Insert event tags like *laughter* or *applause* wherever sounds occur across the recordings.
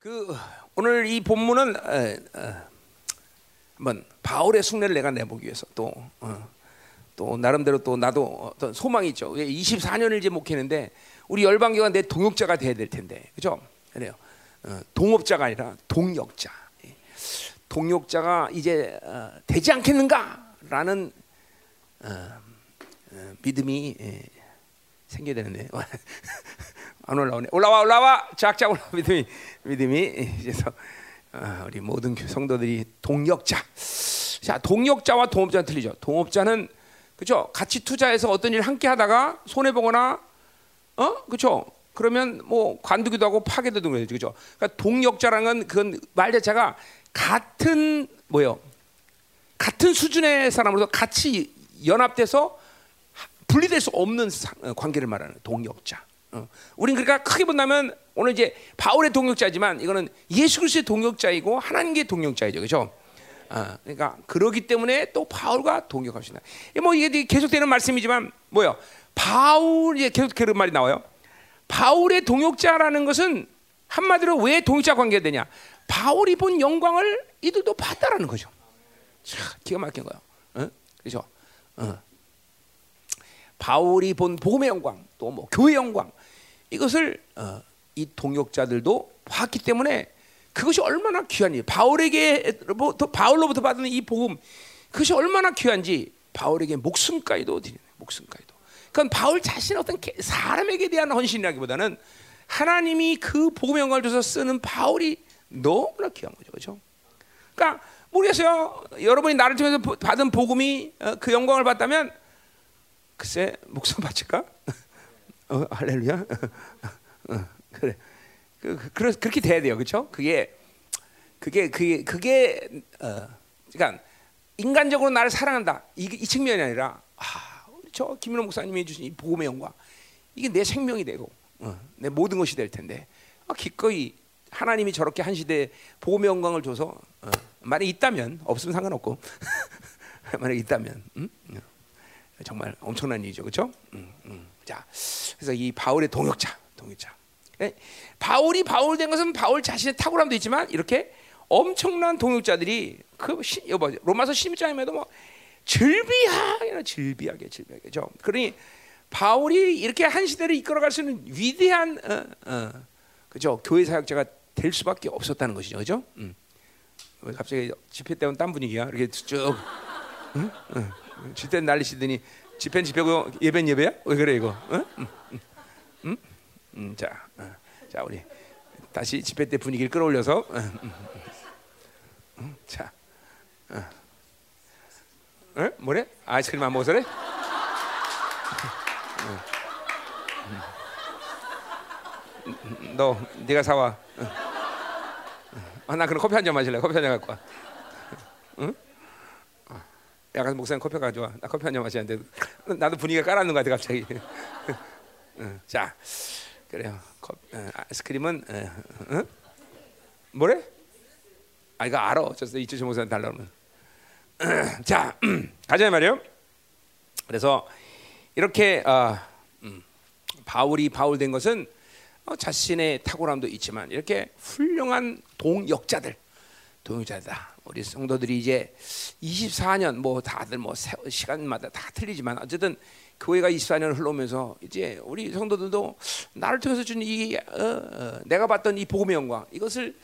그 오늘 이 본문은 어, 어, 한번 바울의 숭례를 내가 내보기 위해서 또, 어, 또 나름대로 또 나도 어떤 소망이 있죠. 24년을 이제 목회했는데 우리 열방교가 내 동역자가 돼야 될 텐데, 그죠? 그래요. 어, 동업자가 아니라 동역자. 예. 동역자가 이제 어, 되지 않겠는가라는 어, 어, 믿음이 예, 생겨야 되는데 *laughs* 안 올라오네. 올라와 올라와 작작 올라 믿음이 믿음이 그래서 어, 우리 모든 성도들이 동역자. 자 동역자와 동업자는 틀리죠. 동업자는 그죠? 같이 투자해서 어떤 일 함께 하다가 손해 보거나 어 그죠? 그러면 뭐 관두기도 하고 파괴도 되는 거죠. 그죠? 그러니까 동역자라는 건 그건 말 자체가 같은 뭐요? 같은 수준의 사람으로서 같이 연합돼서 분리될 수 없는 관계를 말하는 동역자. 어. 우린 그러니까 크게 본다면 오늘 이제 바울의 동역자지만 이거는 예수 그리스도의 동역자이고 하나님의 동역자이죠, 그렇죠? 어, 그러니까 그러기 때문에 또 바울과 동역합시다. 뭐 이게 계속되는 말씀이지만 뭐요? 바울 이제 계속 그런 말이 나와요. 바울의 동역자라는 것은 한마디로 왜 동역자 관계가 되냐? 바울이 본 영광을 이들도 봤다라는 거죠. 참 기가 막힌 거예요. 어? 그렇죠? 어. 바울이 본 복음의 영광, 또 뭐 교회 영광 이것을 어, 이 동역자들도 봤기 때문에 그것이 얼마나 귀한지 바울에게부터 바울로부터 받은 이 복음 그것이 얼마나 귀한지 바울에게 목숨까지도 드리는 목숨까지도. 그건 바울 자신의 어떤 사람에게 대한 헌신이라기보다는 하나님이 그 복음의 영광을 줘서 쓰는 바울이 너무나 귀한 거죠, 그렇죠? 그러니까 모르겠어요. 여러분이 나를 통해서 받은 복음이 어, 그 영광을 받다면 글쎄 목숨 바칠까? *laughs* 어, 할렐루야. *laughs* 어, 그래. 그, 그, 그렇게 돼야 돼요, 그렇죠? 그게 그게 그게 그게 어, 그러니까 인간적으로 나를 사랑한다 이, 이 측면이 아니라 아, 저 김민호 목사님이 주신 이 복음의 영광 이게 내 생명이 되고 어, 내 모든 것이 될 텐데 아, 기꺼이 하나님이 저렇게 한 시대에 복음의 영광을 줘서 어, 만약 있다면 없으면 상관없고 *laughs* 만약 있다면 음? 정말 엄청난 일이죠, 그렇죠? 음, 음. 자, 그래서 이 바울의 동역자, 동역자. 네? 바울이 바울 된 것은 바울 자신의 탁월함도 있지만 이렇게 엄청난 동역자들이 그 시, 여보, 로마서 11장에도 뭐 즐비하게, 즐비하게, 즐비하게죠. 그러니 바울이 이렇게 한 시대를 이끌어갈 수 있는 위대한 어, 어, 그죠 교회 사역자가 될 수밖에 없었다는 것이죠, 그죠? 음. 갑자기 집회 때문 딴 분위기야. 이렇게 쭉. 응? 응. 집회 난리시더니 집회는 집회고 예배는 예배야? 왜 그래 이거? 응? 응? 응? 응? 자, 어. 자 우리 다시 집회 때 분위기를 끌어올려서 응? 자, 어. 응? 뭐래? 아이스크림 안 먹어서래? 너 네가 사와. 아, 나 그럼 커피 한 잔 마실래? 커피 한 잔 갖고 와. 응? 약간 목사님 커피 가져와. 나 커피 한 잔 마시는데 나도 분위기가 깔아놓는 것 같아 갑자기. *laughs* 자, 그래요. 컵, 어, 아이스크림은 어, 어? 뭐래? 아 이거 알아. 어쩌서 이철 목사님 달라면. *clears throat* 자, 가자 말이요. 그래서 이렇게 어, 음, 바울이 바울 된 것은 어, 자신의 탁월함도 있지만 이렇게 훌륭한 동역자들, 동역자다. 우리 성도들이 이제 24년 뭐 다들 뭐 시간마다 다 틀리지만 어쨌든 교회가 24년을 흘러오면서 이제 우리 성도들도 나를 통해서 준 이 어, 어, 내가 봤던 이 복음의 영광 이것을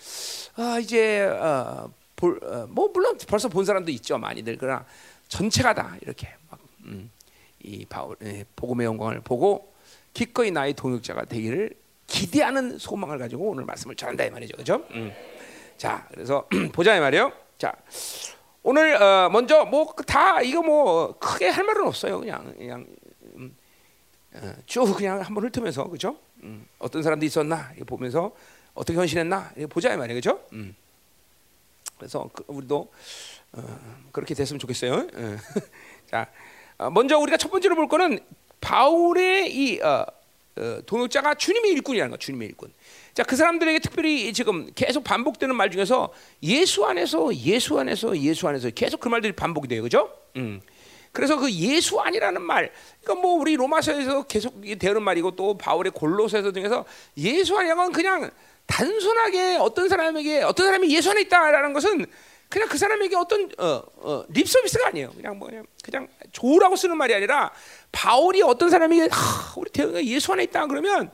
어, 이제 어, 볼, 어, 뭐 물론 벌써 본 사람도 있죠 많이들 그러나 전체가 다 이렇게 막, 음, 이 바울 예, 복음의 영광을 보고 기꺼이 나의 동역자가 되기를 기대하는 소망을 가지고 오늘 말씀을 전한다 이 말이죠, 그렇죠? 음. 자, 그래서 *clears throat* 보자 이 말이요. 자, 오늘 어, 먼저 뭐 다 이거 뭐 크게 할 말은 없어요. 그냥 그냥 음, 어, 쭉 그냥 한번 훑으면서 그죠? 음, 어떤 사람도 있었나 이거 보면서 어떻게 헌신했나 이거 보자 이 말이에요, 그죠? 음. 그래서 그, 우리도 어, 그렇게 됐으면 좋겠어요. 어. *laughs* 자, 어, 먼저 우리가 첫 번째로 볼 거는 바울의 이 어, 동역자가 주님의 일꾼이라는 거, 주님의 일꾼. 자, 그 사람들에게 특별히 지금 계속 반복되는 말 중에서 예수 안에서 예수 안에서 예수 안에서 계속 그 말들이 반복이 돼요. 그죠? 음. 그래서 그 예수 아니라는 말, 그러니까 뭐 우리 로마서에서 계속 되는 말이고 또 바울의 골로새서 등에서 예수 아니라는 건 그냥 단순하게 어떤 사람에게 어떤 사람이 예수 안에 있다라는 것은 그냥 그 사람에게 어떤 어, 어, 립 서비스가 아니에요. 그냥 뭐 그냥 그냥 좋으라고 쓰는 말이 아니라 바울이 어떤 사람에게 하, 우리 대우가 예수 안에 있다 그러면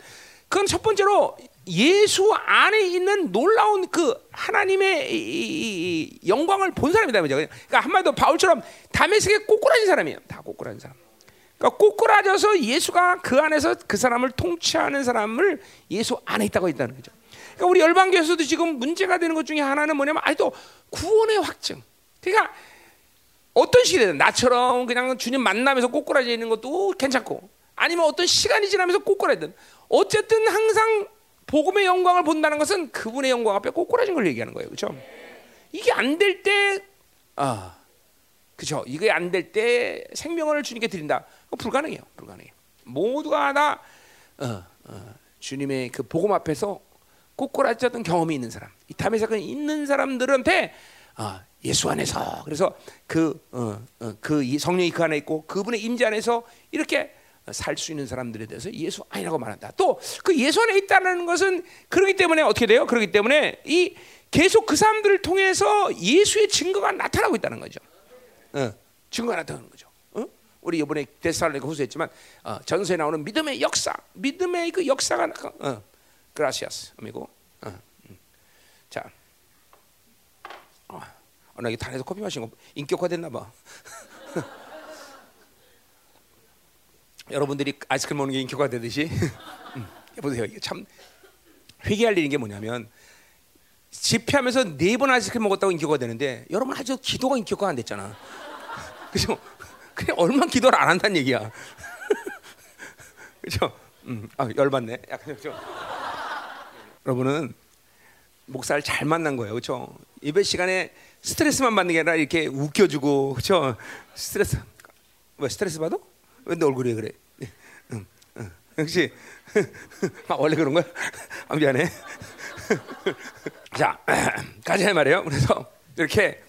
그건 첫 번째로 예수 안에 있는 놀라운 그 하나님의 이, 이, 이 영광을 본 사람이다 그죠? 그러니까 한마디로 바울처럼 다메섹에 꼬꾸라진 사람이에요. 다 꼬꾸라진 사람. 그러니까 꼬꾸라져서 예수가 그 안에서 그 사람을 통치하는 사람을 예수 안에 있다고 있다는 거죠. 그러니까 우리 열방교에서도 지금 문제가 되는 것 중에 하나는 뭐냐면 아직도 구원의 확증. 그러니까 어떤 시대든 나처럼 그냥 주님 만나면서 꼬꾸라져 있는 것도 괜찮고 아니면 어떤 시간이 지나면서 꼬꾸라지든 어쨌든 항상 복음의 영광을 본다는 것은 그분의 영광 앞에 꼬꾸라진 걸 얘기하는 거예요. 그렇죠? 이게 안 될 때 아, 그렇죠. 이게 안 될 때 생명을 주님께 드린다. 불가능해요. 불가능해요. 모두가 다 어, 어, 주님의 그 복음 앞에서 꼬꾸라졌던 경험이 있는 사람, 이 탐의 사건이 있는 사람들한테 어, 예수 안에서 그래서 그, 어, 어, 그 성령이 그 안에 있고 그분의 임재 안에서 이렇게 살 수 있는 사람들에 대해서 예수 아니라고 말한다. 또 그 예수 안에 있다는 것은 그러기 때문에 어떻게 돼요? 그러기 때문에 이 계속 그 사람들을 통해서 예수의 증거가 나타나고 있다는 거죠. 어, 증거가 나타나는 거죠. 어? 우리 이번에 데살로니가 후서했지만 어, 전서에 나오는 믿음의 역사, 믿음의 그 역사가 어, 그라시아스 아미고. 어, 음. 자, 어, 나 이게 단에서 커피 마신 거 인격화됐나 봐. *laughs* 여러분들이 아이스크림 먹는 게 인격화되듯이 *laughs* 음, 보세요. 이게 참 회개할 일인 게 뭐냐면 집회하면서 네 번 아이스크림 먹었다고 인격화 되는데 여러분 아주 기도가 인격화 안 됐잖아. *laughs* 그죠? 그냥 얼마 기도를 안 한다는 얘기야. *laughs* 그죠? 음, 아, 열받네. 약간 좀. 여러분은 목사를 잘 만난 거예요. 그렇죠? 예배 시간에 스트레스만 받는 게 아니라 이렇게 웃겨주고 그렇죠? 스트레스 왜 스트레스 받아? 왜내 얼굴이 그래? 역시 아, 원래 그런 거야? 아, 미안해. 자, 가자 말이에요. 그래서 이렇게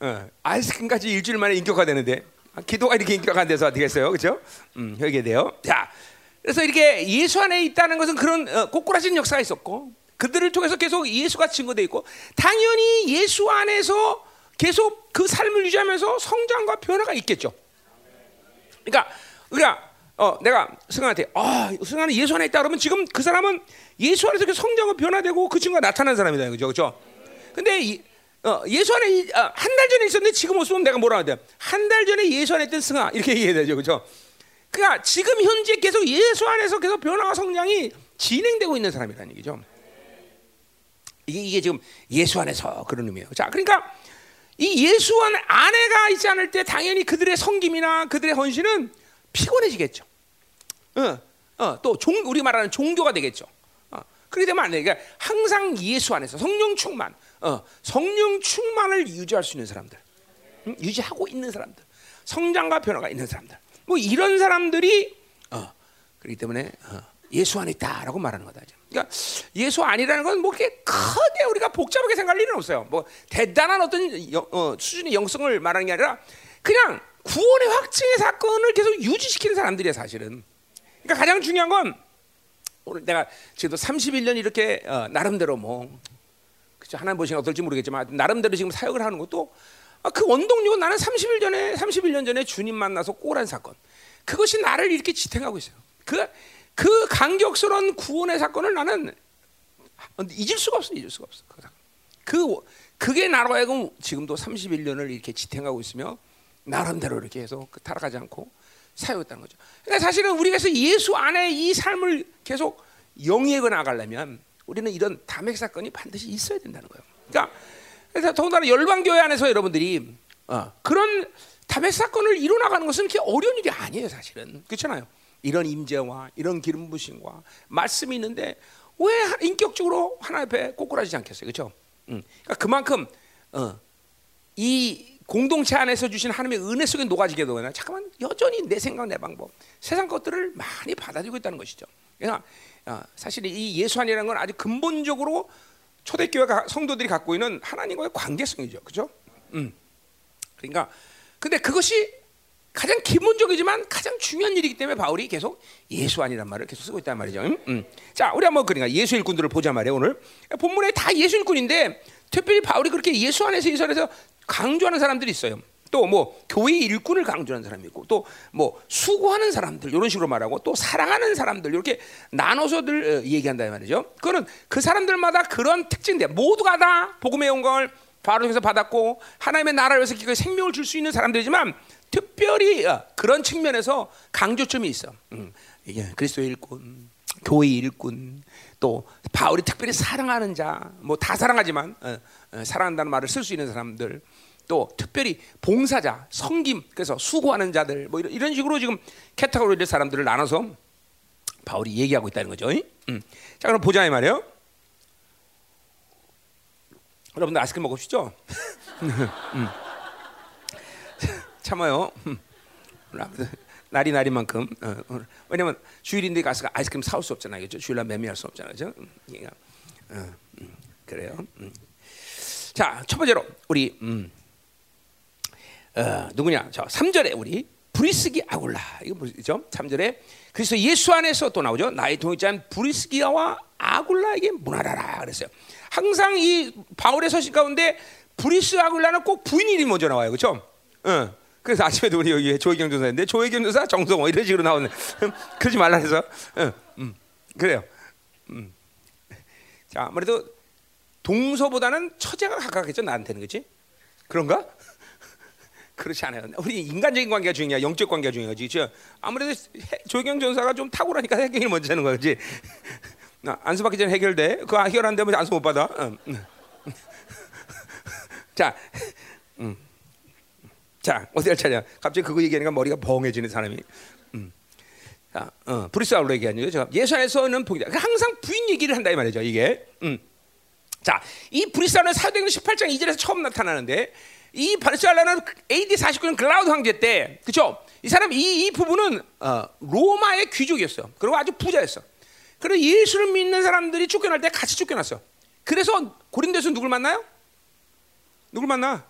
어, 아이스크림까지 일주일 만에 인격화되는데 아, 기도가 이렇게 인격화 돼서 되겠어요, 그렇죠? 음, 여기에 돼요. 자, 그래서 이렇게 예수 안에 있다는 것은 그런 어, 꼬꾸라진 역사가 있었고 그들을 통해서 계속 예수가 증거돼 있고 당연히 예수 안에서 계속 그 삶을 유지하면서 성장과 변화가 있겠죠. 그러니까 그러니까 어, 내가 승환한테 아, 승환은 예수 안에 있다 그러면 지금 그 사람은 예수 안에서 성장과 변화되고 그 증거가 나타나는 사람이다. 그죠? 그죠? 근데 이, 어, 예수 안에 어, 한달 전에 있었는데 지금 없으면 내가 뭐라 하냐? 한달 전에 예수 안에 있던 승아 이렇게 얘기해야 되죠. 그죠? 그러니까 지금 현재 계속 예수 안에서 계속 변화와 성장이 진행되고 있는 사람이라는 얘기죠. 이게, 이게 지금 예수 안에서 그런 의미예요. 자, 그러니까 이 예수 안 안에가 있지 않을 때 당연히 그들의 성김이나 그들의 헌신은 피곤해지겠죠. 어, 어, 또 종, 우리 말하는 종교가 되겠죠. 어, 그렇게 되면 안 돼. 그러니까 항상 예수 안에서 성령 충만, 어, 성령 충만을 유지할 수 있는 사람들, 음? 유지하고 있는 사람들, 성장과 변화가 있는 사람들, 뭐 이런 사람들이 어, 그렇기 때문에 어, 예수 안에 있다라고 말하는 거다. 그러니까 예수 아니라는 건뭐 그렇게 크게 우리가 복잡하게 생각할 일은 없어요. 뭐 대단한 어떤 여, 어, 수준의 영성을 말하는 게 아니라 그냥 구원의 확증의 사건을 계속 유지시키는 사람들이야 사실은. 그러니까 가장 중요한 건 오늘 내가 지금 31년 이렇게 어, 나름대로 뭐 그죠 하나님 보시는 어떨지 모르겠지만 나름대로 지금 사역을 하는 것도 아, 그 원동력은 나는 30일 전에 31년 전에 주님 만나서 꼬란 사건 그것이 나를 이렇게 지탱하고 있어요. 그, 그 강격스러운 구원의 사건을 나는 잊을 수가 없어, 잊을 수가 없어. 그, 그게 나로 하여금 지금도 31년을 이렇게 지탱하고 있으며 나름대로 이렇게 해서 그 타락하지 않고 사용했다는 거죠. 그러니까 사실은 우리가 예수 안에 이 삶을 계속 영위해 나가려면 우리는 이런 담핵 사건이 반드시 있어야 된다는 거예요. 그러니까 그래서 더군다나 열방교회 안에서 여러분들이 어, 그런 담핵 사건을 이뤄 나가는 것은 그렇게 어려운 일이 아니에요, 사실은 그렇잖아요. 이런 임재와 이런 기름 부심과 말씀이 있는데 왜 인격적으로 하나 옆에 꼬꾸라지지 않겠어요, 그렇죠? 음. 그러니까 그만큼 어, 이 공동체 안에서 주신 하나님의 은혜 속에 녹아지게 되거나 잠깐만 여전히 내 생각 내 방법 세상 것들을 많이 받아들이고 있다는 것이죠. 그러니까 어, 사실 이 예수 안이라는 건 아주 근본적으로 초대교회 성도들이 갖고 있는 하나님과의 관계성이죠, 그렇죠? 음. 그러니까 근데 그것이 가장 기본적이지만 가장 중요한 일이기 때문에 바울이 계속 예수 아니란 말을 계속 쓰고 있단 말이죠. 음? 음. 자, 우리 한번 그러니까 예수 일꾼들을 보자 말이에요. 오늘 본문에 다 예수 일꾼인데 특별히 바울이 그렇게 예수 안에서 이설에서 강조하는 사람들이 있어요. 또 뭐 교회 일꾼을 강조하는 사람이 있고 또 뭐 수고하는 사람들 이런 식으로 말하고 또 사랑하는 사람들 이렇게 나눠서들 어, 얘기한다 말이죠. 그거는 그 사람들마다 그런 특징들 모두가 다 복음의 영광을 바로 통해서 받았고 하나님의 나라를 위해서 기꺼이 생명을 줄 수 있는 사람들이지만 특별히 어, 그런 측면에서 강조점이 있어. 음, 이게 그리스도의 일꾼, 교회 일꾼, 또 바울이 특별히 사랑하는 자, 뭐 다 사랑하지만 어, 어, 사랑한다는 말을 쓸 수 있는 사람들, 또 특별히 봉사자, 성김, 그래서 수고하는 자들, 뭐 이런, 이런 식으로 지금 캐터고리의 사람들을 나눠서 바울이 얘기하고 있다는 거죠. 음. 자, 그럼 보자 이 말이에요. 여러분들 아이스크림 먹읍시죠? *laughs* 음. 참아요. 음. 날이 날이만큼. 어, 왜냐면 주일인데 가서 아이스크림 사올 수 없잖아요, 그죠? 주일날 매매할 수 없잖아요, 그죠? 어, 음, 그래요. 음. 자, 첫 번째로 우리 음, 어, 누구냐? 저 3절에 우리 브리스가 아굴라 이거 뭐죠? 3절에 그래서 예수 안에서 또 나오죠. 나의 동역자인 브리스가와 아굴라에게 문안하라라 그랬어요. 항상 이 바울의 서신 가운데 브리스 아굴라는 꼭 부인 이름이 먼저 나와요. 그렇죠? 어. 그래서 아침에도 우리 여기 조혜경 전사인데 조혜경 전사 정성호 이런 식으로 나오는 그러지 말라 해서 어, 음, 그래요. 음. 자 아무래도 동서보다는 처제가 가깝겠죠 나한테는 그렇지? 그런가? *laughs* 그렇지 않아요. 우리 인간적인 관계가 중요해, 영적 관계가 중요하지. 그렇죠? 아무래도 조경 전사가 좀 탁월하니까 해결이 먼저 하는 거지. 안수 받기 전에 해결돼. 그거 해결 안 되면 안수 못 받아. 응. *laughs* 자, 음. 자 어디 할 차냐? 갑자기 그거 얘기하니까 머리가 벙해지는 사람이. 음. 자, 어, 브리스아울로 얘기하는 거죠. 예수 안에서는 복이다. 항상 부인 얘기를 한다 이 말이죠. 이게. 음. 자, 이 브리스아울은 사도행전 18장 2절에서 처음 나타나는데 이 바르셀라는 AD 49년 글라우드 황제 때, 그렇죠? 이 사람 이, 이 부분은 어, 로마의 귀족이었어. 그리고 아주 부자였어. 그리고 예수를 믿는 사람들이 쫓겨날 때 같이 쫓겨났어. 그래서 고린도에서 누굴 만나요? 누굴 만나?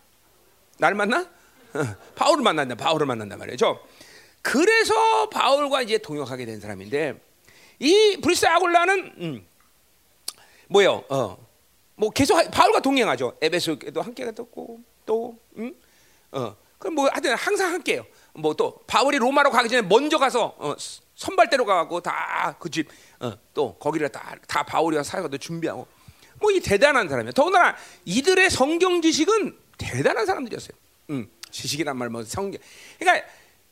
나를 만나? *laughs* 바울을 만난다. 바울을 만난단 말이죠. 그래서 바울과 이제 동역하게 된 사람인데 이 브리스 아굴라는 음, 뭐요? 어, 뭐 계속 바울과 동행하죠. 에베소에도 함께 갔었고 또 음? 어, 그럼 뭐 하여튼 항상 함께요. 뭐 또 바울이 로마로 가기 전에 먼저 가서 어, 선발대로 가고 다 그 집, 어, 또 거기를 다, 다 바울이와 사역도 준비하고 뭐 이 대단한 사람이야. 더군다나 이들의 성경 지식은 대단한 사람들이었어요. 음, 지식이란 말 뭐 성경. 그러니까,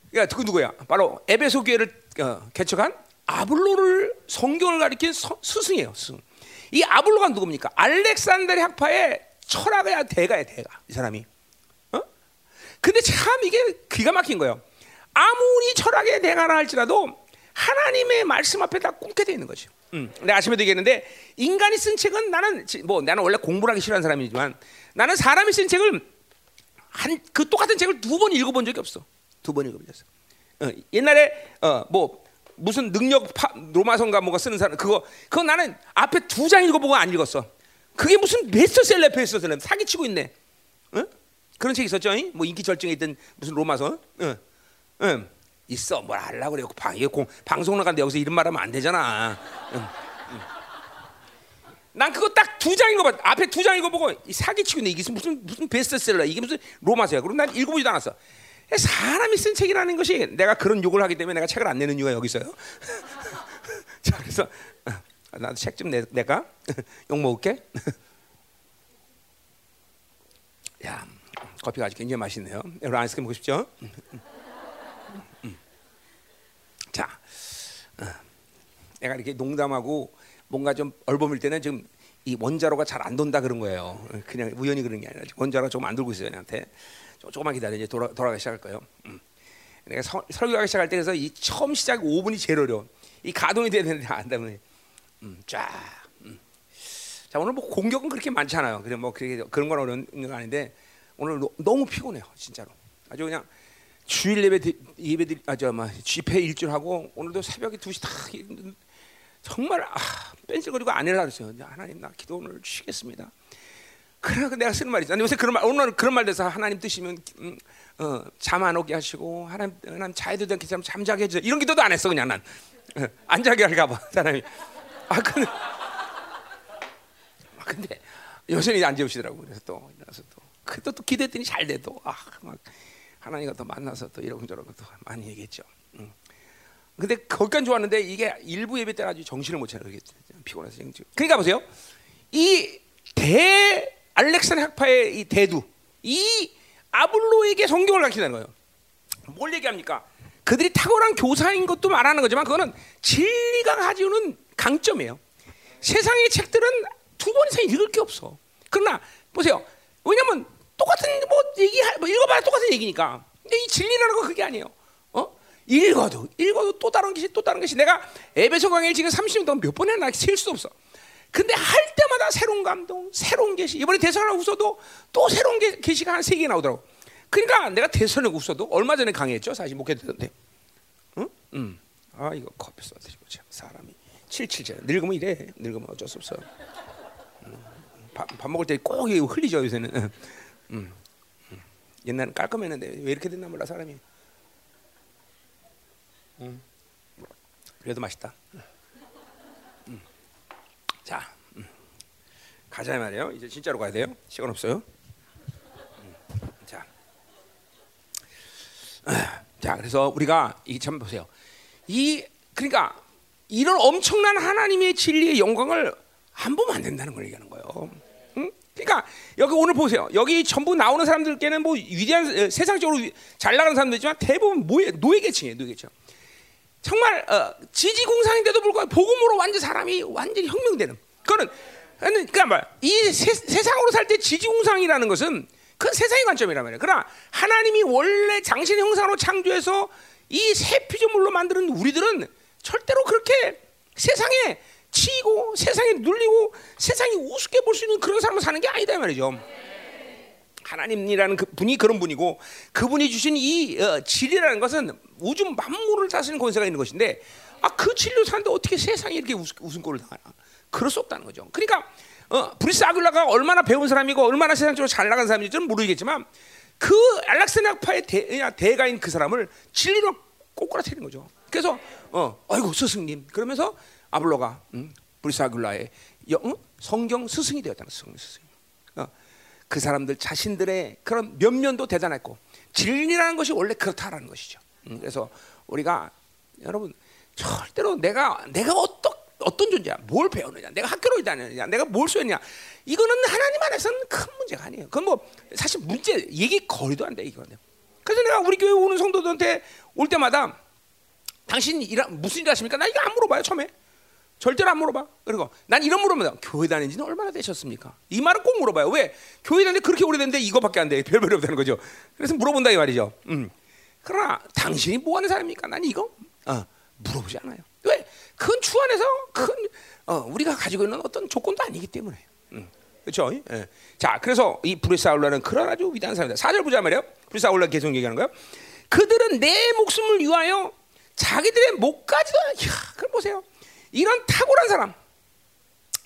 그러니까 그 누구야? 바로 에베소 교회를 어, 개척한 아블로를 성경을 가리킨 서, 스승이에요. 스승. 이 아블로가 누굽니까? 알렉산드리 학파의 철학의 대가야 대가. 이 사람이. 어? 근데 참 이게 기가 막힌 거예요. 아무리 철학의 대가라 할지라도 하나님의 말씀 앞에 다 꿇게 돼 있는 거죠. 음. 내가 아침에도 얘기했는데 인간이 쓴 책은 나는 뭐 나는 원래 공부를 하기 싫어하는 사람이지만 나는 사람이 쓴 책을 한 그 똑같은 책을 두 번 읽어본 적이 없어. 두번 없어. 어, 옛날에 어, 뭐 무슨 능력 파, 로마성가 뭐가 쓰는 사람 그거 그거 나는 앞에 두 장 읽어보고 안 읽었어. 그게 무슨 베스트셀러 베스트셀러 사기치고 있네. 어? 그런 책 있었죠? 뭐 인기 절정에 있던 무슨 로마서. 어. 응. 있어 뭘 하려고 그래 방, 공, 방송 나가는데 여기서 이런 말 하면 안 되잖아 응. 응. 난 그거 딱 두 장 읽어봐. 앞에 두 장 읽어보고 사기치고 있네. 이게 무슨 무슨 베스트셀러 이게 무슨 로마서야? 그럼 난 읽어보지도 않았어. 사람이 쓴 책이라는 것이 내가 그런 욕을 하기 때문에 내가 책을 안 내는 이유가 여기 있어요? *laughs* 자 그래서 어, 나도 책 좀 내가? *laughs* 욕 먹을게? *laughs* 야 커피가 아주 굉장히 맛있네요. 여러분 아이스크림 먹고 싶죠? 자, 어, 내가 이렇게 농담하고 뭔가 좀 얼버밀 때는 지금 이 원자로가 잘 안 돈다 그런 거예요. 그냥 우연히 그런 게 아니라 원자로가 조금 안 돌고 있어요. 나한테 조금만 기다려 이제 돌아 돌아가기 시작할 거예요. 음. 내가 서, 설교하기 시작할 때 그래서 이 처음 시작 5분이 제일 어려워. 이 가동이 돼야 되는데 안 되면 음, 쫙. 음. 자 오늘 뭐 공격은 그렇게 많지 않아요. 그냥 뭐 그게 그런 건 어려운 건 아닌데 오늘 너, 너무 피곤해요. 진짜로. 아주 그냥 주일 예배 예배 아저뭐 집회 일주일 하고 오늘도 새벽에 2시 다 정말 아, 뺀질거리고 안 일어나 그랬어요. 하나님 나 기도 오늘 쉬겠습니다. 그러니까 내가 쓰는 말이죠. 요새 그런 말, 오늘 그런 말 돼서 하나님 뜻이면 음, 어, 잠안 오게 하시고 하나님, 하나님 자유도 않게 잠 잠자게 해주세요. 이런 기도도 안 했어 그냥 난. 어, 안 자게 할까 봐 사람이. 아 근데 아, 근데 여전히 안 재우시더라고. 그래서 또 일어나서 또 그또 또 기대했더니 잘 돼. 또아막 하나님과 또 만나서 또 이런 저런 것도 많이 얘기했죠. 음. 근데 거기까지 좋았는데 이게 일부 예배 때 아주 정신을 못 차려. 피곤해서 지금. 그러니까 보세요. 이 대 알렉산더 학파의 이 대두 이 아블로에게 성경을 가르치는 거예요. 뭘 얘기합니까? 그들이 탁월한 교사인 것도 말하는 거지만 그거는 진리가 가지고는 강점이에요. 세상의 책들은 두 번 이상 읽을 게 없어. 그러나 보세요. 왜냐면 똑같은 뭐 얘기 뭐 읽어봐야 똑같은 얘기니까. 근데 이 진리라는 건 그게 아니에요. 어? 읽어도 읽어도 또 다른 것이 또 다른 것이 내가 에베소 강의를 지금 30년 동안 몇 번이나 셀수 없어. 근데 할 때마다 새로운 감동, 새로운 계시. 이번에 대선을 웃어도 또 새로운 게, 계시가 한 세 개 나오더라고. 그러니까 내가 대선을 웃어도 얼마 전에 강의했죠. 사실 목회되던데. 응? 응. 아 이거 커피 쏟아지고 참 사람이 칠칠째 늙으면 이래. 늙으면 어쩔 수 없어. 밥, 밥 먹을 때 꼭 흘리죠 요새는. 응. 응. 옛날엔 깔끔했는데 왜 이렇게 됐나 몰라 사람이. 응. 그래도 맛있다. 자, 음. 가자 말이에요. 이제 진짜로 가야 돼요. 시간 없어요. 음. 자, 자, 그래서 우리가 이참 보세요. 이 그러니까 이런 엄청난 하나님의 진리의 영광을 안 보면 안 된다는 걸 얘기하는 거예요. 응? 그러니까 여기 오늘 보세요. 여기 전부 나오는 사람들께는 뭐 위대한 세상적으로 잘 나가는 사람들이지만 대부분 뭐예 노예 계층이에요, 노예 계층. 정말 어, 지지공상인데도 불구하고 복음으로 완전 사람이 완전히 혁명되는. 그거는 그러니까 뭐이 세상으로 살 때 지지공상이라는 것은 그 세상의 관점이란 말이에요. 그러나 하나님이 원래 장신의 형상으로 창조해서 이 새 피조물로 만드는 우리들은 절대로 그렇게 세상에 치이고 세상에 눌리고 세상이 우습게 볼 수 있는 그런 삶을 사는 게 아니다 말이죠. 하나님이라는 그 분이 그런 분이고 그분이 주신 이 어, 진리라는 것은 우주 만물을 다스리는 권세가 있는 것인데 아 그 진리로 사는데 어떻게 세상에 이렇게 웃음꼴을 당하나? 그럴 수 없다는 거죠. 그러니까 어, 브리스 아굴라가 얼마나 배운 사람이고 얼마나 세상적으로 잘 나간 사람인지는 모르겠지만 그 알락스나파의 대, 대가인 그 사람을 진리로 꼬꾸라뜨리는 거죠. 그래서 어, 아이고 스승님 그러면서 아볼로가 음, 브리스 아굴라의 영, 성경 스승이 되었다는 스승. 어, 그 사람들 자신들의 그런 면면도 대단했고 진리라는 것이 원래 그렇다라는 것이죠. 음, 그래서 우리가 여러분 절대로 내가 내가 어떤 어떤 존재야, 뭘 배우느냐, 내가 학교를 다녔느냐, 내가 뭘 수했냐, 이거는 하나님 안에서는 큰 문제가 아니에요. 그건 뭐 사실 문제 얘기 거리도 안 돼 이거는. 그래서 내가 우리 교회 오는 성도들한테 올 때마다 당신 일하, 무슨 일 하십니까? 나 이거 안 물어봐요 처음에. 절대로 안 물어봐. 그리고 난 이런 물어보면 교회 다닌 지는 얼마나 되셨습니까? 이 말은 꼭 물어봐요. 왜? 교회 다닌 그렇게 오래됐는데 이거밖에 안 돼. *laughs* 별별이 없다는 거죠. 그래서 물어본다 이 말이죠. 음. 그러나 당신이 뭐 하는 사람입니까? 난 이거 어, 물어보지 않아요. 왜? 그건 주 안에서 큰 어, 우리가 가지고 있는 어떤 조건도 아니기 때문에. 음. 그렇죠? 예. 자, 그래서 이 브리사울라는 그런 아주 위대한 사람이다. 사절 보자 말이에요. 브리사울라 계속 얘기하는 거예요. 그들은 내 목숨을 위하여 자기들의 목까지도 야, 그럼 보세요. 이런 탁월한 사람,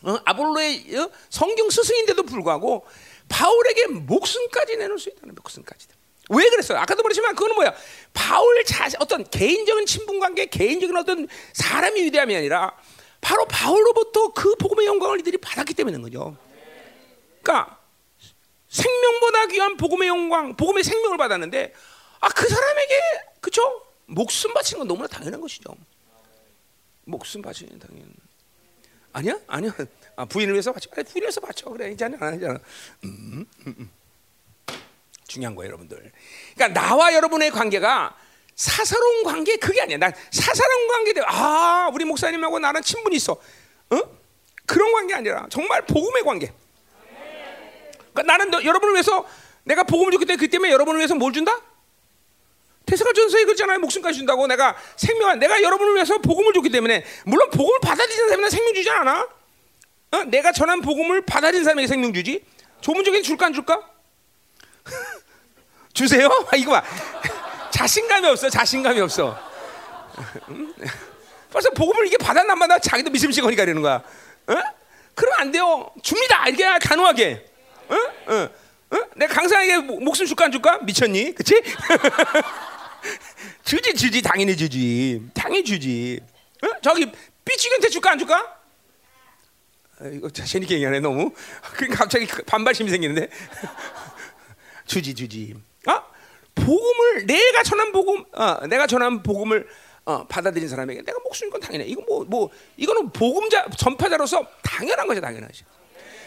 어? 아볼로의 어? 성경 스승인데도 불구하고 바울에게 목숨까지 내놓을 수 있다는 목숨까지도. 왜 그랬어요? 아까도 말했지만 그거는 뭐야? 바울 자 어떤 개인적인 친분 관계, 개인적인 어떤 사람이 위대함이 아니라 바로 바울로부터 그 복음의 영광을 이들이 받았기 때문인 거죠. 그러니까 생명보다 귀한 복음의 영광, 복음의 생명을 받았는데 아 그 사람에게 그쵸 목숨 바치는 건 너무나 당연한 것이죠. 목숨 바치는 당연. 아니야? 아니야. 아, 부인을 위해서 바쳐. 아니, 부인을 위해서 바쳐. 그래. 이제 안 하잖아. 음, 음, 음. 중요한 거예요, 여러분들. 그러니까 나와 여러분의 관계가 사사로운 관계 그게 아니야. 난 사사로운 관계들 아 우리 목사님하고 나는 친분이 있어. 어? 그런 관계 아니라 정말 복음의 관계. 그러니까 나는 너, 여러분을 위해서 내가 복음을 줬기 때문에 그 때문에 여러분을 위해서 뭘 준다? 테스가전서에 그러잖아요. 목숨까지 준다고 내가 생명 내가 여러분을 위해서 복음을 줬기 때문에 물론 복음을 받아들이는 사람은 생명 주지 않아. 어? 내가 전한 복음을 받아들이는 사람에게 생명 주지. 조문적인 줄까 안 줄까? *laughs* 주세요? 아, 이거 봐. *laughs* 자신감이 없어. 자신감이 없어. 벌써 복음을 이게 받았나 안 받아 자기도 미심쩍으니까 이러는 거야. 어? 그러면 안 돼요. 줍니다. 이게 가능하게. 어? 어, 어? 내가 강사에게 목- 목숨 줄까 안 줄까? 미쳤니? 그치? *laughs* 주지 주지 당연히 주지. 당연히 주지. 어? 저기 삐치기한테 줄까 안 줄까? 아, 이거 자신 있게 얘기하네 너무. 그러니까 갑자기 반발심이 생기는데. *laughs* 주지 주지. 아 복음을 내가 전한 복음 어, 내가 전한 복음을 어, 받아들인 사람에게 내가 목숨 건 당연해. 이거 뭐뭐 이거는 복음자 전파자로서 당연한 거죠 당연하죠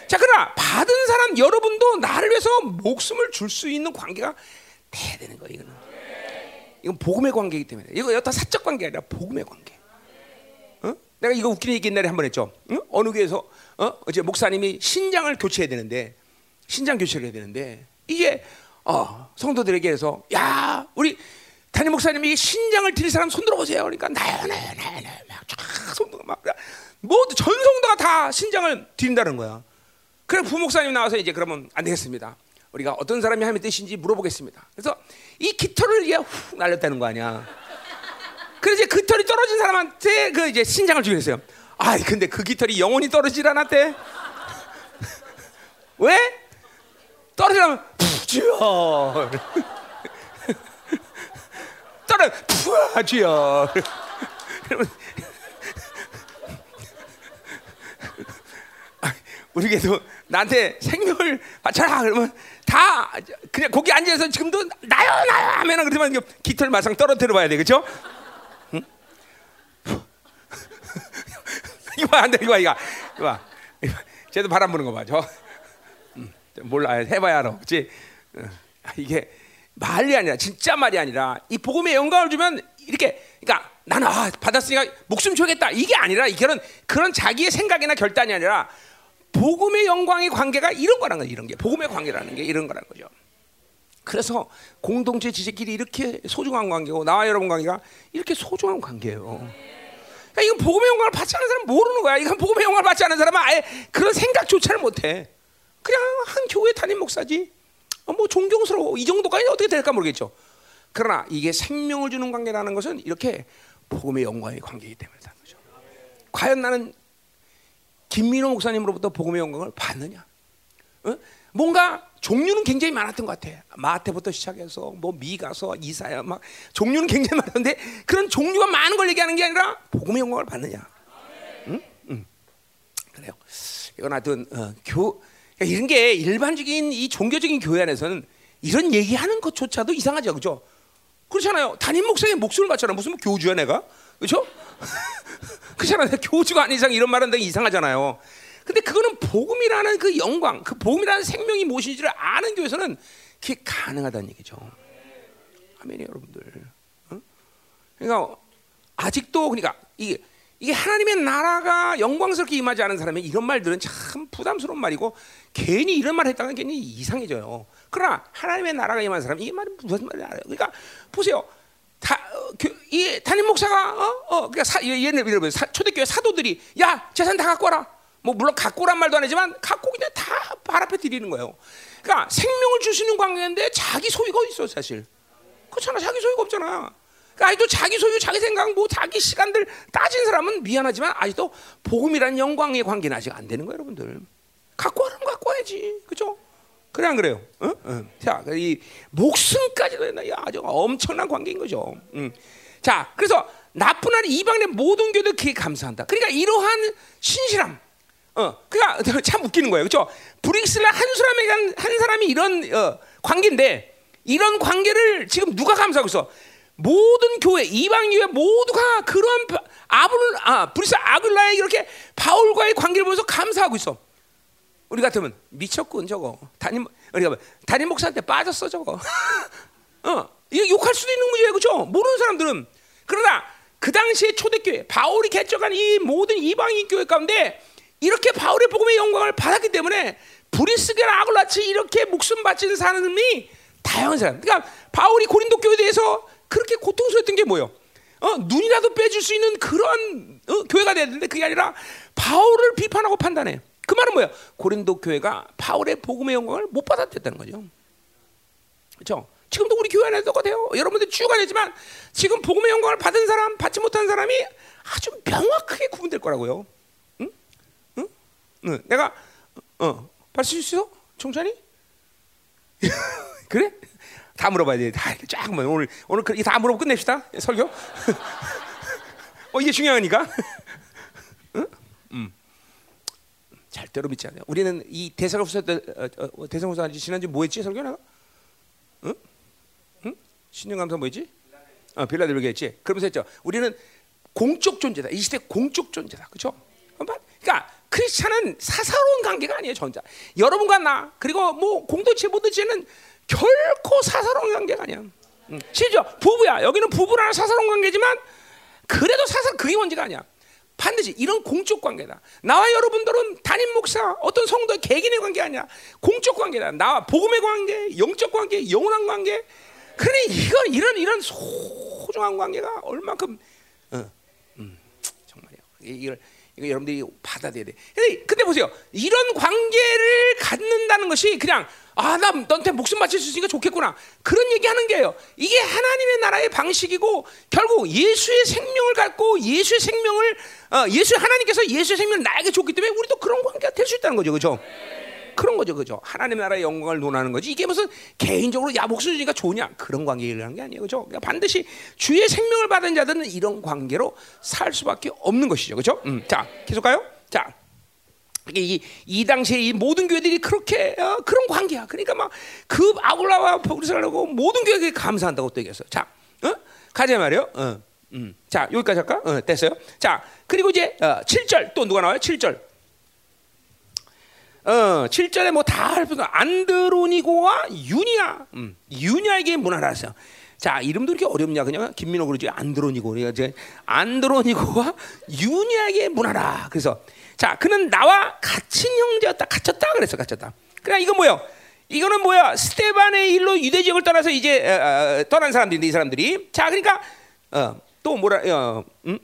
자 그러나 받은 사람 여러분도 나를 위해서 목숨을 줄 수 있는 관계가 돼야 되는 거예요 이거는 이건 복음의 관계이기 때문에 이거 여타 사적 관계 아니라 복음의 관계. 어? 내가 이거 웃기는 얘기 옛날에 한 번 했죠. 응? 어느 교회에서 어? 어제 목사님이 신장을 교체해야 되는데 신장 교체를 해야 되는데 이게 어, 성도들에게 해서 야 우리 담임 목사님이 신장을 드릴 사람 손 들어 보세요. 그러니까 나요 나요 나요 나요 막쫙 손도가 막 모두 전 성도가 다 신장을 드린다는 거야. 그래 부목사님 나와서 이제 그러면 안 되겠습니다. 우리가 어떤 사람이 하나님의 뜻인지 물어보겠습니다. 그래서 이 깃털을 이게 훅 날렸다는 거 아니야. 그래서 이제 그 털이 떨어진 사람한테 그 이제 신장을 주기로 했어요. 아, 근데 그 깃털이 영원히 떨어지질 않았대. *laughs* 왜? 떨어지려면 푹 주여. *laughs* 떨어 푹 주여. 그러면 우리 교도 나한테 생명을 바쳐라 그러면 다 그냥 거기 앉아서 지금도 나요 나요 하면은 그러면 깃털 마상 떨어뜨려 봐야 돼 그렇죠? 응? *laughs* 이거 안돼 이거 이거 이거. 쟤도 바람 부는 거 봐. 저 음, 몰라 해봐야 알아. 그렇지? 어, 이게 말이 아니라 진짜 말이 아니라 이 복음의 영광을 주면 이렇게 그러니까 나는 아, 받았으니까 목숨 줘야겠다 이게 아니라 이런 그런 자기의 생각이나 결단이 아니라 복음의 영광의 관계가 이런 거라는 거죠. 이런 게 복음의 관계라는 게 이런 거라는 거죠. 그래서 공동체 지식끼리 이렇게 소중한 관계고 나와 여러분 관계가 이렇게 소중한 관계예요. 그러니까 이건 복음의 영광을 받지 않은 사람 은 모르는 거야. 이건 복음의 영광을 받지 않은 사람은 아예 그런 생각조차를 못해. 그냥 한 교회 담임 목사지. 어, 뭐 존경스러워. 이 정도까지 어떻게 될까 모르겠죠. 그러나 이게 생명을 주는 관계라는 것은 이렇게 복음의 영광의 관계이기 때문에 그런. 과연 나는 김민호 목사님으로부터 복음의 영광을 받느냐? 어? 뭔가 종류는 굉장히 많았던 것 같아. 마태부터 시작해서 뭐 미가서 이사야 막 종류는 굉장히 많았는데 그런 종류가 많은 걸 얘기하는 게 아니라 복음의 영광을 받느냐? 응? 응. 그래요. 이건 하여튼 어, 교 그러니까 이런 게 일반적인 이 종교적인 교회 안에서는 이런 얘기하는 것조차도 이상하죠, 그죠? 그렇잖아요. 담임 목사의 목숨을 바쳐라. 무슨 교주야 내가, 그렇죠? *laughs* 그렇잖아요. 교주가 아닌 이상 이런 말은 되게 이상하잖아요. 근데 그거는 복음이라는 그 영광, 그 복음이라는 생명이 무엇인지를 아는 교회에서는 그게 가능하다는 얘기죠. 아멘이 여러분들. 어? 그러니까 아직도 그러니까 이게 이게 하나님의 나라가 영광스럽게 임하지 않은 사람의 이런 말들은 참 부담스러운 말이고 괜히 이런 말 했다가 괜히 이상해져요. 그러나 하나님의 나라가 임한 사람 이게 말이 무슨 말이야? 그러니까 보세요. 다, 어, 교, 이 담임 목사가 어, 어, 그러니까 사, 얘네 이런 초대교회 사도들이 야 재산 다 갖고 와라. 뭐 물론 갖고 오란 말도 안 하지만 갖고 그냥 다 발 앞에 드리는 거예요. 그러니까 생명을 주시는 관계인데 자기 소유가 있어 사실. 그렇잖아 자기 소유가 없잖아. 그러니까 아직도 자기 소유, 자기 생각, 뭐 자기 시간들 따진 사람은 미안하지만 아직도 복음이라는 영광의 관계는 아직 안 되는 거예요, 여러분들. 갖고 와라면 갖고 와야지, 그죠? 그래 안 그래요? 어? 어. 자, 이 목숨까지도. 야, 아주 엄청난 관계인 거죠. 음. 자, 그래서 나쁜 한 이방의 모든 교들 그게 감사한다. 그러니까 이러한 신실함. 어, 그러니까 *laughs* 참 웃기는 거예요, 그렇죠? 브릭스를 한 사람에게 한, 한 사람이 이런 어, 관계인데 이런 관계를 지금 누가 감사하고 있어? 모든 교회 이방 교회 모두가 그런 아블 아 브리스 아굴라에 이렇게 바울과의 관계를 보면서 감사하고 있어. 우리 같으면 미쳤군 저거 담임 우리가 담임 목사한테 빠졌어 저거. *laughs* 어 이거 욕할 수도 있는 문제예요, 그렇죠? 모르는 사람들은 그러나 그 당시에 초대교회 바울이 개척한 이 모든 이방인 교회 가운데 이렇게 바울의 복음의 영광을 받았기 때문에 브리스게나 아글라치 이렇게 목숨 바친 사람이 다양한 사람. 그러니까 바울이 고린도 교회에 대해서 그렇게 고통스러웠던 게 뭐예요? 어, 눈이라도 빼줄 수 있는 그런 어, 교회가 되는데 그게 아니라 바울을 비판하고 판단해. 그 말은 뭐야? 고린도 교회가 바울의 복음의 영광을 못 받았다는 거죠. 그렇죠? 지금도 우리 교회 안에도 똑같아요. 여러분들 쭉 안했지만 지금 복음의 영광을 받은 사람, 받지 못한 사람이 아주 명확하게 구분될 거라고요. 응? 응? 응. 내가 어, 받을 수 있어? 청찬이? 그래? 다 물어봐야 돼. 다 이렇게 쫙 뭐, 오늘 오늘 그- 다 물어보고 끝냅시다. 설교. *laughs* 어 이게 중요하니까. *laughs* 응? 음. 절대로 믿지 않아요. 우리는 이 대사로서 대사로서 지난주 뭐했지 설교 내가? 응? 응? 신령감사 뭐였지? 어, 빌라델비아 했지. 그러면서 했죠. 우리는 공적 존재다. 이 시대 공적 존재다. 그렇죠? 그러니까 크리스찬은 사사로운 관계가 아니에요. 전자. 여러분과 나 그리고 뭐 공동체 모두체는 결코 사사로운 관계가 아니야. 응. 심지어 부부야. 여기는 부부라는 사사로운 관계지만 그래도 사사 그게 문제가 아니야. 반드시 이런 공적 관계다. 나와 여러분들은 담임 목사, 어떤 성도의 개인의 관계 아니야. 공적 관계다. 나와 복음의 관계, 영적 관계, 영원한 관계. 그러니 이거 이런 이런 소중한 관계가 얼마큼 어, 음, 정말이야. 이걸 이거 여러분들이 받아들여야 돼. 근데, 근데 보세요. 이런 관계를 갖는다는 것이 그냥 아, 나 너한테 목숨 바칠 수 있으니까 좋겠구나. 그런 얘기 하는 게요. 이게 하나님의 나라의 방식이고 결국 예수의 생명을 갖고 예수의 생명을 어, 예수 하나님께서 예수의 생명을 나에게 줬기 때문에 우리도 그런 관계가 될 수 있다는 거죠. 그렇죠? 그런 거죠, 그죠? 하나님 나라의 영광을 논하는 거지. 이게 무슨 개인적으로 야 목숨 주니까 좋냐 그런 관계를 하는 게 아니에요, 그죠? 그러니까 반드시 주의 생명을 받은 자들은 이런 관계로 살 수밖에 없는 것이죠, 그죠? 음, 자, 계속 가요. 자, 이, 이 당시에 이 모든 교회들이 그렇게 어, 그런 관계야. 그러니까 막 그 아울라와 보리스라고 모든 교회들이 감사한다고 또 얘기했어. 자, 어? 가자 말이요. 어, 음. 자, 여기까지 할까? 어, 됐어요. 자, 그리고 이제 어, 7절 또 누가 나와요? 7절. 어, 7절에 뭐 다할 필요 안드로니고와 유니아. 음, 유니아에게 문화라서. 자, 이름도 이렇게 어렵냐? 그냥 김민호 그러지. 안드로니고. 그러니까 이제 안드로니고와 유니아에게 문화라. 그래서 자, 그는 나와 같은 형제였다. 갇혔다 그랬어. 갇혔다. 그래 이거 뭐야? 이거는 뭐야? 스테반의 일로 유대 지역을 떠나서 이제 어, 어, 떠난 사람들인데 이 사람들이. 자, 그러니까 어, 또 뭐라 어, 음?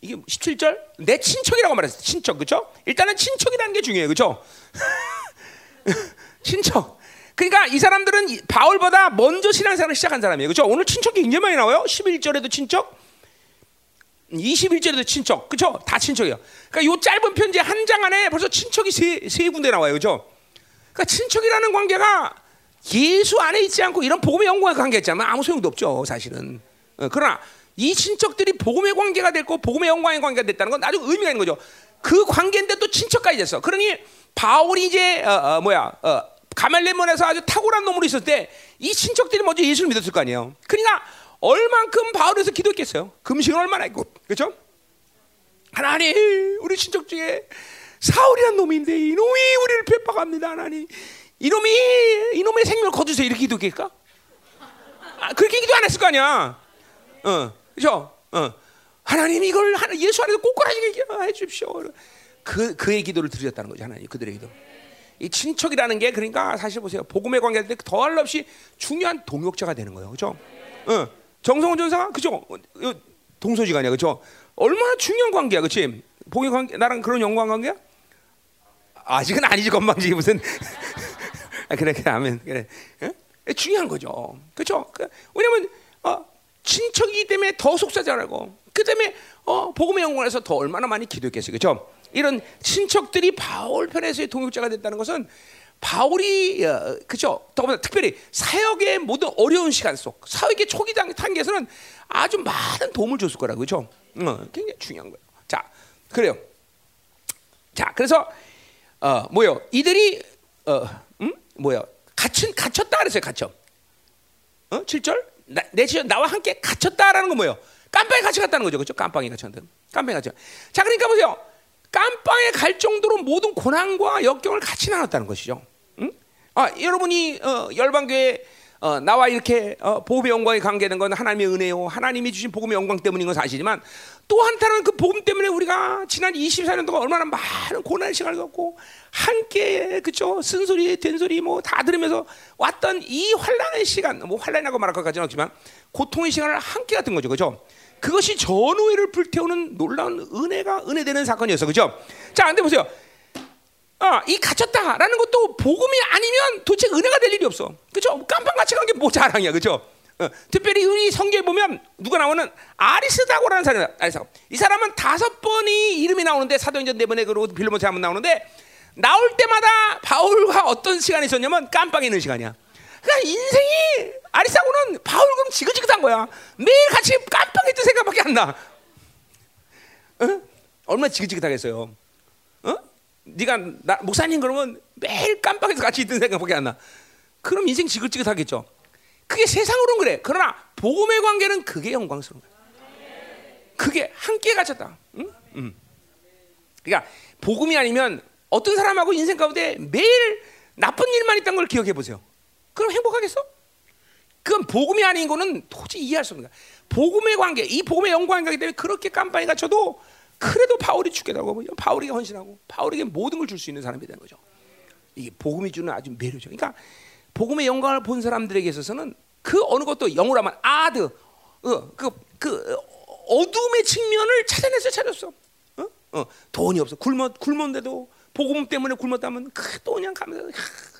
이게 17절 내 친척이라고 말했어. 친척 그죠? 일단은 친척이라는 게 중요해요. 그죠? *laughs* 친척. 그러니까 이 사람들은 이- 바울보다 먼저 신앙생활을 시작한 사람이에요. 그죠? 오늘 친척이 굉장히 많이 나와요. 11절에도 친척, 21절에도 친척. 그죠? 다 친척이에요. 그러니까 요 짧은 편지 한 장 안에 벌써 친척이 세, 세 군데 나와요. 그죠? 그러니까 친척이라는 관계가 예수 안에 있지 않고 이런 복음의 영광의 관계 있잖아요. 아무 소용도 없죠. 사실은. 어, 그러나 이 친척들이 복음의 관계가 됐고 복음의 영광의 관계가 됐다는 건 아주 의미가 있는 거죠. 그 관계인데 또 친척까지 됐어. 그러니 바울이 이제 어, 어, 뭐야 어, 가말레몬에서 아주 탁월한 놈으로 있을 때 이 친척들이 먼저 예수를 믿었을 거 아니에요. 그러니까 얼만큼 바울에서 기도했겠어요. 금식을 얼마나 했고 그렇죠? 하나님 우리 친척 중에 사울이란 놈인데 이놈이 우리를 핍박합니다 하나님 이놈이 이놈의 생명을 거두세요 이렇게 기도했을까? 아, 그렇게 기도 안 했을 거 아니야 어 그죠? 어 하나님 이걸 예수 안에서 꼬꾸라지게 해 주십시오 그, 그의 기도를 드렸다는 거죠 하나님 그들의 기도 이 친척이라는 게 그러니까 사실 보세요 복음의 관계할 때 더할 것 없이 중요한 동역자가 되는 거예요 그죠? 어, 정성훈 전사가 그죠? 어, 어, 동서지간이야 그죠? 얼마나 중요한 관계야 그치? 복의 관계 나랑 그런 영광 관계야? 아직은 아니지 건방지 무슨 *laughs* 아, 그래 그래 아멘 그래 어? 중요한 거죠 그렇죠 그, 왜냐면 어, 친척이기 때문에 더 속사자라고 그 때문에 어, 복음의 영광에서 더 얼마나 많이 기도했겠어요 그렇죠 이런 친척들이 바울 편에서의 동역자가 됐다는 것은 바울이 어, 그죠 더보다 특별히 사역의 모든 어려운 시간 속 사역의 초기 단- 단계에서는 아주 많은 도움을 줬을 거라고 그죠 어, 굉장히 중요한 거예요 자 그래요 자 그래서 어 뭐요? 이들이 어 음? 뭐요? 갇힌 갇혔다 그랬어요. 갇혀. 어? 7절? 나, 내 지연 나와 함께 갇혔다라는 건 뭐예요? 깜빵에 같이 갔다는 거죠. 그렇죠? 깜빵에 갇혔다. 깜빵에 갇혀. 자, 그러니까 보세요. 깜빵에 갈 정도로 모든 고난과 역경을 같이 나눴다는 것이죠. 응? 아, 여러분이 어, 열방교회 어, 나와 이렇게 어, 복음의 영광에 관계된 건 하나님의 은혜요. 하나님이 주신 복음의 영광 때문인 건 사실이지만 또 한타는 그 복음 때문에 우리가 지난 24년 동안 얼마나 많은 고난의 시간을 갖고 함께 그죠 쓴소리 된소리 뭐 다 들으면서 왔던 이 환란의 시간 뭐 환란이라고 말할 것까지는 없지만 고통의 시간을 함께 갔던 거죠. 그죠? 그것이 전후회를 불태우는 놀라운 은혜가 은혜되는 사건이었어. 그죠? 자 근데 보세요 아, 이 갇혔다라는 것도 복음이 아니면 도대체 은혜가 될 일이 없어. 그죠? 깜빵 같이 간 게 뭐 자랑이야. 그죠? 어, 특별히 우리 성경에 보면 누가 나오는 아리스다고라는 사람이야. 아리스다고. 이 사람은 다섯 번이 이름이 나오는데 사도행전 네 번에 그리고 빌리모스 한번 나오는데 나올 때마다 바울과 어떤 시간이 있었냐면 깜빵에 있는 시간이야. 그러니까 인생이 아리사고는 바울 그럼 지긋지긋한 거야. 매일 같이 깜빡했던 생각밖에 안 나. 어? 얼마나 지긋지긋하겠어요. 어? 네가 나, 목사님 그러면 매일 깜빡해서 같이 있던 생각밖에 안 나. 그럼 인생 지긋지긋하겠죠. 그게 세상으로는 그래. 그러나 복음의 관계는 그게 영광스러운 거야. 그게 함께 갇혔다. 응? 응. 그러니까 복음이 아니면 어떤 사람하고 인생 가운데 매일 나쁜 일만 있다는 걸 기억해 보세요. 그럼 행복하겠어? 그건 복음이 아닌 거는 도저히 이해할 수 없는 거야. 복음의 관계, 이 복음의 영광 관계 때문에 그렇게 깜빡이 갇혀도 그래도 바울이 죽겠다고 바울에게 헌신하고 바울에게 모든 걸 줄 수 있는 사람이 되는 거죠. 이게 복음이 주는 아주 매료죠. 그러니까 복음의 영광을 본 사람들에게 있어서는 그 어느 것도 영어로 하면 아드, 어, 그, 그 어둠의 측면을 찾아내서 찾았어. 어? 어, 돈이 없어. 굶어, 굶었는데도 복음 때문에 굶었다면 그또 그냥 가면서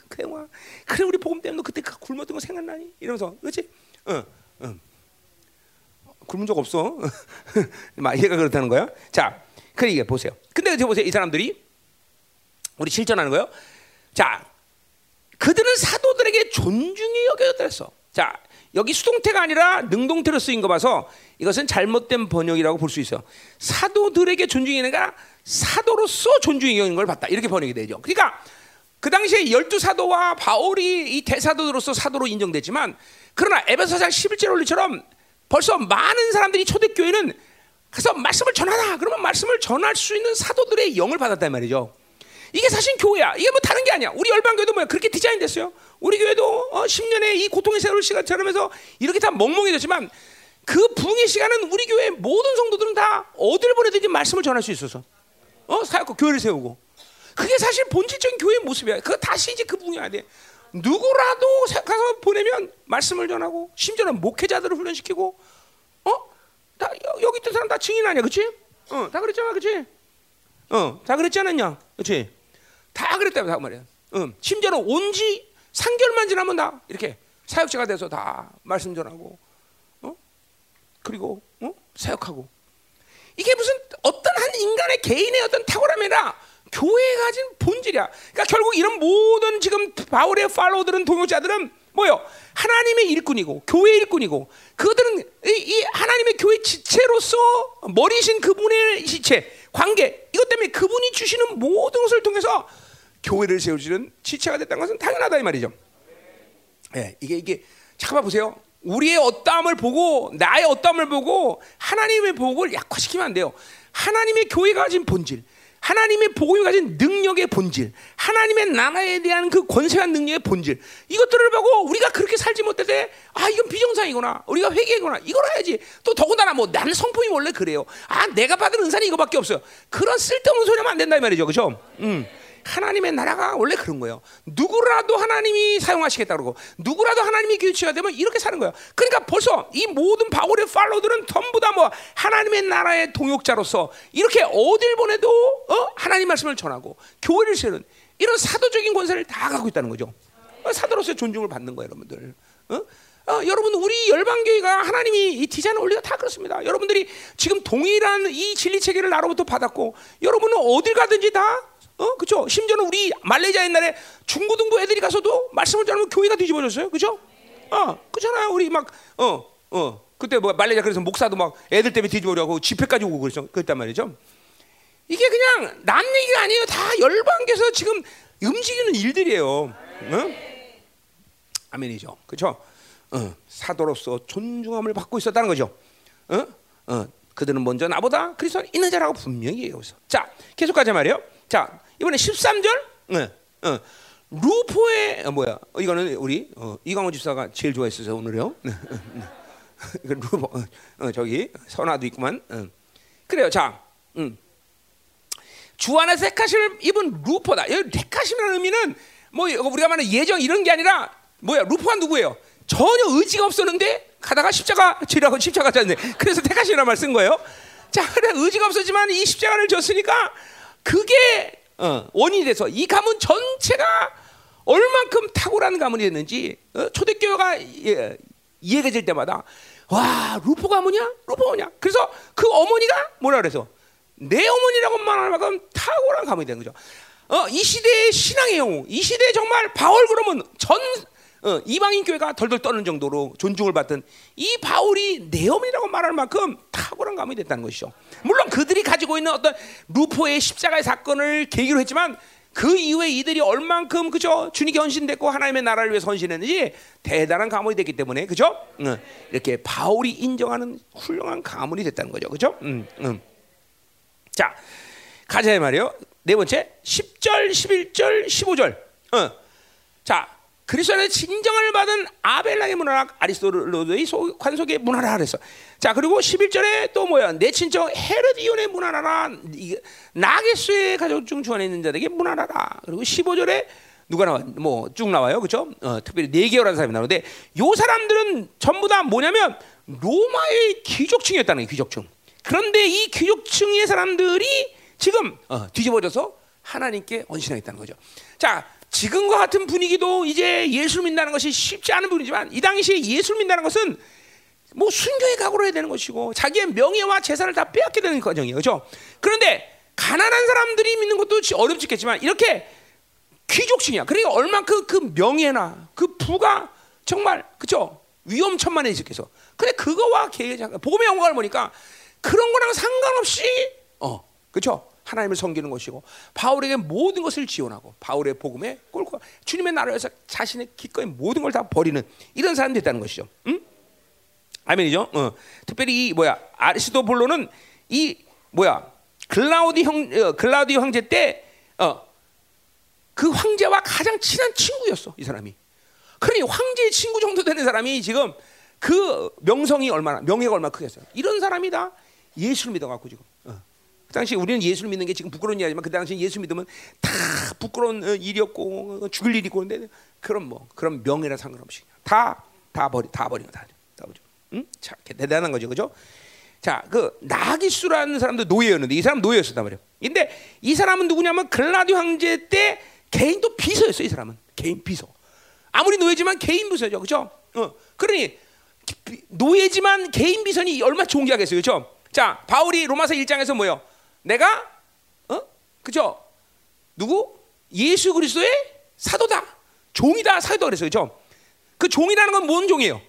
그래 와 그래 우리 복음 때문에 그때 그 굶었던 거 생각나니 이러면서 그렇지? 어, 어. 굶은 적 없어. *laughs* 막 얘가 그렇다는 거야. 자, 그러니까 보세요. 근데 이제 보세요. 이 사람들이 우리 실전하는 거요. 자, 그들은 사도들에게 존중이 여겨졌다 했어. 자, 여기 수동태가 아니라 능동태로 쓰인 거 봐서 이것은 잘못된 번역이라고 볼 수 있어요. 사도들에게 존중이니까 사도로서 존중이 여긴 걸 봤다. 이렇게 번역이 되죠. 그러니까 그 당시에 열두 사도와 바울이 이 대사도로서 사도로 인정됐지만 그러나 에베소상 11절 원리처럼 벌써 많은 사람들이 초대교회는 가서 말씀을 전하라. 그러면 말씀을 전할 수 있는 사도들의 영을 받았단 말이죠. 이게 사실 교회야. 이게 뭐 다른 게 아니야. 우리 열방교회도 뭐야. 그렇게 디자인됐어요. 우리 교회도 어, 10년의 이 고통의 세월 시간처럼 해서 이렇게 다 멍멍해졌지만 그 붕의 시간은 우리 교회 모든 성도들은 다 어디를 보내든지 말씀을 전할 수 있어서 어 사역고 교회를 세우고 그게 사실 본질적인 교회의 모습이야. 그 다시 이제 그 붕이야 돼. 누구라도 가서 보내면 말씀을 전하고 심지어는 목회자들을 훈련시키고 어? 다 여기 있던 사람 다 증인 아니야, 그렇지? 어, 다 그랬잖아, 그렇지? 어, 다 그랬지 않았냐, 그렇지? 다 그랬다고 다 말이야. 응. 심지어는 온지 3개월만 지나면 다 이렇게 사역자가 돼서 다 말씀 전하고, 어? 그리고 어? 사역하고. 이게 무슨 어떤 한 인간의 개인의 어떤 탁월함이 아니라 교회가 가진 본질이야. 그러니까 결국 이런 모든 지금 바울의 팔로우들은 동역자들은 뭐요? 하나님의 일꾼이고 교회 일꾼이고 그들은 이, 이, 하나님의 교회 지체로서 머리신 그분의 지체 관계 이것 때문에 그분이 주시는 모든 것을 통해서 교회를 세우시는 지체가 됐다는 것은 당연하다 이 말이죠. 예, 이게 이게 잠깐만 보세요. 우리의 어떠함을 보고 나의 어떠함을 보고 하나님의 복을 약화시키면 안 돼요. 하나님의 교회가 가진 본질, 하나님의 복음이 가진 능력의 본질, 하나님의 나라에 대한 그 권세와 능력의 본질, 이것들을 보고 우리가 그렇게 살지 못할 때, 아, 이건 비정상이구나. 우리가 회개구나. 이걸 해야지. 또 더군다나 뭐, 나는 성품이 원래 그래요. 아, 내가 받은 은사는 이거밖에 없어요. 그런 쓸데없는 소리 하면 안 된다, 이 말이죠. 그죠? 음. 하나님의 나라가 원래 그런 거예요. 누구라도 하나님이 사용하시겠다 그러고 누구라도 하나님이 교체가 되면 이렇게 사는 거예요. 그러니까 벌써 이 모든 바울의 팔로들은 전부 다 뭐 하나님의 나라의 동역자로서 이렇게 어딜 보내도 어? 하나님 말씀을 전하고 교회를 세우는 이런 사도적인 권세를 다 갖고 있다는 거죠. 어, 사도로서의 존중을 받는 거예요, 여러분들. 어? 어, 여러분 우리 열방교회가 하나님이 이 디자인 원리가 다 그렇습니다. 여러분들이 지금 동일한 이 진리 체계를 나로부터 받았고 여러분은 어딜 가든지 다 어, 그죠? 심지어는 우리 말레이시아 옛날에 중고등부 애들이 가서도 말씀을 전하면 교회가 뒤집어졌어요, 그죠? 어, 그잖아요. 우리 막, 어, 어, 그때 뭐 말레이시아 그래서 목사도 막 애들 때문에 뒤집어려고 집회까지 오고 그랬어, 그랬단 말이죠. 이게 그냥 남 얘기가 아니에요. 다 열방께서 지금 움직이는 일들이에요. 어? 아멘이죠, 그죠? 어, 사도로서 존중함을 받고 있었다는 거죠. 어? 어, 그들은 먼저 나보다 그리스도 있는 자라고 분명히 얘기하고 자, 계속 가자 말이요. 자, 이번에 13절. 네. 어. 루포의 어, 뭐야? 어, 이거는 우리 어, 이광호 집사가 제일 좋아했어요 오늘요. 네, 네. 루포 어, 어, 저기 선화도 있구만. 어. 그래요. 자, 음. 주 안에 택하심을 입은 루포다. 여기 택하심이라는 의미는 뭐 우리가 말하는 예정 이런 게 아니라 뭐야? 루포가 누구예요? 전혀 의지가 없었는데 가다가 십자가 지라고 십자가 졌네. 그래서 택하심이라는 말쓴 거예요. 자, 그래 의지가 없었지만 이 십자가를 졌으니까 그게 어, 원인이 돼서 이 가문 전체가 얼만큼 탁월한 가문이 됐는지 어, 초대교회가 예, 이해가 될 때마다 와 루포 가문이야? 루포 가문이야? 그래서 그 어머니가 뭐라 그래서? 내 어머니라고 말하는 만큼 탁월한 가문이 된 거죠. 어, 이 시대의 신앙의 영웅 이 시대에 정말 바울 그러면 전 어, 이방인 교회가 덜덜 떠는 정도로 존중을 받던 이 바울이 내엄이라고 말할 만큼 탁월한 감이 됐다는 것이죠. 물론 그들이 가지고 있는 어떤 루포의 십자가의 사건을 계기로 했지만 그 이후에 이들이 얼만큼 그죠 주님께 헌신됐고 하나님의 나라를 위해 헌신했는지 대단한 가문이 됐기 때문에 그죠 응. 이렇게 바울이 인정하는 훌륭한 가문이 됐다는 거죠 그죠 응, 응. 자 가자 말이요 네 번째 10절 11절 15절 어. 자 그리스도 안에 진정을 받은 아벨라의 문화락 아리스토로의 관속의 문화라 그랬어. 자 그리고 11절에 또 뭐야 내 친척 헤르디온의 문화라라 나게스의 가족 중 주안에 있는 자들에게 문화라라. 그리고 15절에 누가 나와 뭐 쭉 나와요 그죠? 어, 특별히 네개월한 사람이 나오는데 요 사람들은 전부 다 뭐냐면 로마의 귀족층이었다는 거예요 귀족층. 그런데 이 귀족층의 사람들이 지금 어, 뒤집어져서 하나님께 언신하겠다는 거죠. 자 지금과 같은 분위기도 이제 예수를 믿는다는 것이 쉽지 않은 분이지만 이 당시에 예수를 믿는다는 것은 뭐 순교의 각오로 해야 되는 것이고 자기의 명예와 재산을 다 빼앗게 되는 과정이에요. 그렇죠? 그런데 가난한 사람들이 믿는 것도 어렵지겠지만 이렇게 귀족층이야. 그러니까 얼만큼 그 명예나 그 부가 정말 그죠 위험천만해졌겠어. 근데 그거와 복음의 영광을 보니까 그런 거랑 상관없이 어 그렇죠 하나님을 섬기는 것이고 바울에게 모든 것을 지원하고 바울의 복음에 꼴고 주님의 나라에서 자신의 기꺼이 모든 걸 다 버리는 이런 사람이 됐다는 것이죠. 응? 아멘이죠. 어. 특별히 이 뭐야 아리스도볼로는 이 뭐야 글라우디 형 어, 글라우디 황제 때 어, 그 황제와 가장 친한 친구였어 이 사람이. 그러니 황제의 친구 정도 되는 사람이 지금 그 명성이 얼마나 명예가 얼마나 크겠어요. 이런 사람이다 예수를 믿어갖고 지금. 어. 그 당시 우리는 예수를 믿는 게 지금 부끄러운 일이지만 그 당시 예수 믿으면 다 부끄러운 어, 일이었고 어, 죽을 일이고 근데 그런 뭐 그런 명예나 상관없이 다 다 버리 다 버리고 다, 다 버리고 응? 자, 대단한 거죠, 그죠? 자, 그 나기수라는 사람도 노예였는데 이 사람 노예였었단 말이에요. 근데 이 사람은 누구냐면 글라디 황제 때 개인 또 비서였어, 이 사람은 개인 비서. 아무리 노예지만 개인 비서죠, 그죠? 어, 그러니 노예지만 개인 비서니 얼마 나 존귀하겠어요, 그죠? 자, 바울이 로마서 1장에서 뭐요? 내가 어? 그죠? 누구? 예수 그리스도의 사도다. 종이다. 사도다 그랬어요. 그죠? 그 종이라는 건 뭔 종이에요?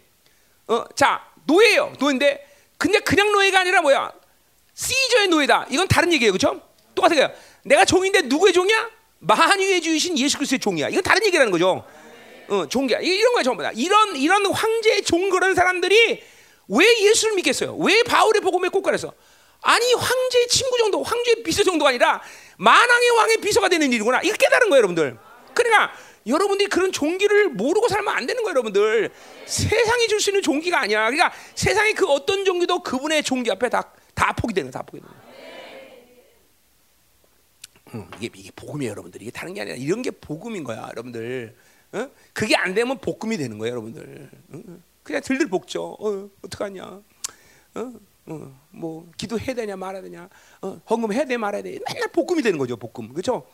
어, 자, 노예예요. 노예인데 근데 그냥 노예가 아니라 뭐야? 시저의 노예다. 이건 다른 얘기예요. 그죠? 똑같은 거예요. 내가 종인데 누구의 종이야? 만유의 주이신 예수 그리스도의 종이야. 이건 다른 얘기라는 거죠. 어, 종이야. 이런 거야 전부 다. 이런 이런 황제의 종 그런 사람들이 왜 예수를 믿겠어요? 왜 바울의 복음에 꽂가려서 아니 황제의 친구 정도, 황제의 비서 정도가 아니라 만왕의 왕의 비서가 되는 일이구나. 이거 깨달은 거예요, 여러분들. 그러니까 여러분들이 그런 종기를 모르고 살면 안 되는 거예요, 여러분들. 세상이 줄 수 있는 종기가 아니야. 그러니까 세상의 그 어떤 종기도 그분의 종기 앞에 다, 다 포기되는 거다 포기되는 거야. 음, 이게, 이게 복음이에요, 여러분들. 이게 다른 게 아니라 이런 게 복음인 거야, 여러분들. 어? 그게 안 되면 복음이 되는 거예요, 여러분들. 어? 그냥 들들 볶죠. 어, 어떡하냐. 어? 어, 뭐 기도해야 되냐 말아야 되냐, 어, 헌금 해야 돼 말아야 돼. 맨날 볶음이 되는 거죠, 볶음. 그렇죠?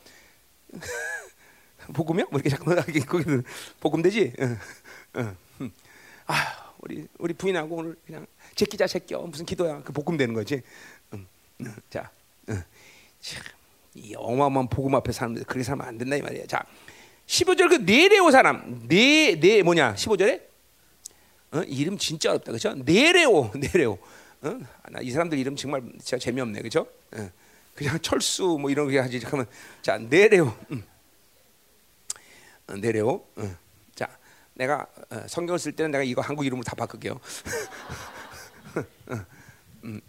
*laughs* 볶음이요? 뭐 이렇게 잠깐만 거기는 볶음 되지? 어, 어. 음. 아, 우리 우리 부인하고 오늘 그냥 제끼자 제껴 무슨 기도야? 그 볶음 되는 거지. 음, 음, 자, 음. 참, 이 어마어마한 복음 앞에 사람들 그렇게 살면 안 된다 이 말이야. 자, 15절 그 네레오 사람, 네, 네 뭐냐? 15절에 어? 이름 진짜 어렵다, 그렇죠? 네레오, 네레오. 어? 이 사람들 이름 정말 진짜 재미없네, 그죠? 어. 그냥 철수 뭐 이런 게 하지. 잠깐만, 자 내레오, 음. 어, 내레오. 어. 자, 내가 어, 성경을 쓸 때는 내가 이거 한국 이름으로 다 바꿀게요. *laughs* 어, 음.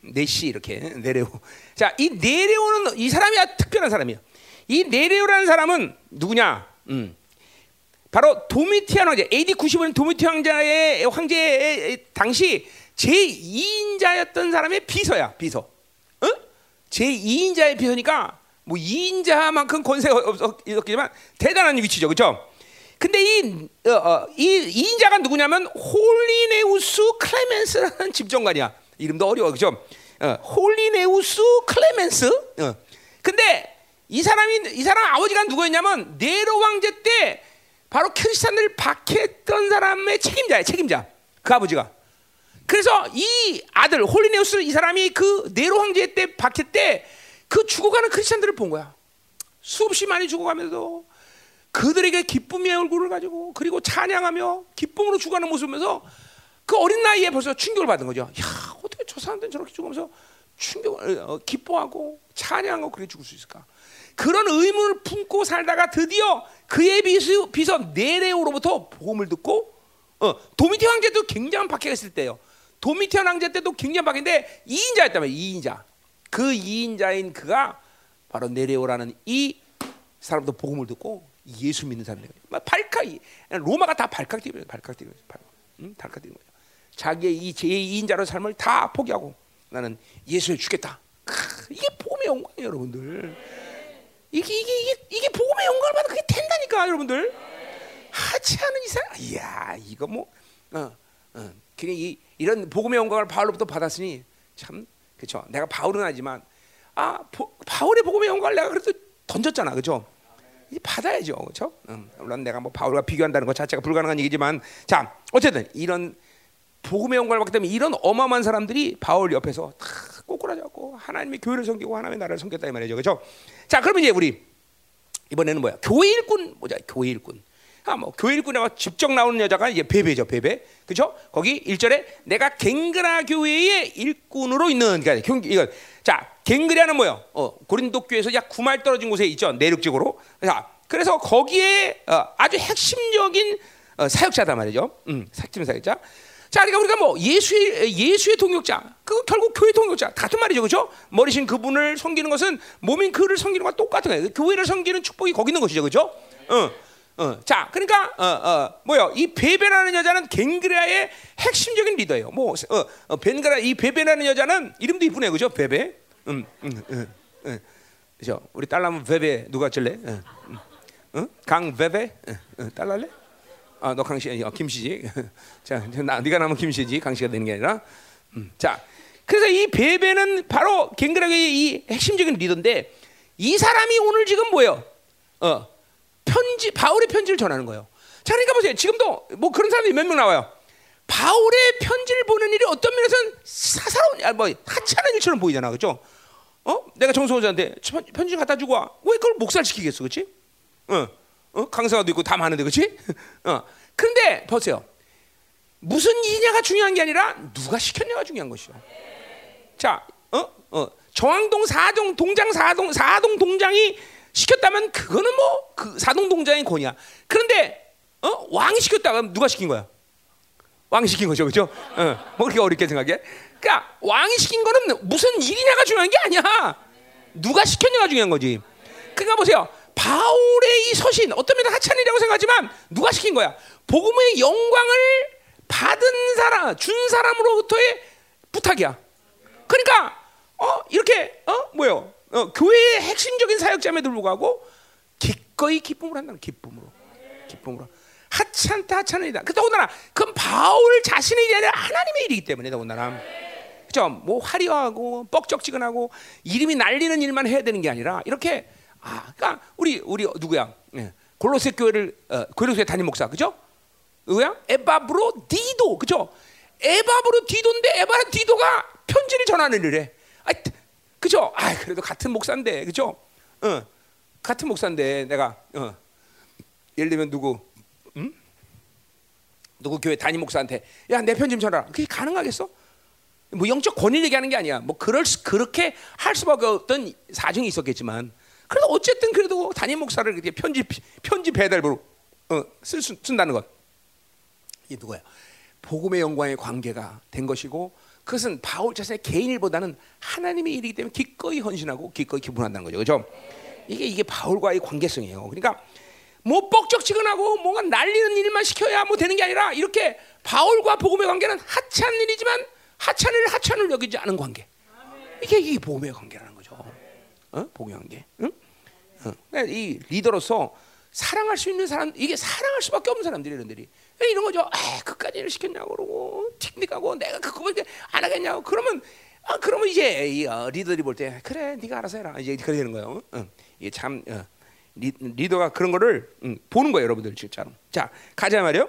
네시 이렇게 네레오. 자, 이 네레오는 이 사람이 특별한 사람이야. 이 네레오라는 사람은 누구냐? 음. 바로 도미티안 황제, AD 95년 도미티 황제의 황제 당시 제2인자였던 사람의 비서야, 비서. 어? 제2인자의 비서니까 뭐 2인자만큼 권세가 없었겠지만 대단한 위치죠. 그렇죠? 근데 이, 어, 어, 이 2인자가 누구냐면 홀리네우스 클레멘스라는 집정관이야. 이름도 어려워. 그죠? 어, 홀리네우스 클레멘스. 어. 근데 이 사람이 이 사람 아버지가 누구였냐면 네로 황제 때 바로 크리스찬을 박해했던 사람의 책임자야, 책임자. 그 아버지가. 그래서 이 아들 홀리네우스 이 사람이 그 네로 황제 때 박해 때 그 죽어가는 크리스천들을 본 거야. 수없이 많이 죽어가면서 그들에게 기쁨의 얼굴을 가지고 그리고 찬양하며 기쁨으로 죽어가는 모습을 보면서 그 어린 나이에 벌써 충격을 받은 거죠. 야 어떻게 저 사람들은 저렇게 죽으면서 충격을 어, 기뻐하고 찬양하고 그렇게 죽을 수 있을까? 그런 의문을 품고 살다가 드디어 그의 비서, 비서 네레오로부터 복음을 듣고 어, 도미티 황제 도 굉장한 박해가 있을 때요. 도미티 황제 때도 굉장한 박해인데 2인자였다면 2인자. 그 2인자인 그가 바로 네레오라는 이 사람도 복음을 듣고 예수 믿는 사람이에요. 발칵이 로마가 다 발칵 뛰는 발칵 뛰는. 발칵, 응? 발칵 뛰는 거죠. 자기의 이 제2인자로 삶을 다 포기하고 나는 예수를 죽겠다. 크, 이게 복음의 영광이에요, 여러분들. 이게 이게 이게 이게 복음의 영광을 받는 그게 된다니까, 여러분들. 하지 않은 이상, 이야, 이거 뭐, 어, 어, 그냥 이 이런 복음의 영광을 바울로부터 받았으니 참 그렇죠. 내가 바울은 아니지만 아 보, 바울의 복음의 영광을 내가 그래도 던졌잖아, 그렇죠? 이 받아야죠, 그렇죠? 음, 물론 내가 뭐 바울과 비교한다는 것 자체가 불가능한 얘기지만, 자 어쨌든 이런 복음의 영광을 받기 때문에 이런 어마어마한 사람들이 바울 옆에서 다 꼬꾸라졌고 하나님의 교회를 섬기고 하나님의 나라를 섬겼다 이 말이죠, 그렇죠? 자, 그러면 이제 우리 이번에는 뭐야? 교회 일꾼 보자, 교회 일꾼. 아, 뭐 교회 일꾼하고 직접 나오는 여자가 이제 베베죠, 베베. 그죠? 거기 1절에 내가 갱그라 교회의 일꾼으로 있는 그러니까 경 이거 자, 갱그라는 뭐요? 어, 고린도 교회에서 약 9마일 떨어진 곳에 있죠. 내륙적으로. 자, 그래서 거기에 어, 아주 핵심적인 어, 사역자다 말이죠. 음, 핵심 사역자. 자, 그러니까 우리가 뭐 예수의 예수의 동역자, 그 결국 교회 동역자 같은 말이죠, 그렇죠? 머리신 그분을 섬기는 것은 몸인 그를 섬기는 것과 똑같은 거예요. 교회를 섬기는 축복이 거기 있는 것이죠, 그렇죠? 어. 어, 자, 그러니까 어, 어, 뭐요? 이 베베라는 여자는 갱그라의 핵심적인 리더예요. 뭐 어, 어, 벤그라 이 베베라는 여자는 이름도 이쁘네, 그죠? 베베. 음, 음, 음, 음. 그죠? 우리 딸라면 베베 누가 줄래? 어, 음. 어? 강 베베? 딸랄래? 아, 너 강씨, 어, 김씨지. *laughs* 자, 나 네가 나면 김씨지. 강씨가 되는 게 아니라. 음, 자, 그래서 이 베베는 바로 갱그라의 이 핵심적인 리더인데 이 사람이 오늘 지금 뭐예요? 어. 편지 바울의 편지를 전하는 거예요. 자, 그러니까 보세요. 지금도 뭐 그런 사람들이 몇 명 나와요. 바울의 편지를 보는 일이 어떤 면에서는 사사로운, 아, 뭐 하찮은 일처럼 보이잖아, 그렇죠? 어? 내가 정성호자한테 편지 갖다 주고 와. 왜 그걸 목살시키겠어, 그렇지? 어, 어? 강사도 있고 다 많은데, 그렇지? *laughs* 어. 그런데 보세요. 무슨 일이냐가 중요한 게 아니라 누가 시켰냐가 중요한 것이요. 자, 어, 어, 정왕동 사동 동장 사동 사동 동장이 시켰다면 그거는 뭐 그 사동 동장의 권이야. 그런데 어? 왕이 시켰다 그럼 누가 시킨 거야? 왕이 시킨 거죠, 그렇죠? 어, 뭐 그렇게 어렵게 생각해? 그러니까 왕이 시킨 거는 무슨 일이냐가 중요한 게 아니야. 누가 시켰냐가 중요한 거지. 그러니까 보세요. 바울의 이 서신 어떤 면에 하찮이라고 생각하지만 누가 시킨 거야? 복음의 영광을 받은 사람, 준 사람으로부터의 부탁이야. 그러니까 어 이렇게 어 뭐요? 어, 교회의 핵심적인 사역자임에도 불구하고 기꺼이 기쁨을 한다는 기쁨으로 기쁨으로 하찮다 하찮으리다. 그 더군다나 그건 바울 자신의 일이 아니라 하나님의 일이기 때문에 더군다나 그죠? 뭐 화려하고 뻑적지근하고 이름이 날리는 일만 해야 되는 게 아니라 이렇게 아, 그러니까 우리 우리 누구야? 예. 골로새 교회를 어, 골로새 담임 목사 그죠? 누구야? 에바브로 디도 그죠? 에바브로 디도인데 에바브로 디도가 편지를 전하는 일에 아, 그죠? 아, 그래도 같은 목사인데, 그죠? 어, 같은 목사인데 내가 어, 예를 들면 누구, 음? 누구 교회 담임 목사한테 야 내 편집 전하라. 그게 가능하겠어? 뭐 영적 권위 얘기하는 게 아니야. 뭐 그럴 수, 그렇게 할 수밖에 없던 사정이 있었겠지만, 그래도 어쨌든 그래도 담임 목사를 그렇게 편집 편집 배달부로 어, 쓸 수, 쓴다는 것. 이 누구야? 복음의 영광의 관계가 된 것이고 그것은 바울 자신의 개인 일보다는 하나님의 일이기 때문에 기꺼이 헌신하고 기꺼이 기분한다는 거죠. 그죠? 이게 이게 바울과의 관계성이에요. 그러니까 뭐 뻑적지근하고 뭔가 날리는 일만 시켜야 뭐 되는 게 아니라 이렇게 바울과 복음의 관계는 하찮은 일이지만 하찮을 하찮을 여기지 않은 관계. 이게 이 복음의 관계라는 거죠. 어? 복음의 관계. 응? 어. 이 리더로서 사랑할 수 있는 사람 이게 사랑할 수밖에 없는 사람들이 이런들이 이런 거죠. 아, 그까지 일 시켰냐고 그러고 틱닉하고 내가 그거밖에 안 하겠냐고 그러면 아 그러면 이제 이 어, 리더들이 볼 때 그래 네가 알아서 해라 이제 그렇게 되는 거예요. 어, 이게 참 어, 리, 리더가 그런 거를 음, 보는 거예요, 여러분들 진짜로. 자 가자 말이요.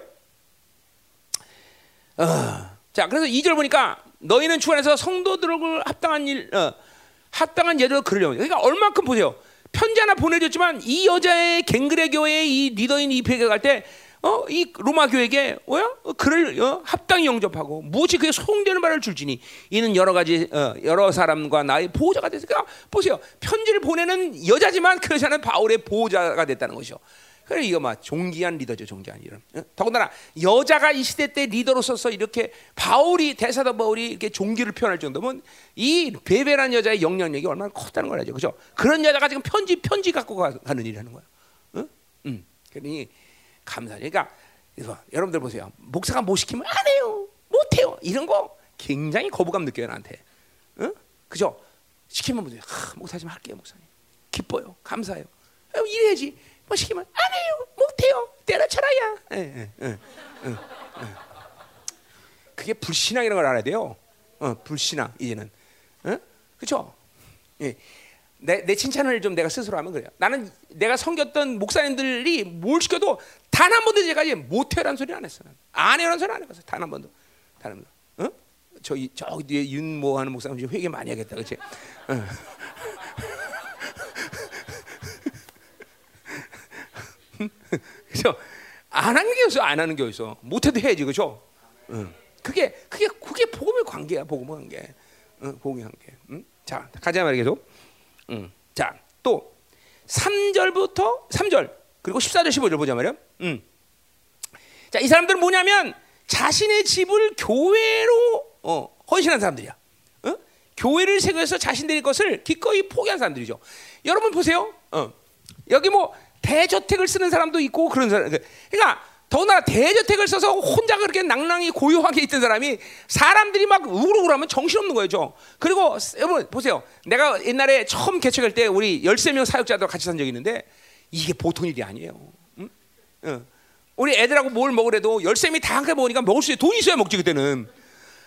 어, 자 그래서 2절 보니까 너희는 주 안에서 성도들을 합당한 일, 어, 합당한 예를 그러려면 그러니까 얼마큼 보세요. 편지 하나 보내줬지만 이 여자의 갱그레 교회의 이 리더인 이 베개 갈때 어, 이 로마 교회에게 뭐야? 어, 그를 어, 합당히 영접하고 무엇이 그에 소용되는 말을 줄지니 이는 여러 가지 어, 여러 사람과 나의 보호자가 됐으니까 보세요. 편지를 보내는 여자지만 그 여자는 바울의 보호자가 됐다는 것이죠. 그래 이거 막 존귀한 리더죠, 존귀한 이런. 어? 더군다나 여자가 이 시대 때 리더로서서 이렇게 바울이 대사도 바울이 이렇게 종기를 표현할 정도면 이 베베란 여자의 영향력이 얼마나 컸다는 걸 알죠, 그죠? 그런 여자가 지금 편지 편지 갖고 가, 는 일이라는 거야. 응? 응. 그러니 감사하죠. 그러니까 여러분들 보세요. 목사가 뭐 시키면 안 해요, 못 해요. 이런 거 굉장히 거부감 느껴요 나한테. 응? 그죠? 시키면 뭐죠? 목사님 할게요, 목사님. 기뻐요, 감사해요. 이래야지. 뭐 시키면 안 해요, 못 해요, 때려쳐라야. 예, 예, 예, 그게 불신앙이라는 걸 알아야 돼요. 어, 불신앙 이제는, 어? 그렇죠? 예. 내, 내 칭찬을 좀 내가 스스로 하면 그래요. 나는 내가 섬겼던 목사님들이 뭘 시켜도 단 한 번도 제가 못해라는 소리 안 했어. 안 해라는 소리 안 해봤어. 단한 번도. 단 한 번도. 어? 저기 저기 뒤에 윤모 하는 목사님 좀 회개 많이 하겠다, 그렇지? 어. *laughs* 그죠? 안 하는 게 있어, 안 하는 게 있어. 못해도 해야지, 그죠? 응. 그게 그게 그게 복음의 관계야, 복음의 관계. 응, 복음의 관계. 응? 자, 가자 말이야 응. 자, 또 3절부터 3절 그리고 14절 15절 보자 말이야. 응. 자, 이 사람들은 뭐냐면 자신의 집을 교회로 어, 헌신한 사람들이야. 어? 교회를 세워서 자신들의 것을 기꺼이 포기한 사람들이죠. 여러분 보세요. 어. 여기 뭐 대저택을 쓰는 사람도 있고 그런 사람. 그러니까 더나 대저택을 써서 혼자 그렇게 낭낭히 고요하게 있던 사람이 사람들이 막 우울우울하면 정신없는 거죠. 그리고 여러분 보세요. 내가 옛날에 처음 개척할 때 우리 13명 사역자들 같이 산 적이 있는데 이게 보통 일이 아니에요. 응? 응. 우리 애들하고 뭘 먹으래도 13명이 다 함께 먹으니까 먹을 수 있는 돈이 있어야 먹지 그때는.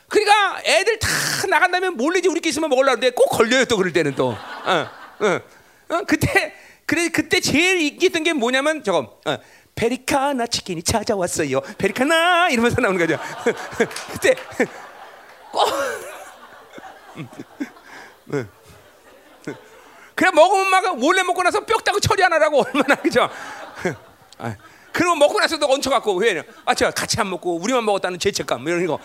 그러니까 애들 다 나간 다면 몰래 우리끼리 있으면 먹으려고 하는데 꼭 걸려요 또 그럴 때는 또. 어, 어, 어, 그때 그래 그때 제일 인기했던 게 뭐냐면 저거 어, 베리카나 치킨이 찾아왔어요. 베리카나 이러면서 나오는 거죠. *laughs* 그때 꼭 그래 먹으면 막 원래 먹고 나서 뼈 따고 처리 안 하라고 얼마나 그죠? 아, 그리고 먹고 나서도 얹혀갖고 왜? 아, 제가 같이 안 먹고 우리만 먹었다는 죄책감 뭐 이런 거.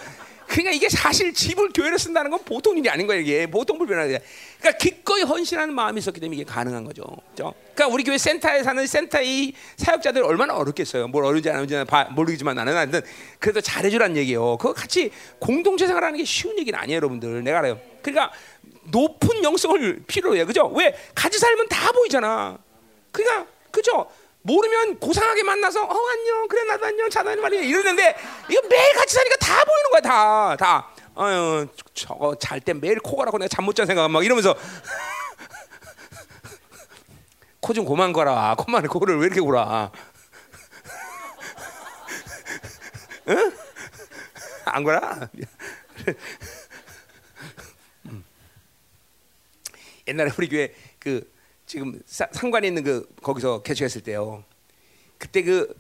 그러니까 이게 사실 집을 교회로 쓴다는 건 보통 일이 아닌 거예요. 이게 보통 불편하게. 그러니까 기꺼이 헌신하는 마음이 있었기 때문에 이게 가능한 거죠. 그렇죠? 그러니까 우리 교회 센터에 사는 센터의 사역자들 얼마나 어렵겠어요. 뭘 어른지 안 어른지 모르겠지만 나는 하여튼 그래도 잘해주라는 얘기예요. 그거 같이 공동체 생활하는 게 쉬운 얘기는 아니에요, 여러분들. 내가 알아요. 그러니까 높은 영성을 필요로 해요. 그죠? 왜 같이 살면 다 보이잖아. 그러니까 그죠? 모르면 고상하게 만나서 어 안녕 그래 나도 안녕 자다니 말이야 이러는데 이거 매일 같이 사니까 다 보이는 거야 다 다. 어유 저거 잘 때 매일 코 가라고 내가 잠 못 잔 생각 막 이러면서 *laughs* 코 좀 고만 거라 코만 코를 왜 이렇게 골아? *laughs* 응? 안 거라? *laughs* 음. 옛날에 우리 교회 그 지금 사, 상관에 있는 그 거기서 개척했을 때요. 그때 그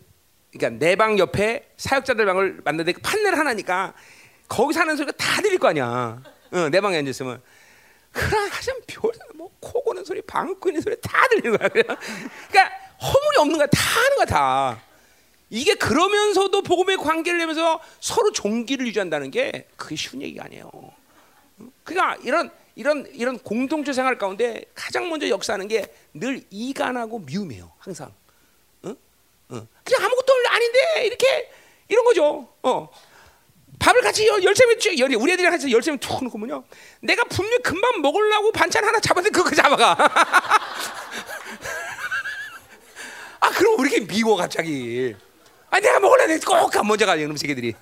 그러니까 내 방 옆에 사역자들 방을 만드는데 그 판넬 하나니까 거기 사는 소리가 다 들릴 거 아니야. 어, 내 방에 앉았으면 그럼 하여튼 별뭐 고는 소리, 방 끄는 소리 다 들리는 거야. 그러니까 허물이 없는 거야. 다 하는 거야 다. 이게 그러면서도 복음의 관계를 내면서 서로 종기를 유지한다는 게 그게 쉬운 얘기가 아니에요. 그러니까 이런 이런 이런 공동체 생활 가운데 가장 먼저 역사하는 게 늘 이간하고 미움이에요. 항상. 어? 어. 그냥 아무것도 아닌데 이렇게 이런 거죠. 어. 밥을 같이 열쇠면 우리 애들이랑 같이 열쇠면 툭 놓고 뭐냐? 내가 분명 히 금방 먹으려고 반찬 하나 잡았는데 그거 잡아가. *laughs* 아 그럼 왜 이렇게 미워 갑자기? 아 내가 먹으려고 꼭 먼저 가요 이놈 새끼들이. *laughs*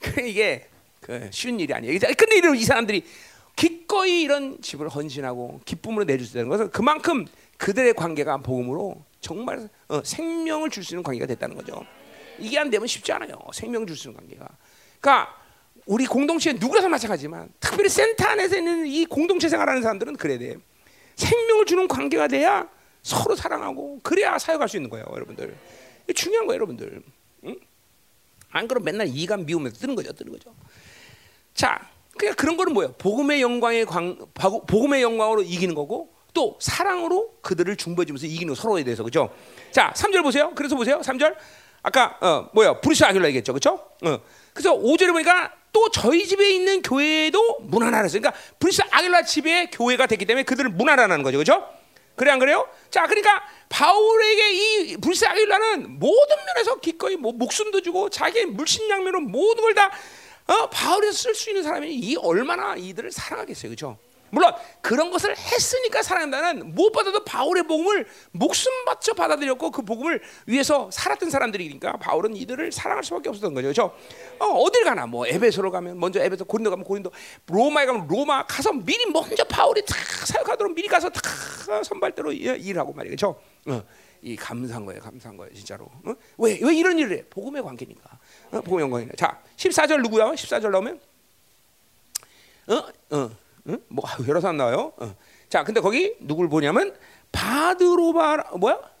그 이게 그 쉬운 일이 아니에요. 근데 이런 이 사람들이 기꺼이 이런 집을 헌신하고 기쁨으로 내줄 수 있는 것은 그만큼 그들의 관계가 복음으로 정말 어, 생명을 줄 수 있는 관계가 됐다는 거죠. 이게 안 되면 쉽지 않아요. 생명을 줄수 있는 관계가. 그러니까 우리 공동체 누구라도 마찬가지지만 특별히 센터 안에서 있는 이 공동체 생활하는 사람들은 그래야 돼. 생명을 주는 관계가 돼야 서로 사랑하고 그래야 사역할 수 있는 거예요, 여러분들. 중요한 거예요, 여러분들. 응? 안 그러면 맨날 이간 미우면서 뜨는 거죠, 뜨는 거죠. 자, 그러니까 그런 거는 뭐예요? 복음의 영광의 광, 복음의 영광으로 이기는 거고 또 사랑으로 그들을 중보해 주면서 이기는 거, 서로에 대해서 그죠? 자, 3절 보세요. 그래서 보세요. 3절. 아까 어 뭐야? 브리스가 아굴라 얘기했죠. 그렇죠? 어. 그래서 5절에 보니까 또 저희 집에 있는 교회도 문안하라는 거예요. 그러니까 브리스가 아굴라 집에 교회가 됐기 때문에 그들을 문안하라는 거죠. 그렇죠? 그래 안 그래요? 자, 그러니까 바울에게 이 브리스가 아굴라는 모든 면에서 기꺼이 뭐 목숨도 주고 자기의 물심양면으로 모든 걸 다 어, 바울에서 쓸수 있는 사람이 이 얼마나 이들을 사랑하겠어요, 그렇죠? 물론 그런 것을 했으니까 사랑한다는 무엇보다도 바울의 복음을 목숨 바쳐 받아들였고 그 복음을 위해서 살았던 사람들이니까 바울은 이들을 사랑할 수밖에 없었던 거죠, 그렇죠? 어, 어딜 가나 뭐 에베소로 가면 먼저 에베소, 고린도 가면 고린도, 로마에 가면 로마 가서 미리 먼저 바울이 탁 사역하도록 미리 가서 탁 선발대로 일- 일하고 말이죠, 그렇죠? 어, 이 감사한 거예요, 감사한 거예요, 진짜로. 어? 왜, 왜 이런 일을 해? 복음의 관계니까. 어? 복음의 영광이네. 자, 14절 누구야? 14절 나오면 어? 어? 어? 뭐 여러 사람 나와요. 어. 자, 근데 거기 누굴 보냐면 바드로바 뭐야?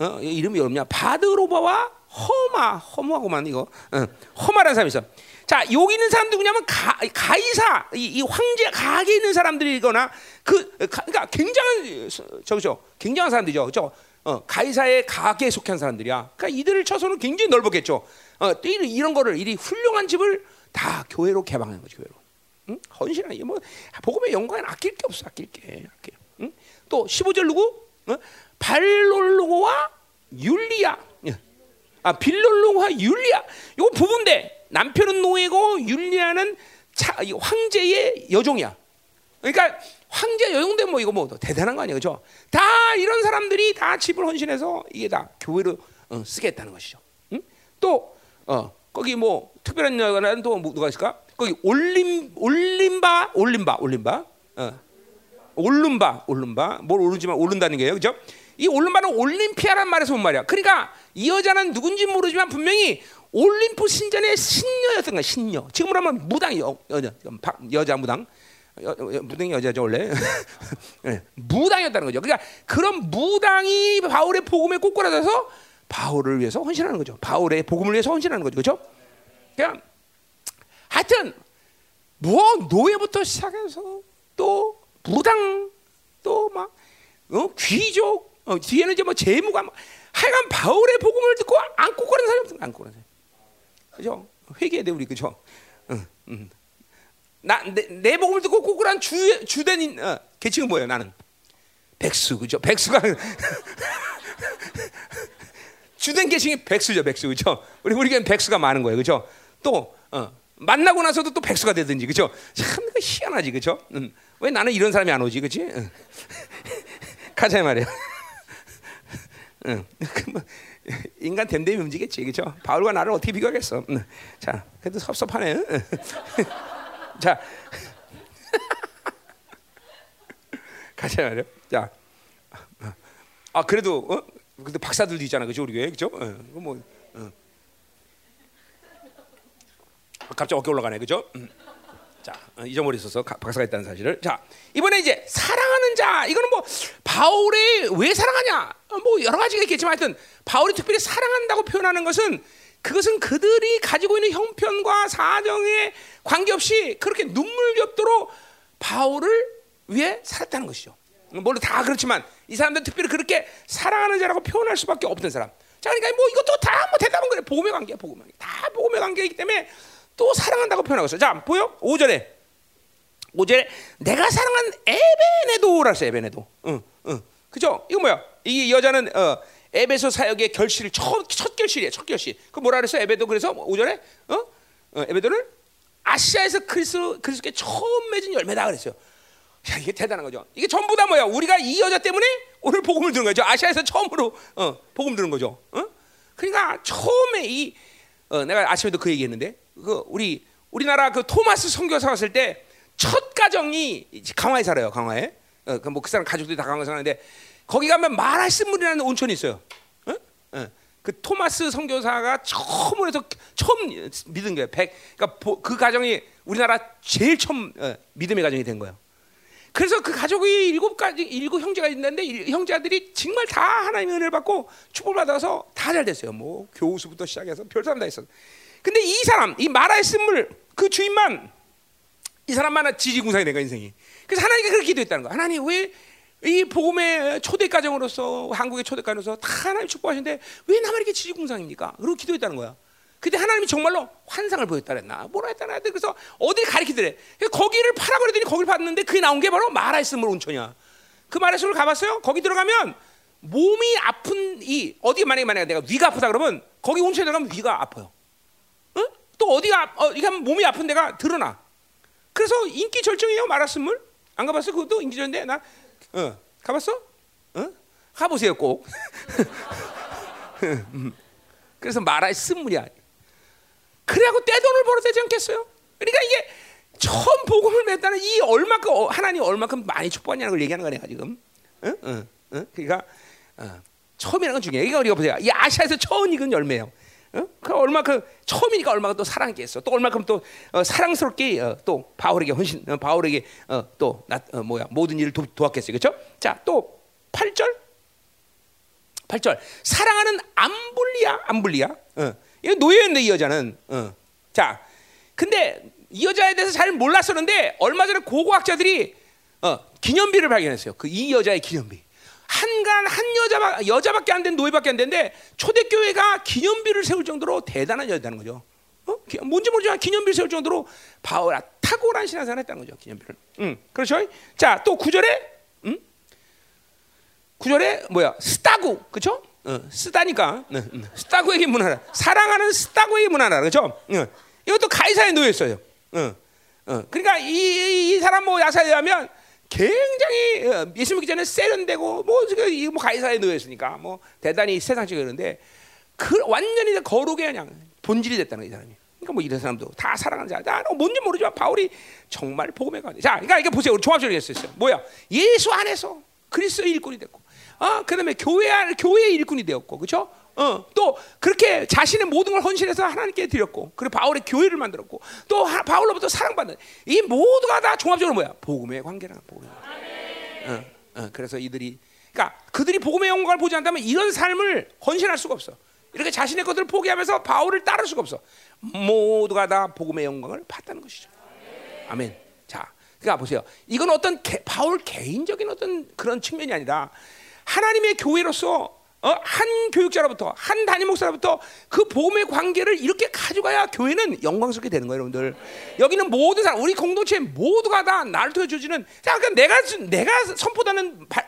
어, 이 이름이 어렵냐? 바드로바와 허마, 허마고만 이거. 어. 허마라는 사람이 있어. 자, 여기 있는 사람 누구냐면 가, 가이사, 이, 이 황제 가게 있는 사람들이거나 그 가, 그러니까 굉장한 저죠, 굉장한 사람들이죠, 그죠? 어, 가이사의 가게에 속한 사람들이야. 그러니까 이들을 쳐서는 굉장히 넓었겠죠. 어, 또 이런, 거를 이 훌륭한 집을 다 교회로 개방하는 거죠, 교회로. 응? 헌신하 이게 뭐 복음의 영광에 아낄 게 없어, 아낄 게. 아낄. 응? 또 15절 누구? 어? 발롤로고와 율리야. 예. 아 빌롤로와 율리야. 이거 부부인데 남편은 노예고 율리아는 차, 이 황제의 여종이야. 그러니까 황제 여종된 뭐 이거 뭐 대단한 거 아니에요, 그죠? 다 이런 사람들이 다 집을 헌신해서 이게 다 교회로 어, 쓰겠다는 것이죠. 응? 또 어, 거기 뭐 특별한 여가는 또뭐 누가 있을까? 거기 올림 올림바 올림바 올림바 어. 올름바 올름바 뭘 오르지만 오른다는 게요, 그죠? 이 올름바는 올림피아란 말에서 온 말이야. 그러니까 이 여자는 누군지 모르지만 분명히 올림프 신전의 신녀였던 거야, 신녀. 지금으로 하면 무당 여, 여자 여자 무당. 여, 여, 무당이 여자죠 원래 네, *laughs* 무당이었다는 거죠. 그러니까 그런 무당이 바울의 복음에 꼬꾸라져서 바울을 위해서 헌신하는 거죠. 바울의 복음을 위해서 헌신하는 거죠, 그렇죠? 그냥 하여튼 뭐 노예부터 시작해서 또 무당 또막 어? 귀족 어, 뒤에는 이제 뭐 재무가 뭐, 하여간 바울의 복음을 듣고 안 꼬꾸라는 사람이 없어 안 꼬꾸라는 사람 그죠 회개해야 돼 우리 그죠 응, 응. 나내 내 복음을 듣고 꼬꾸란 주 주된 어, 계층은 뭐예요 나는 백수 그죠 백수가 *laughs* 주된 계층이 백수죠 백수 그죠 우리 우리에겐 백수가 많은 거예요 그죠 또 어, 만나고 나서도 또 백수가 되든지 그죠 참 희한하지 그죠 음. 왜 나는 이런 사람이 안 오지 그지 응. *laughs* 가자 말이야 응. 그 뭐, 인간 됨됨이 움직이겠지 그죠 바울과 나를 어떻게 비교하겠어 응. 자 그래도 섭섭하네 응. *laughs* 자 *laughs* 가자 말이야 자 아 그래도 어? 근데 박사들도 있잖아, 그죠 우리 교회, 그죠? 어, 뭐 어. 갑자기 어깨 올라가네, 그죠? 음. 자 어, 잊어버렸어서 가- 박사가 있다는 사실을. 자 이번에 이제 사랑하는 자, 이거는 뭐 바울이 왜 사랑하냐? 어, 뭐 여러 가지가 있겠지만 하여튼 바울이 특별히 사랑한다고 표현하는 것은 그것은 그들이 가지고 있는 형편과 사정에 관계없이 그렇게 눈물겹도록 바울을 위해 살았다는 것이죠. 물론 다 그렇지만 이 사람들은 특별히 그렇게 사랑하는 자라고 표현할 수밖에 없던 사람. 자, 그러니까 뭐 이것도 다 뭐 대답은 그래. 복음의 관계야, 복음의 관계. 다 복음의 관계이기 때문에 또 사랑한다고 표현하고 있어. 자, 보여? 5절에. 5절에 내가 사랑한 에베네도라 했어, 에베네도. 응, 응. 그죠? 이거 뭐야? 이 여자는 어, 에베소 사역의 결실을 첫, 첫 결실이야, 첫 결실. 그 뭐라 그랬어? 에베도 그래서 5절에 어? 어 에베도는 아시아에서 그리스도 그리스도께 처음 맺은 열매다 그랬어요. 야, 이게 대단한 거죠. 이게 전부 다 뭐야? 우리가 이 여자 때문에 오늘 복음을 들은 거죠. 아시아에서 처음으로 어, 복음 들은 거죠. 어? 그러니까 처음에 이 어, 내가 아침에도 그 얘기했는데 그 우리 우리나라 그 토마스 선교사 왔을 때 첫 가정이 강화에 살아요. 강화에. 어, 그뭐 그 사람 가족들이 다 강화에 사는데 거기 가면 마라스물이라는 온천이 있어요. 그 토마스 선교사가 처음으로 해서 처음 믿은 거예요. 백, 그러니까 보- 그 가정이 우리나라 제일 처음 어, 믿음의 가정이 된 거예요. 그래서 그 가족이 일곱 가지 일곱 형제가 있는데 이 형제들이 정말 다 하나님의 은혜를 받고 축복을 받아서 다 잘 됐어요. 뭐 교우수부터 시작해서 별 사람 다 있어. 근데 이 사람 이 마라의 쓴물 그 주인만 이 사람만 지지공상이 된거 인생이. 그래서 하나님께 그렇게 기도했다는 거야. 하나님 왜 이 복음의 초대 가정으로서 한국의 초대 가정으로서 다 하나님 축복하시는데 왜 나만 이렇게 지지공상입니까? 그리고 기도했다는 거야. 근데 하나님이 정말로 환상을 보였다 그랬나 뭐라 했다나 그래서 어디를 가리키더래 거기를 파라 그랬더니 거기를 봤는데 그게 나온 게 바로 마라이스물 온천이야 그 마라이스물 가봤어요? 거기 들어가면 몸이 아픈 이 어디 만약에 만약에 내가 위가 아프다 그러면 거기 온천에 들어가면 위가 아파요 어? 또 어디가 어, 이게 몸이 아픈 데가 드러나 그래서 인기 절정이에요 마라이스물 안 가봤어? 그것도 인기 절인데 나 어, 가봤어? 어? 가보세요 꼭 *laughs* 음. 그래서 마라의 쓴물이야 그래갖고 떼돈을 벌어야 되지 않겠어요? 그러니까 이게 처음 복음을 맺다는 이 얼마큼 어, 하나님 얼마큼 많이 축복하냐는 걸 얘기하는 거네 지금. 응? 응? 응? 그러니까 어, 처음이라는 건 중요해. 이거 우리가 보세요. 이 아시아에서 처음 익은 열매예요. 어? 그 얼마큼 처음이니까 얼마큼 또 사랑하게 했어. 또 얼마큼 또 어, 사랑스럽게 어, 또 바울에게 헌신, 어, 바울에게 어, 또 나, 어, 뭐야 모든 일을 도, 도왔겠어요. 그렇죠? 자, 또 8절. 8절. 사랑하는 암블리아, 암블리아. 어. 이거 노예였네 이 여자는. 어. 자, 근데 이 여자에 대해서 잘 몰랐었는데 얼마 전에 고고학자들이 어, 기념비를 발견했어요. 그 이 여자의 기념비. 한간 한 여자 여자밖에 안 된 노예밖에 안 된데 초대교회가 기념비를 세울 정도로 대단한 여자다는 거죠. 어? 뭔지 모르지만 기념비를 세울 정도로 바울아 탁월한 신앙생활 했다는 거죠. 기념비를. 음, 그렇죠? 자, 또 구절에 음? 구절에 뭐야? 스타구. 그렇죠? 어, 쓰다니까 네, 네. 스타고에게 문하라 사랑하는 스타고에게 문하라 그렇죠? 어, 이것도 가이사에 놓였어요. 어, 어. 그러니까 이, 이 사람 뭐 야사에 하면 굉장히 어, 예수 믿기 전에 세련되고 뭐, 뭐 가이사에 놓였으니까 뭐 대단히 세상적이었는데 그 완전히 거룩의 그냥 본질이 됐다는 이 사람이. 그러니까 뭐 이런 사람도 다 사랑하는 자. 나 뭔지 모르지만 바울이 정말 복음에 관해. 자, 그러니까 이게 보세요. 우리 종합적으로 했어요. 뭐야? 예수 안에서 그리스도의 일꾼이 됐고 어, 그다음에 교회 교회의 일꾼이 되었고, 그렇죠? 어, 또 그렇게 자신의 모든 걸 헌신해서 하나님께 드렸고, 그리고 바울의 교회를 만들었고, 또 하, 바울로부터 사랑받는 이 모두가 다 종합적으로 뭐야? 복음의 관계라는 복음. 어, 어, 그래서 이들이, 그러니까 그들이 복음의 영광을 보지 않다면 이런 삶을 헌신할 수가 없어. 이렇게 자신의 것들을 포기하면서 바울을 따를 수가 없어. 모두가 다 복음의 영광을 봤다는 것이죠. 아멘. 자, 그러니까 보세요. 이건 어떤 개, 바울 개인적인 어떤 그런 측면이 아니라 하나님의 교회로서 어, 한 교육자로부터 한 담임 목사로부터 그 복음의 관계를 이렇게 가져가야 교회는 영광스럽게 되는 거예요, 여러분들. 여기는 모든 사람, 우리 공동체 모두가 다 나를 통해 주지는 그러니까 내가 내가 선포하는 바,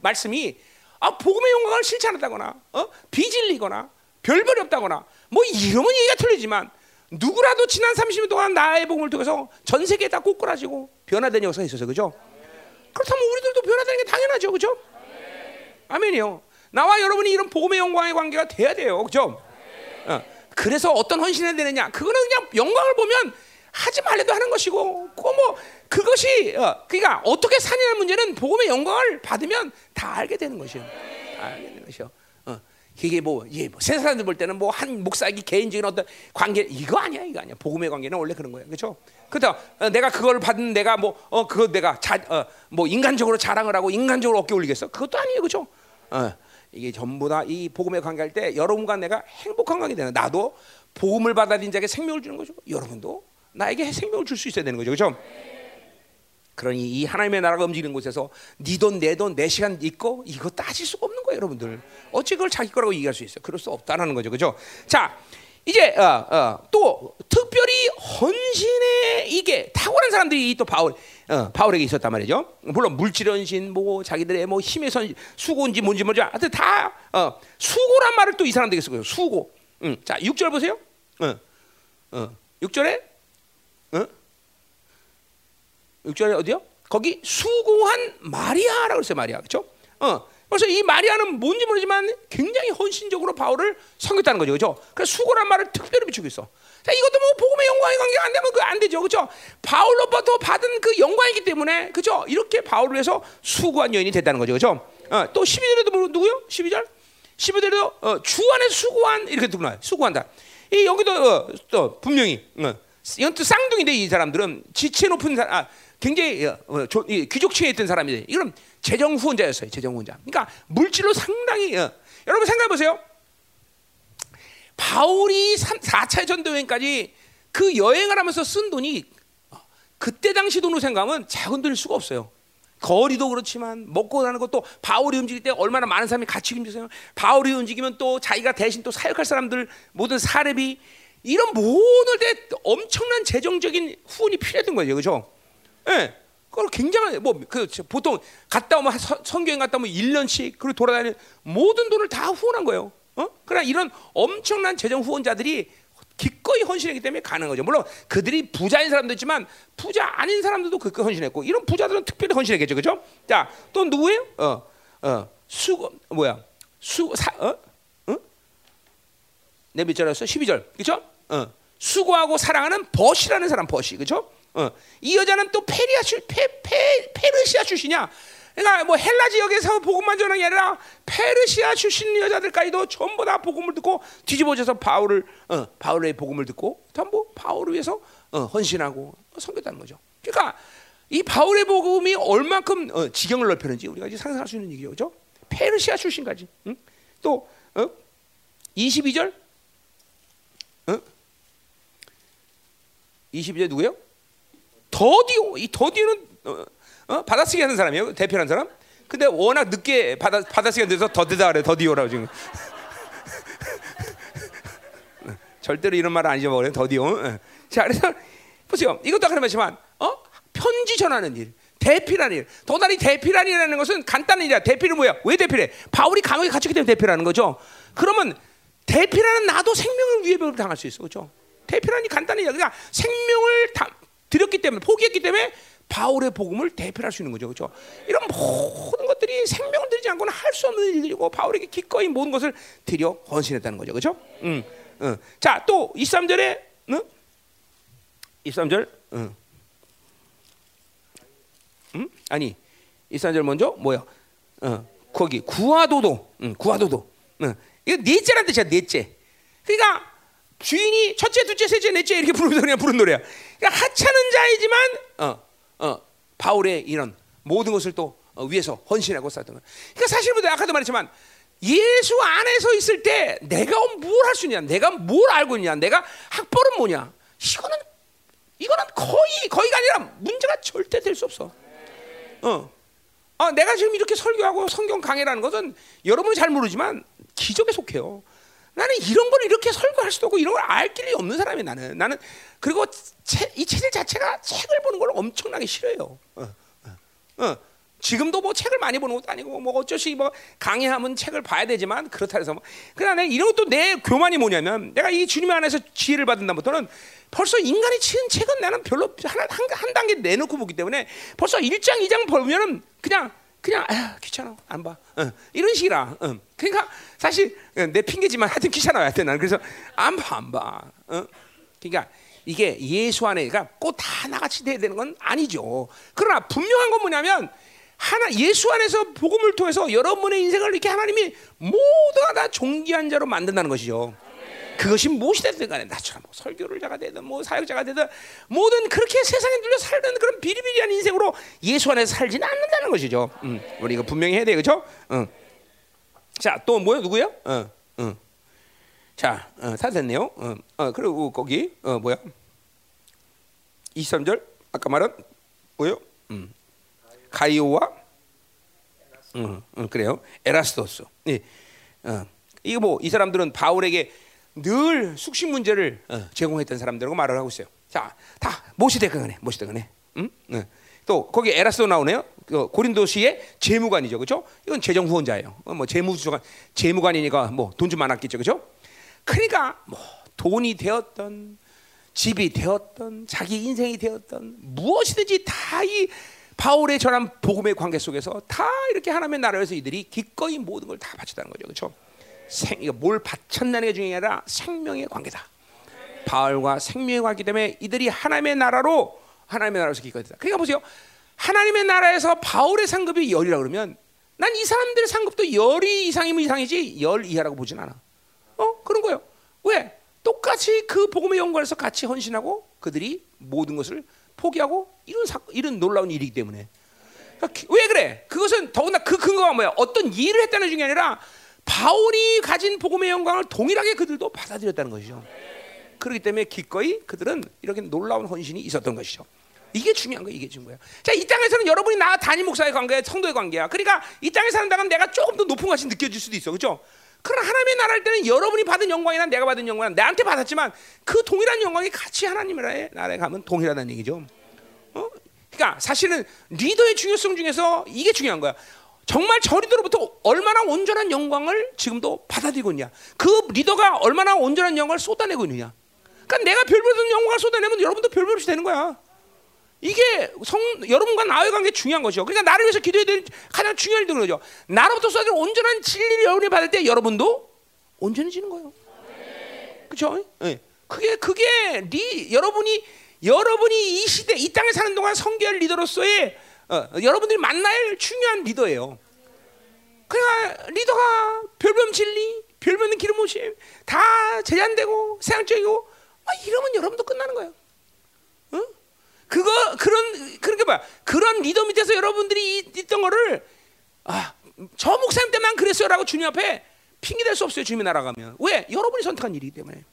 말씀이 아, 복음의 영광을 실천한다거나 어? 비질리거나 별별이 없다거나 뭐 이러면 얘기가 틀리지만 누구라도 지난 30년 동안 나의 복음을 통해서 전 세계에 다 꼬꾸라지고 변화된 역사가 있어서 그죠? 그렇다면 우리들도 변화되는 게 당연하죠, 그죠? 아멘이요. 나와 여러분이 이런 복음의 영광의 관계가 돼야 돼요. 그죠? 어. 그래서 어떤 헌신을 되느냐? 그거는 그냥 영광을 보면 하지 말래도 하는 것이고, 그뭐 그것이 어, 그러니까 어떻게 사냐는 문제는 복음의 영광을 받으면 다 알게 되는 것이요. 다 알게 되는 것이요. 어. 이게 뭐, 예, 뭐 세상들 볼 때는 뭐 한 목사에게 개인적인 어떤 관계 이거 아니야, 이거 아니야. 복음의 관계는 원래 그런 거예요, 그렇죠? 그렇다. 어, 내가 그걸 받은 내가 뭐, 어, 그거 내가 자, 어, 뭐 인간적으로 자랑을 하고 인간적으로 어깨 올리겠어? 그것도 아니에요, 그렇죠? 어, 이게 전부 다 이 복음에 관계할 때 여러분과 내가 행복한 관계 되는 나도 복음을 받아들인 자에게 생명을 주는 거죠. 여러분도 나에게 생명을 줄 수 있어야 되는 거죠. 그렇죠? 그러니 이 하나님의 나라가 움직이는 곳에서 네 돈, 내 돈, 내 시간 있고 이거 따질 수가 없는 거예요, 여러분들. 어찌 그걸 자기 거라고 얘기할 수 있어요? 그럴 수 없다라는 거죠. 그렇죠? 자, 이제 어, 어, 또 특별히 헌신의 이게 탁월한 사람들이 또 바울 어, 바울에게 있었단 말이죠. 물론 물질 헌신, 뭐 자기들의 뭐 힘의 선 수고인지 뭔지 모르지. 하여튼 다 어, 수고란 말을 또 이 사람들에게 쓰고요. 수고. 음, 자, 6절 보세요. 어, 어, 6절에 어? 6절에 어디요? 거기 수고한 마리아라고 했어요. 마리아. 그렇죠? 어. 그래서 이 마리아는 뭔지 모르지만 굉장히 헌신적으로 바울을 섬겼다는 거죠. 그죠? 그래서 수고란 말을 특별히 비추고 있어. 자, 이것도 뭐 복음의 영광의 관계가 안 되면 그 안 되죠. 그죠? 바울로부터 받은 그 영광이기 때문에 그죠? 이렇게 바울을 위해서 수고한 여인이 됐다는 거죠. 그죠? 어, 또 12절에도 뭐, 누구요? 12절? 12절에도 어, 주 안에 수고한 이렇게 누구나 수고한다. 이 여기도 어, 또 분명히 어, 이건 또 쌍둥이인데 이 사람들은 지체 높은 사람 아, 굉장히 어, 어 조, 이, 귀족층에 있던 사람이데 이건 재정 후원자였어요. 재정 후원자. 그러니까 물질로 상당히 어. 여러분 생각해 보세요. 바울이 3, 4차 전도 여행까지 그 여행을 하면서 쓴 돈이 어, 그때 당시 도노 생각은 잘 흔들릴 수가 없어요. 거리도 그렇지만 먹고 사는 것도 바울이 움직일 때 얼마나 많은 사람이 같이 움직여요. 바울이 움직이면 또 자기가 대신 또 사역할 사람들 모든 사례비 이런 모든 데 엄청난 재정적인 후원이 필요했던 거죠, 그렇죠? 예. 그걸 굉장한 뭐그 보통 갔다 오면 성교행 갔다 오면 1년씩 그리고 돌아다니는 모든 돈을 다 후원한 거예요. 어? 그러나 이런 엄청난 재정 후원자들이 기꺼이 헌신했기 때문에 가능한 거죠. 물론 그들이 부자인 사람도 있지만 부자 아닌 사람들도 그렇게 헌신했고 이런 부자들은 특별히 헌신했겠죠, 그렇죠? 자, 또 누구예요? 어, 어, 수 뭐야? 수 사, 어, 어? 내 몇 절이었어? 12절, 그렇죠? 어, 수고하고 사랑하는 버시라는 사람 버시, 그렇죠? 어, 이 여자는 또 페리아 출 페, 페, 페르시아 출신이야. 그러니까 뭐 헬라 지역에서 복음만 전하는 게 아니라 페르시아 출신 여자들까지도 전부 다 복음을 듣고 뒤집어져서 바울을 어, 바울의 복음을 듣고 전부 바울을 위해서 어, 헌신하고 섬겼다는 거죠. 그러니까 이 바울의 복음이 얼만큼 어, 지경을 넓혔는지 우리가 이제 상상할 수 있는 얘기죠. 페르시아 출신까지. 응? 또 어? 22절 어? 22절 누구예요? 더디오. 이 더디오는 어, 어? 받아쓰기 하는 사람이에요. 대표하는 사람. 근데 워낙 늦게 받아 받아쓰기 돼서 더디다 그래. 더디오라고 지금. *laughs* 절대로 이런 말 아니죠. 그래. 더디오. 예. 자, 그래서 보세요. 이것도 아까 말했지만 어? 편지 전하는 일. 대피라는 일. 도다리 대피라는 것은 간단한 일이야. 대피는 뭐야? 왜 대피래? 바울이 감옥에 갇혔기 때문에 대피라는 거죠. 그러면 대피라는 나도 생명을 위해 당할 수 있어. 그렇죠? 대피라니 간단히 그러니까 생명을 다, 드렸기 때문에 포기했기 때문에 바울의 복음을 대표할 수 있는 거죠. 그렇죠? 이런 모든 것들이 생명을 들이지 않고는 할 수 없는 일들이고 바울에게 기꺼이 모든 것을 드려 헌신했다는 거죠. 그렇죠? 음. 음. 자, 또 23절에 응? 23절 응. 음? 아니 23절 먼저 뭐야? 어, 거기 구하도도 응, 구하도도 응. 이거 넷째란 뜻이야 넷째 그러니까 주인이 첫째, 둘째, 셋째, 넷째 이렇게 부르는 그냥 부른 노래야. 그러니까 하찮은 자이지만 어, 어, 바울의 이런 모든 것을 또 어, 위해서 헌신하고 쌓던 거. 그러니까 사실 뭐 아까도 말했지만 예수 안에서 있을 때 내가 뭘 할 수 있냐, 내가 뭘 알고 있냐, 내가 학벌은 뭐냐. 이거는 이거는 거의 거의가 아니라 문제가 절대 될 수 없어. 어. 아, 내가 지금 이렇게 설교하고 성경 강해라는 것은 여러분이 잘 모르지만 기적에 속해요. 나는 이런 걸 이렇게 설교할 수도 없고 이런 걸 알 길이 없는 사람이 나는 나는 그리고 체, 이 체질 자체가 책을 보는 걸 엄청나게 싫어요. 어, 어, 어. 지금도 뭐 책을 많이 보는 것도 아니고 뭐 어쩌시 뭐 강의하면 책을 봐야 되지만 그렇다 해서 뭐 그러나 이런 것도 내 교만이 뭐냐면 내가 이 주님 안에서 지혜를 받은 다음부터는 벌써 인간이 치은 책은 나는 별로 한, 한, 한 단계 내놓고 보기 때문에 벌써 1장 2장 보면은 그냥 그냥 아 귀찮아 안 봐. 어, 이런 식이라. 어. 그러니까 사실 어, 내 핑계지만 하여튼 귀찮아 하여튼 나는 그래서 안 봐 안 봐. 어? 그러니까 이게 예수 안에가 그러니까 꼭다 나같이 돼야 되는 건 아니죠. 그러나 분명한 건 뭐냐면 하나 예수 안에서 복음을 통해서 여러분의 인생을 이렇게 하나님이 모두가 다 존귀한 자로 만든다는 것이죠. 그것이 무엇이 됐든 간에 나처럼 뭐 설교를자가 되든 뭐 사역자가 되든 모든 그렇게 세상에 눌려 살던 그런 비리비리한 인생으로 예수 안에서 살지는 않는다는 것이죠. 음, 우리 이거 분명히 해야 돼, 그렇죠? 응. 자, 또 뭐요? 누구요? 어, 응. 자, 어, 다 됐네요. 어, 어, 그리고 거기 어, 뭐야? 23절 아까 말한 뭐요? 음. 가이오와 음, 음, 그래요. 에라스토스. 예. 어. 이거 뭐 이 사람들은 바울에게 늘 숙식 문제를 어, 제공했던 사람들하고 말을 하고 있어요. 자, 다 모시대강하네. 음? 네. 또 거기 에라스도 나오네요. 그 고린도시의 재무관이죠, 그렇죠? 이건 재정 후원자예요. 어, 뭐 재무주관, 재무관이니까 뭐 돈 좀 많았겠죠, 그렇죠? 그러니까 뭐 돈이 되었던 집이 되었던 자기 인생이 되었던 무엇이든지 다 이 바울의 전한 복음의 관계 속에서 다 이렇게 하나님의 나라에서 이들이 기꺼이 모든 걸 다 바쳤다는 거죠, 그렇죠? 생, 뭘 바쳤다는 게 중요한 게 아니라 생명의 관계다. 바울과 생명의 관계 때문에 이들이 하나님의 나라로 하나님의 나라에서 기꺼이다. 그러니까 보세요. 하나님의 나라에서 바울의 상급이 열이라 그러면 난 이 사람들의 상급도 열이 이상이면 이상이지 열 이하라고 보진 않아. 어 그런 거예요. 왜? 똑같이 그 복음의 영광에서 같이 헌신하고 그들이 모든 것을 포기하고 이런 사, 이런 놀라운 일이기 때문에 그러니까 왜 그래? 그것은 더구나 그 근거가 뭐야? 어떤 일을 했다는 중이 아니라 바울이 가진 복음의 영광을 동일하게 그들도 받아들였다는 것이죠. 그렇기 때문에 기꺼이 그들은 이렇게 놀라운 헌신이 있었던 것이죠. 이게 중요한 거야. 이게 중요한 거야. 자, 이 땅에서는 여러분이 나 단임 목사의 관계, 성도의 관계야. 그러니까 이 땅에 산다면 내가 조금 더 높은 것이 느껴질 수도 있어. 그렇죠? 그러나 하나님의 나라할 때는 여러분이 받은 영광이나 내가 받은 영광이나 내한테 받았지만 그 동일한 영광이 같이 하나님의 나라에 가면 동일하다는 얘기죠. 어? 그러니까 사실은 리더의 중요성 중에서 이게 중요한 거야. 정말 저 리더로부터 얼마나 온전한 영광을 지금도 받아들이고 있냐. 그 리더가 얼마나 온전한 영광을 쏟아내고 있느냐. 그러니까 내가 별별 없는 영광을 쏟아내면 여러분도 별별 없이 되는 거야. 이게 성 여러분과 나의 관계 중요한 것이죠. 그러니까 나를 위해서 기도해야 될 가장 중요한 일은 거죠. 나로부터 쏟아질 온전한 진리를 여러분이 받을 때 여러분도 온전해지는 거예요. 그렇죠? 네. 그게 그게 리 여러분이 여러분이 이 시대 이 땅에 사는 동안 성결 리더로서의 어, 여러분들이 만날 중요한 리더예요. 그러니까 리더가 별별 진리, 별별 기름 모심 다 제한되고 세상적이고 아, 이러면 여러분도 끝나는 거예요. 어? 그거 그런 그렇게 봐. 그런 리더 밑에서 여러분들이 있던 거를 아, 저 목사님 때만 그랬어요라고 주님 앞에 핑계 댈 수 없어요. 주님이 날아가면. 왜? 여러분이 선택한 일이기 때문에.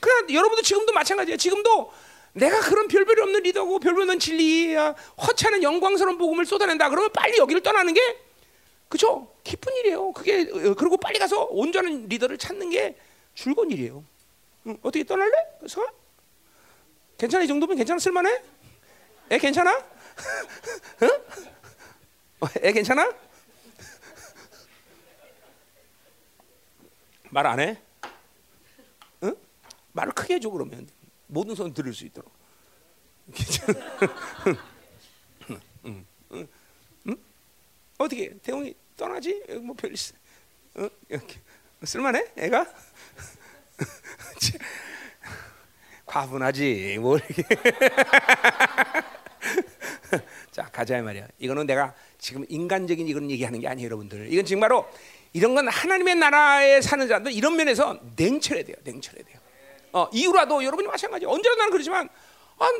그러니까 여러분도 지금도 마찬가지예요. 지금도 내가 그런 별별이 없는 리더고 별별 없는 진리야 허차는 영광스러운 복음을 쏟아낸다. 그러면 빨리 여기를 떠나는 게 그죠? 기쁜 일이에요. 그게 어, 그리고 빨리 가서 온전한 리더를 찾는 게 즐거운 일이에요. 응, 어떻게 떠날래? 그래서 괜찮아 이 정도면 괜찮아 쓸만해? 애 괜찮아? 응? *laughs* 어, 애 괜찮아? 말 안 해? 응? 말을 크게 해줘 그러면 모든 손 들을 수 있도록. 응, 응, 응? 어떻게 대웅이 떠나지? 뭐 별, 어? 쓸만해? 애가? *laughs* 과분하지 뭘 이게. *laughs* 자 가자 말이야. 이거는 내가 지금 인간적인 이런 얘기하는 게 아니에요, 여러분들. 이건 정말로 이런 건 하나님의 나라에 사는 자들 이런 면에서 냉철해야 돼요. 냉철해야 돼요. 어, 이유라도 여러분이 마찬가지. 언제나 나는 그러지만 아,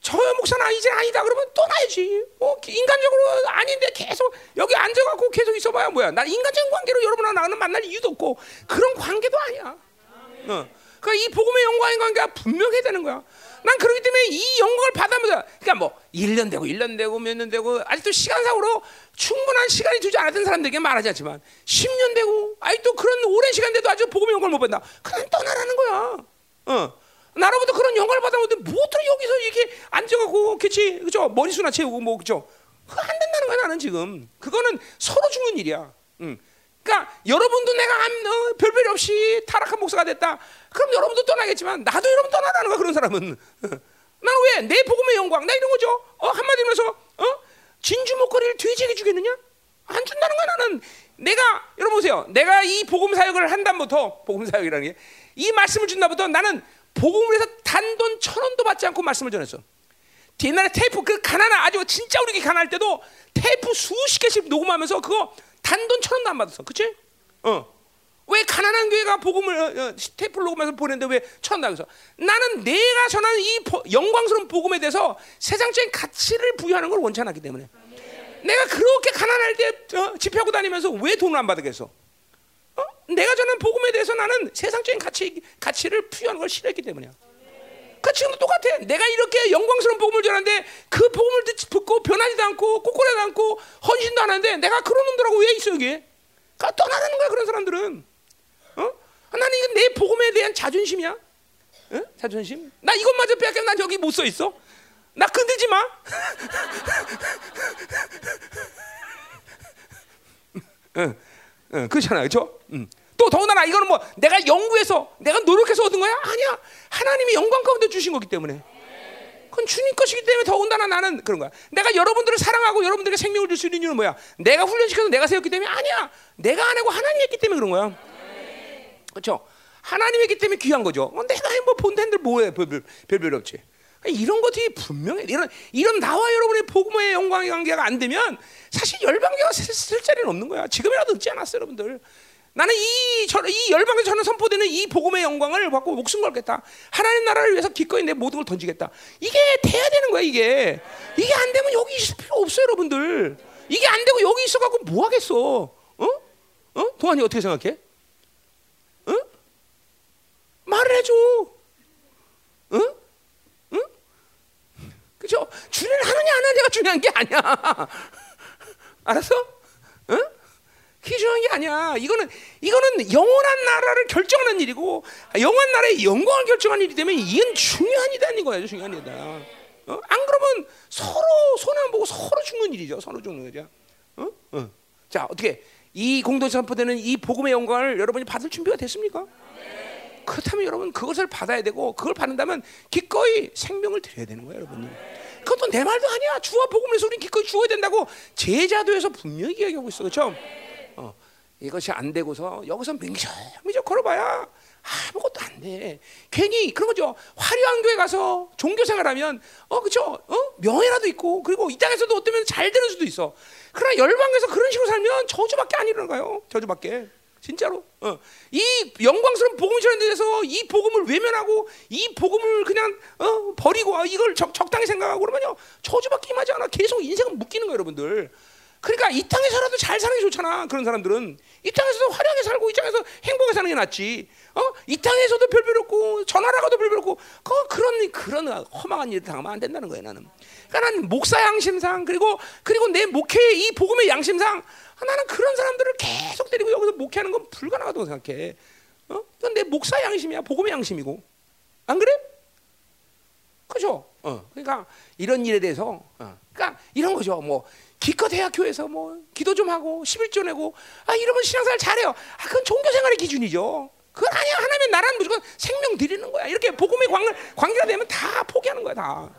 저 목사는 이제 아니다 그러면 떠나야지. 뭐 인간적으로 아닌데 계속 여기 앉아갖고 계속 있어봐야 뭐야? 난 인간적인 관계로 여러분하고 나는 만날 이유도 없고 그런 관계도 아니야. 어. 그러니까 이 복음의 영광의 관계가 분명해야 되는 거야. 난 그렇기 때문에 이 영광을 받으면서 그러니까 뭐 1년 되고 1년 되고 몇 년 되고 아직도 시간상으로 충분한 시간이 두지 않았던 사람들에게 말하지 않지만 10년 되고 아직도 그런 오랜 시간 돼도 아직 복음의 영광을 못 받는다. 그냥 떠나라는 거야. 어. 나로부터 그런 영광을 받아오는데 뭐들 여기서 이렇게 앉아갖고 그치 그죠 머리수나 채우고 뭐 그죠 안 된다는 거야 나는 지금 그거는 서로 죽는 일이야. 응. 그러니까 여러분도 내가 어, 별별 없이 타락한 목사가 됐다. 그럼 여러분도 떠나겠지만 나도 여러분 떠나라는 거야 그런 사람은. *laughs* 나는 왜 내 복음의 영광 나 이런 거죠. 어 한마디로 해서 어 진주 목걸이를 돼지에게 주겠느냐? 안 준다는 거야 나는. 내가 여러분 보세요. 내가 이 복음 사역을 한다부터 복음 사역이라는 게 이 말씀을 준다부터 나는 복음을 해서 단돈 천 원도 받지 않고 말씀을 전했어. 옛날에 테이프 그 가난한 아주 진짜 우리 가난할 때도 테이프 수십 개씩 녹음하면서 그거 단돈 천 원도 안 받았어. 그치? 어. 왜 가난한 교회가 복음을 어, 어, 테이프를 녹음해서 보냈는데 왜 천 원 나가서 나는 내가 전하는 이 보, 영광스러운 복음에 대해서 세상적인 가치를 부여하는 걸 원치 않았기 때문에 내가 그렇게 가난할 때 어, 집회하고 다니면서 왜 돈을 안 받겠어? 어? 내가 전한 복음에 대해서 나는 세상적인 가치 가치를 부여하는 걸 싫어했기 때문이야. 그 지금도 똑같아. 내가 이렇게 영광스러운 복음을 전하는데 그 복음을 듣고 변하지도 않고 꼬꾸라지도 않고 헌신도 안 하는데 내가 그런 놈들하고 왜 있어 여기? 그 떠나라는 거야 그런 사람들은. 어? 나는 이건 내 복음에 대한 자존심이야. 어? 자존심? 나 이것마저 빼앗기면 난 여기 못 서 있어. 나 건들지 마. *laughs* 응, 응, 그렇잖아, 그렇죠? 응. 또 더군다나 이거는 뭐 내가 연구해서 내가 노력해서 얻은 거야? 아니야. 하나님이 영광 가운데 주신 거기 때문에. 그건 주님 것이기 때문에 더군다나 나는 그런 거야. 내가 여러분들을 사랑하고 여러분들에게 생명을 줄 수 있는 이유는 뭐야? 내가 훈련시켜서 내가 세웠기 때문에 아니야. 내가 안 하고 하나님이 했기 때문에 그런 거야. 그렇죠? 하나님이 했기 때문에 귀한 거죠. 어, 내가 뭐 본데들 뭐해 별별, 별별 없지. 이런 것들이 분명해. 이런 이런 나와 여러분의 복음의 영광의 관계가 안 되면 사실 열방교가 쓸 자리는 없는 거야. 지금이라도 늦지 않았어, 여러분들. 나는 이, 저, 이 열방에서 저는 선포되는 이 복음의 영광을 받고 목숨 걸겠다. 하나님 나라를 위해서 기꺼이 내 모든 걸 던지겠다. 이게 돼야 되는 거야, 이게. 이게 안 되면 여기 있을 필요 없어요, 여러분들. 이게 안 되고 여기 있어갖고 뭐 하겠어? 어? 어? 동환이 어떻게 생각해? 어? 말을 해줘. 응? 응? 중요한 게 아니야. *laughs* 알았어? 응? 그게 중요한 게 아니야. 이거는 이거는 영원한 나라를 결정하는 일이고 영원한 나라의 영광을 결정하는 일이기 때문에 이건 중요한 일이다는 거야. 중요한 일이다. 어? 안 그러면 서로 손안 보고 서로 죽는 일이죠. 서로 죽는 거죠. 어? 어. 자 어떻게 이 공동체 선포되는 이 복음의 영광을 여러분이 받을 준비가 됐습니까? 그렇다면 여러분 그것을 받아야 되고 그걸 받는다면 기꺼이 생명을 드려야 되는 거예요, 여러분이. 그것도 내 말도 아니야. 주와 복음에서 우리 기꺼이 주어야 된다고 제자도에서 분명히 이야기하고 있어, 그렇죠? 어, 이것이 안 되고서 여기서 맹정맹정 걸어봐야 아무것도 안 돼. 괜히 그런 거죠. 화려한 교회 가서 종교 생활하면 어 그죠? 어 명예라도 있고 그리고 이 땅에서도 어쩌면 잘 되는 수도 있어. 그러나 열방에서 그런 식으로 살면 저주밖에 안 일어나요. 저주밖에. 진짜로. 어. 이 영광스러운 복음을 전하는 데서 이 복음을 외면하고 이 복음을 그냥 어, 버리고 아, 이걸 적, 적당히 생각하고 그러면요 저주밖에 임하지 않아. 계속 인생은 묶이는 거예요, 여러분들. 그러니까 이 땅에서라도 잘 사는 게 좋잖아. 그런 사람들은 이 땅에서도 화려하게 살고 이 땅에서 행복하게 사는 게 낫지. 어? 이 땅에서도 별별 없고 전화라가도 별별 없고 그 그런 그런 허망한 일을 당하면 안 된다는 거예요. 나는. 그러니까 나는 목사 양심상 그리고 그리고 내 목회의 이 복음의 양심상 나는 그런 사람들을 계속 데리고 여기서 목회하는 건 불가능하다고 생각해. 어? 그건 내 목사 양심이야. 복음의 양심이고. 안 그래? 그죠? 어. 그러니까 이런 일에 대해서 어. 그러니까 이런 거죠. 뭐 기껏 대학교에서 뭐 기도 좀 하고 11조 내고 아 이러면 신앙생활 잘해요. 아 그건 종교생활의 기준이죠. 그건 아니야. 하나님의 나라는 무조건 생명 드리는 거야. 이렇게 복음의 관, 관계가 되면 다 포기하는 거야. 다.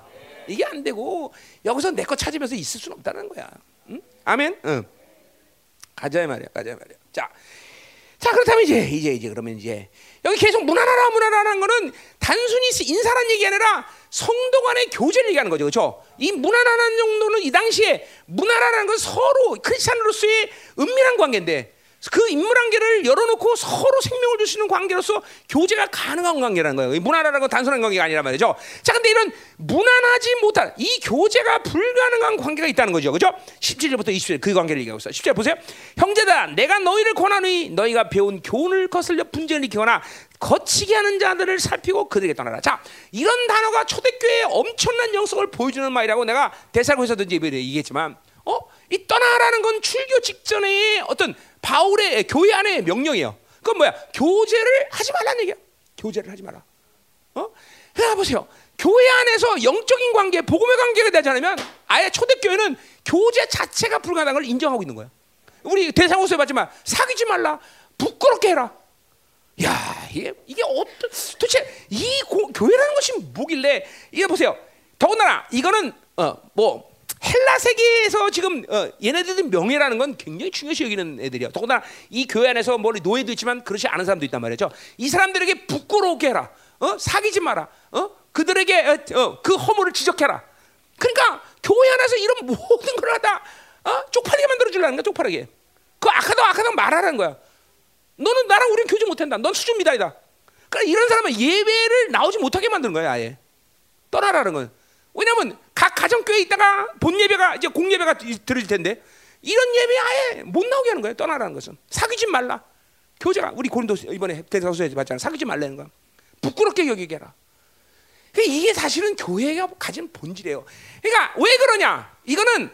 이게 안 되고 여기서 내 거 찾으면서 있을 수는 없다는 거야. 응? 아멘. 응. 가자 말이야. 가자 말이야. 자. 자 그렇다면 이제 이제 이제 그러면 이제 여기 계속 문화라라 문화라는 거는 단순히 인사란 얘기 아니라 성도 간의 교제를 얘기하는 거죠. 그렇죠? 이 문화라는 정도는 이 당시에 문화라는 건 서로 크리스찬으로서의 은밀한 관계인데 그 인물관계를 열어놓고 서로 생명을 있는 관계로서 교제가 가능한 관계라는 거예요. 무난하라는 건 단순한 관계가 아니란 말이죠. 자, 근데 이런 무난하지 못한 이 교제가 불가능한 관계가 있다는 거죠. 그죠? 17절부터 20절 그 관계를 얘기하고 있어요. 10절 보세요. 형제다, 내가 너희를 권하노니 너희가 배운 교훈을 거슬려 분쟁을 일으키거나 거치게 하는 자들을 살피고 그들에게 떠나라. 자, 이런 단어가 초대교회의 엄청난 영성을 보여주는 말이라고 내가 대사고에서든지 얘기했지만, 어? 이 떠나라는 건 출교 직전에 어떤 바울의 교회 안의 명령이에요. 그건 뭐야? 교제를 하지 말라는 얘기야. 교제를 하지 마라. 어? 그러니까 보세요. 교회 안에서 영적인 관계, 복음의 되지 않으면 아예 초대교회는 교제 자체가 불가능한 걸 인정하고 있는 거야. 우리 대상호수에 봤지만 사귀지 말라, 부끄럽게 해라. 야, 이게 이게 어떤 도대체 이 고, 교회라는 것이 뭐길래 이게 보세요. 더군다나 이거는 어 뭐 헬라 세계에서 지금 어, 얘네들은 명예라는 건 굉장히 중요시 여기는 애들이야. 더구나 이 교회 안에서 뭐 노예도 있지만 그렇지 않은 사람도 있단 말이죠. 이 사람들에게 부끄러우게 해라. 어? 사귀지 마라. 어? 그들에게 어, 어, 그 허물을 지적해라. 그러니까 교회 안에서 이런 모든 걸 하다 어? 쪽팔리게 만들어 주려는 거야. 쪽팔리게. 그 악하다 악하다 말하라는 거야. 너는 나랑 우리는 교제 못한다. 넌 수준 미달이다. 그러니까 이런 사람은 예배를 나오지 못하게 만드는 거야. 아예 떠나라는 거야. 왜냐하면 각 가정 교회 있다가 본 예배가 이제 공 예배가 들어질 텐데 이런 예배 아예 못 나오게 하는 거예요. 떠나라는 것은 사귀지 말라. 교제가 우리 고린도 이번에 대사서에서 봤잖아. 사귀지 말라는 거. 부끄럽게 여기게 해라. 그러니까 이게 사실은 교회가 가진 본질이에요. 그러니까 왜 그러냐? 이거는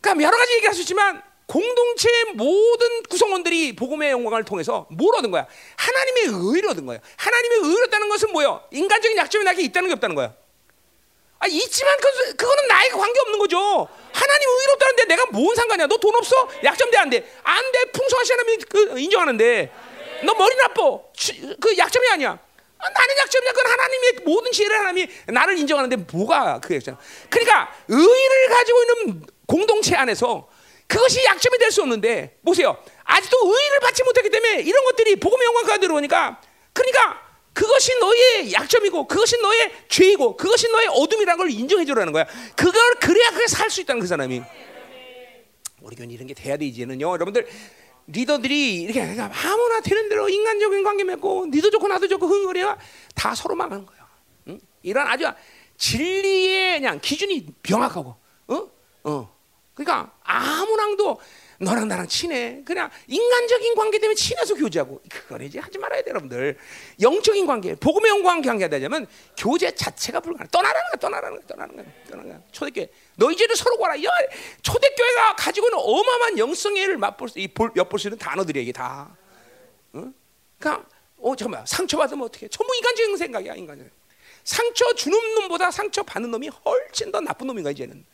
그러니까 여러 가지 얘기할 수 있지만 공동체의 모든 구성원들이 복음의 영광을 통해서 뭘 얻은 거야? 하나님의 의를 얻은 거야. 하나님의 의를 얻다는 것은 뭐예요? 인간적인 약점이 나게 있다는 게 없다는 거야. 아, 있지만 그, 그거는 나에게 관계 없는 거죠. 하나님 의롭다는데 내가 뭔 상관이야? 너 돈 없어? 약점 돼 안 돼? 안 돼. 풍성하신 하나님이 그 인정하는데 너 머리 나빠. 그 약점이 아니야. 아, 나는 약점이야. 그건 하나님의 모든 지혜를 하나님이 나를 인정하는데 뭐가 그 약점? 그러니까 의를 가지고 있는 공동체 안에서 그것이 약점이 될 수 없는데 보세요. 아직도 의를 받지 못했기 때문에 이런 것들이 복음의 영광 가운데 오니까 그러니까 그것이 너의 약점이고 그것이 너의 죄이고 그것이 너의 어둠이라는 걸 인정해 주라는 거야. 그걸 그래야 그게 살 수 있다는 그 사람이. 우리 교회 이런 게 돼야 돼 이제는요. 여러분들 리더들이 이렇게 아무나 되는 대로 인간적인 관계 맺고 니도 좋고 나도 좋고 흥거려야 다 서로 망하는 거야. 응? 이런 아주 진리의 그냥 기준이 명확하고, 어, 어. 그러니까 아무랑도 너랑 나랑 친해. 그냥 인간적인 관계 때문에 친해서 교제하고 그거는 이제 하지 말아야 돼 여러분들. 영적인 관계, 복음의 영광 관계가 되자면 교제 자체가 불가능. 떠나라는 거야, 떠나라는 거야, 떠나는 거야, 떠나는 거야. 초대교회 너희들도 서로 가라. 야, 초대교회가 가지고 있는 어마어마한 영성애를 맛볼 수, 이 볼, 엿볼 수 있는 단어들이야 이게 다. 응? 그러니까 어 잠깐만 상처받으면 어떻게? 전부 인간적인 생각이야 인간적. 상처 주는 놈보다 상처 받는 놈이 훨씬 더 나쁜 놈인가 이제는.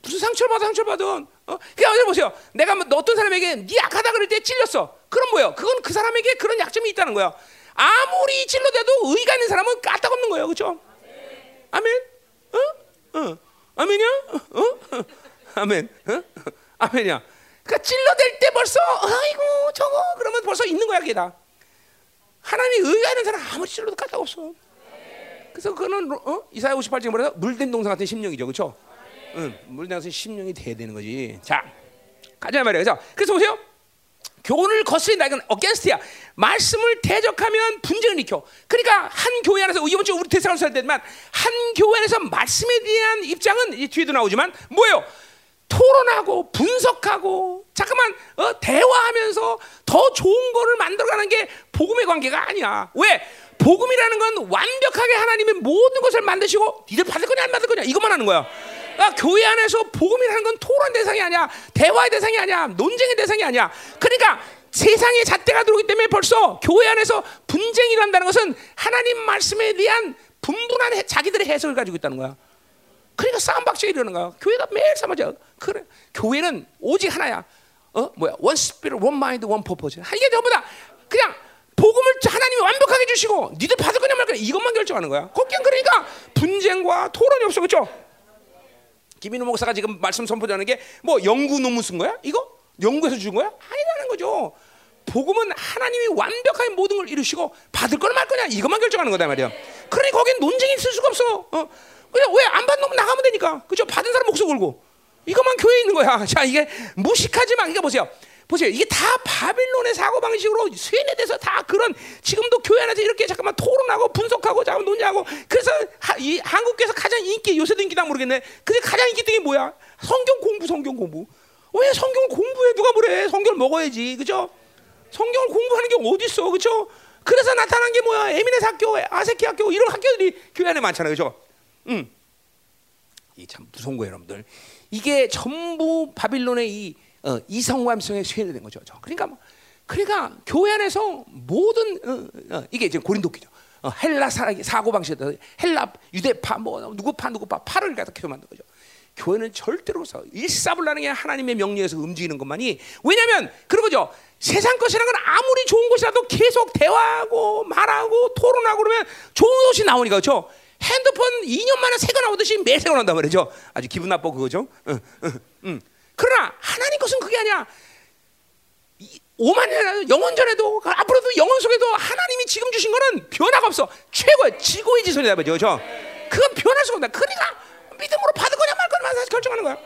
응? 무슨 상처를 받아 상처를 받은 어? 그냥 어제 보세요 내가 뭐 어떤 사람에게 네 약하다 그럴 때 찔렸어 그럼 뭐예요 그건 그 사람에게 그런 약점이 있다는 거야 아무리 찔러대도 의가 있는 사람은 까딱 없는 거예요 그렇죠 아멘 어? 어? 아멘이야 어? 어? 아멘 어? 아멘이야 그러니까 찔러댈 때 벌써 아이고 저거 그러면 벌써 있는 거야 그게 다 하나님이 의가 있는 사람 아무리 찔러도 까딱 없어 그래서 그거는 어? 이사야 58장에 뭐래서 물된 동상 같은 심령이죠 그렇죠 응, 물나서 심령이 돼야 되는 거지. 자, 가자 말이야. 그래서 그래서 보세요. 교훈을 거스린다 이건 어게스트야. 말씀을 대적하면 분쟁을 일으켜. 그러니까 한 교회 안에서 이번 주 우리 대상을 살 때만 한 교회 안에서 말씀에 대한 입장은 이 뒤에도 나오지만 뭐예요? 토론하고 분석하고 잠깐만 어, 대화하면서 더 좋은 거를 만들어가는 게 복음의 관계가 아니야. 왜? 복음이라는 건 완벽하게 하나님의 모든 것을 만드시고 니들 받을 거냐 안 받을 거냐 이것만 하는 거야. 그러니까 교회 안에서 복음이라는 건 토론 대상이 아니야, 대화의 대상이 아니야, 논쟁의 대상이 아니야. 그러니까 세상의 잣대가 들어오기 때문에 벌써 교회 안에서 분쟁이 일어난다는 것은 하나님 말씀에 대한 분분한 해, 자기들의 해석을 가지고 있다는 거야. 그러니까 싸움박질이 일어나는 거야. 교회가 매일 싸움하죠. 그래. 교회는 오직 하나야. 어 뭐야? one spirit, one mind, one purpose. 이게 전부 다 그냥 복음을 하나님이 완벽하게 주시고 니들 받을 거냐 말 거냐 이것만 결정하는 거야. 거긴 그러니까 분쟁과 토론이 없어 그렇죠? 김인호 목사가 지금 말씀 선포하는 게 뭐 연구 논문 쓴 거야? 이거 연구해서 준 거야? 아니라는 거죠. 복음은 하나님이 완벽하게 모든 걸 이루시고 받을 거냐 말 거냐 이것만 결정하는 거다 말이야. 그러니 거긴 논쟁이 있을 수가 없어. 어? 그냥 왜 안 받는 놈 나가면 되니까. 그죠? 받은 사람 목숨 걸고. 이것만 교회에 있는 거야. *laughs* 자, 이게 무식하지만 이게 보세요. 보세요. 이게 다 바빌론의 사고 방식으로 쇠뇌돼서 다 그런 지금도 교회 안에서 이렇게 잠깐만 토론하고 분석하고 잠깐 논의하고 그래서 하, 이 한국에서 가장 인기 요새도 인기다 모르겠네. 근데 가장 인기 등이 뭐야? 성경 공부, 성경 공부. 왜 성경을 공부해? 누가 뭐래? 성경을 먹어야지, 그죠? 성경을 공부하는 게 어디 있어, 그죠? 그래서 나타난 게 뭐야? 에미네스 학교, 아세키 학교 이런 학교들이 교회 안에 많잖아요, 그죠? 음. 이참 무서운 거예요, 여러분들. 이게 전부 바빌론의 이 어, 이성감성에 쇠뇌된 거죠. 그러니까 뭐, 그러니까 교회 안에서 모든 어, 어, 이게 지금 고린도기죠. 어, 헬라 사고 방식이다. 헬라 유대파 뭐 누구파 누구파 파를 갖다 계속 만든 거죠. 교회는 절대로 일사불란하게 하나님의 명령에서 움직이는 것만이 왜냐하면 그런 거죠. 세상 것이라는 건 아무리 좋은 것이라도 계속 대화하고 말하고 토론하고 그러면 좋은 것이 나오니까 그렇죠. 핸드폰 2년 만에 새거 나오듯이 매일 새거 나온단 말이죠. 아주 기분 나빠 그거죠. 응, 응, 응. 그러나 하나님 것은 그게 아니야. 오만 년 영원 전에도 앞으로도 영원 속에도 하나님이 지금 주신 거는 변화가 없어. 최고의 지고의 지선이다 말이죠. 그죠? 그건 변할 수가 없다. 그러니까 믿음으로 받을 거냐 말 거냐만 사실 결정하는 거야.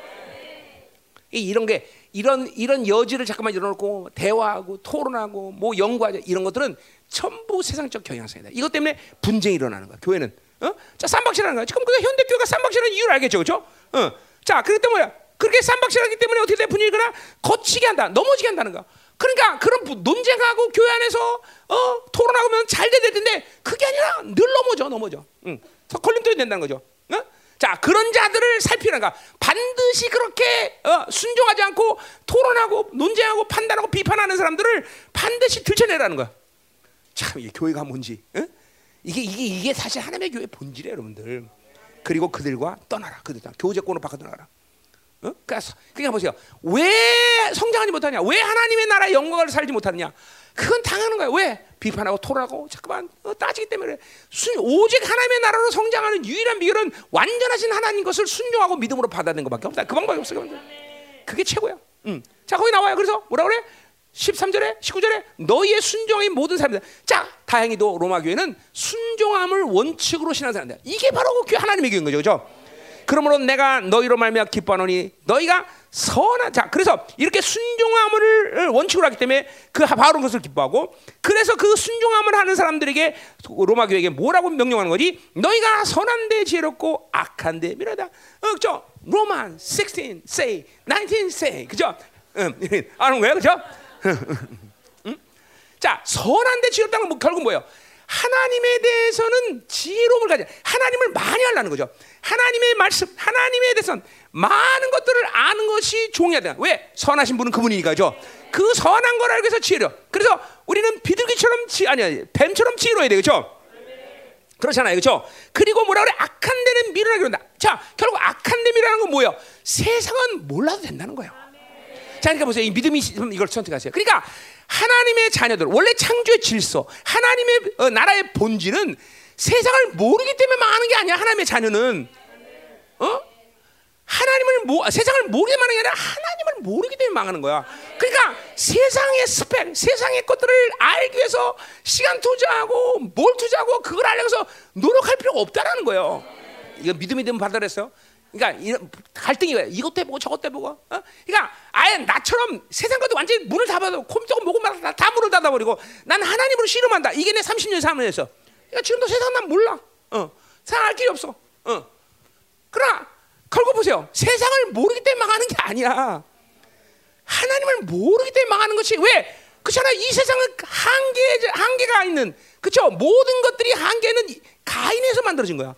이런 게 이런 이런 여지를 잠깐만 열어놓고 대화하고 토론하고 뭐 연구하자 이런 것들은 전부 세상적 경향성이다. 이것 때문에 분쟁이 일어나는 거야. 교회는 어? 자 쌈박질하는 거야. 지금 그 현대 교회가 쌈박질하는 이유를 알겠죠, 그렇죠? 어. 자 그렇기 때문에 그렇게 쌈박질하기 때문에 어떻게 돼 분위기가 거치게 한다, 넘어지게 한다는 거. 그러니까 그런 논쟁하고 교회 안에서 어, 토론하면 잘 돼야 텐데 그게 아니라 늘 넘어져, 넘어져. 응. 걸림돌이 된다는 거죠. 어? 자 그런 자들을 살피는가 반드시 그렇게 어, 순종하지 않고 토론하고 논쟁하고 판단하고 비판하는 사람들을 반드시 들춰내라는 거야. 참 이게 교회가 뭔지 어? 이게 이게 이게 사실 하나님의 교회 본질이에요, 여러분들. 그리고 그들과 떠나라. 그들 교제권으로 바꿔 나가라. 어? 그러니까, 그러니까 보세요. 왜 성장하지 못하냐? 왜 하나님의 나라의 영광을 살지 못하느냐? 그건 당하는 거야. 왜? 비판하고 토론하고 잠깐만 어, 따지기 때문에 순, 오직 하나님의 나라로 성장하는 유일한 비결은 완전하신 하나님 것을 순종하고 믿음으로 받아내는 것밖에 없다. 그 방법이 없어. 그게 최고야. 음. 자 거기 나와요. 그래서 뭐라 그래? 13절에 19절에 너희의 순종인 모든 사람들. 자, 다행히도 로마 교회는 순종함을 원칙으로 신앙 사람들. 이게 바로 그 하나님의 교회인 거죠. 그죠? 그러므로 내가 너희로 말미암아 기뻐하노니 너희가 선한 자 그래서 이렇게 순종함을 원칙으로 하기 때문에 그 바로 것을 기뻐하고 그래서 그 순종함을 하는 사람들에게 로마 교회에게 뭐라고 명령하는 거지? 너희가 선한데 지혜롭고 악한데 미련하다. 어, 그죠? 로만 16 say 19 say. 그죠? 응, 아는 거예요, 그렇죠? 응? 자, 선한데 지었다는 건 결국 뭐예요? 하나님에 대해서는 지혜로움을 가져. 하나님을 많이 하려는 거죠. 하나님의 말씀, 하나님에 대해서는 많은 것들을 아는 것이 종이야 돼. 왜? 선하신 분은 그분이니까죠. 그 선한 걸 알기 위해서 지혜로. 그래서 우리는 비둘기처럼 지 아니야 뱀처럼 지혜로워야 돼, 그렇죠? 그렇잖아요, 그렇죠? 그리고 뭐라 그래? 악한 데는 미련하게 그런다. 자, 결국 악한 데 미련한 건 뭐예요? 세상은 몰라도 된다는 거예요. 자, 그러니까 보세요. 이 믿음이 이걸 선택하세요. 그러니까 하나님의 자녀들 원래 창조의 질서, 하나님의 어, 나라의 본질은 세상을 모르기 때문에 망하는 게 아니야. 하나님의 자녀는 어? 하나님을 모, 세상을 모르게 망하는 게 아니라 하나님을 모르기 때문에 망하는 거야. 그러니까 세상의 스펙, 세상의 것들을 알기 위해서 시간 투자하고 뭘 투자하고 그걸 알려고 해서 노력할 필요가 없다라는 거예요. 이거 믿음이 되면 받아들였어요. 그러니까 이런 갈등이 왜 이것도 해보고 저것도 해보고 어? 그러니까 아예 나처럼 세상 것도 완전히 문을 닫아도 컴퓨터가 뭐고 다, 다 문을 닫아버리고 난 하나님으로 씨름한다. 이게 내 30년 삶에서. 그러니까 지금도 세상 난 몰라. 어. 세상 알 길이 없어. 어. 그러나 결국 보세요. 세상을 모르기 때문에 망하는 게 아니야. 하나님을 모르기 때문에 망하는 것이 왜? 그렇잖아. 이 세상은 한계 한계가 있는. 그렇죠 모든 것들이 한계는 가인에서 만들어진 거야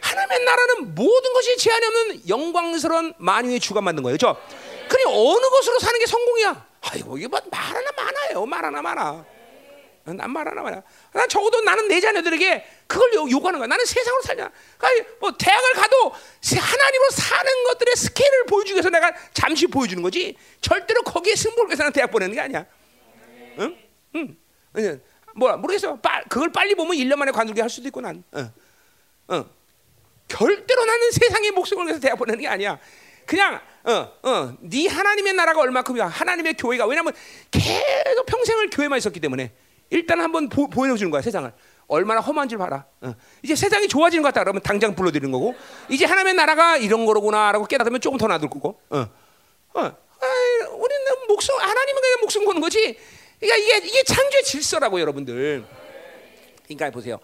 하나님의 나라는 모든 것이 제한이 없는 영광스러운 만유의 주가 만든 거예요. 그렇죠? 그니 어느 것으로 사는 게 성공이야? 아이고 이거 뭐말 하나 많아요. 말 하나 많아. 난 말 하나 많아. 난 적어도 나는 내 자녀들에게 그걸 요구하는 거야. 나는 세상으로 살자. 그러니까 뭐 대학을 가도 하나님으로 사는 것들의 스케일을 보여주기 위해서 내가 잠시 보여주는 거지. 절대로 거기에 승부를 위해서 는 대학 보내는 게 아니야. 응? 응. 뭐 모르겠어. 그걸 빨리 보면 1년 만에 관두게 할 수도 있고 난. 응. 응. 절대로 나는 세상의 목숨을 위해서 대학 보내는 게 아니야. 그냥 어, 어, 네 하나님의 나라가 얼마큼이야. 하나님의 교회가 왜냐면 계속 평생을 교회만 있었기 때문에 일단 한번 보, 여주는 거야 세상을. 얼마나 험한지 봐라. 어. 이제 세상이 좋아지는 것 같다 그러면 당장 불러드리는 거고 이제 하나님의 나라가 이런 거로구나라고 깨닫으면 조금 더 놔둘 거고. 어. 어. 아이, 우리는 목숨 하나님은 그냥 목숨 거는 거지. 그러니까 이게 이게 창조의 질서라고 여러분들. 그러니까 보세요.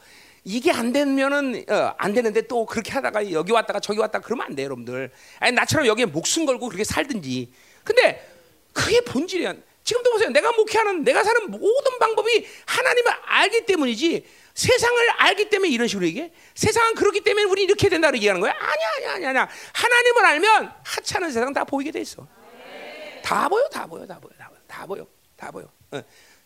이게 안 되면은 어, 안 되는데 또 그렇게 하다가 여기 왔다가 저기 왔다 그러면 안 돼, 여러분들. 아니 나처럼 여기에 목숨 걸고 그렇게 살든지. 근데 그게 본질이야. 지금도 보세요. 내가 목회하는 내가 사는 모든 방법이 하나님을 알기 때문이지. 세상을 알기 때문에 이런 식으로 얘기해? 세상은 그렇기 때문에 우리 이렇게 된다고 얘기하는 거야? 아니야, 아니야, 아니야, 아니야. 하나님을 알면 하찮은 세상 다 보이게 돼 있어. 다 보여, 다 보여, 다 보여, 다 보여, 다 보여, 다 보여. 어.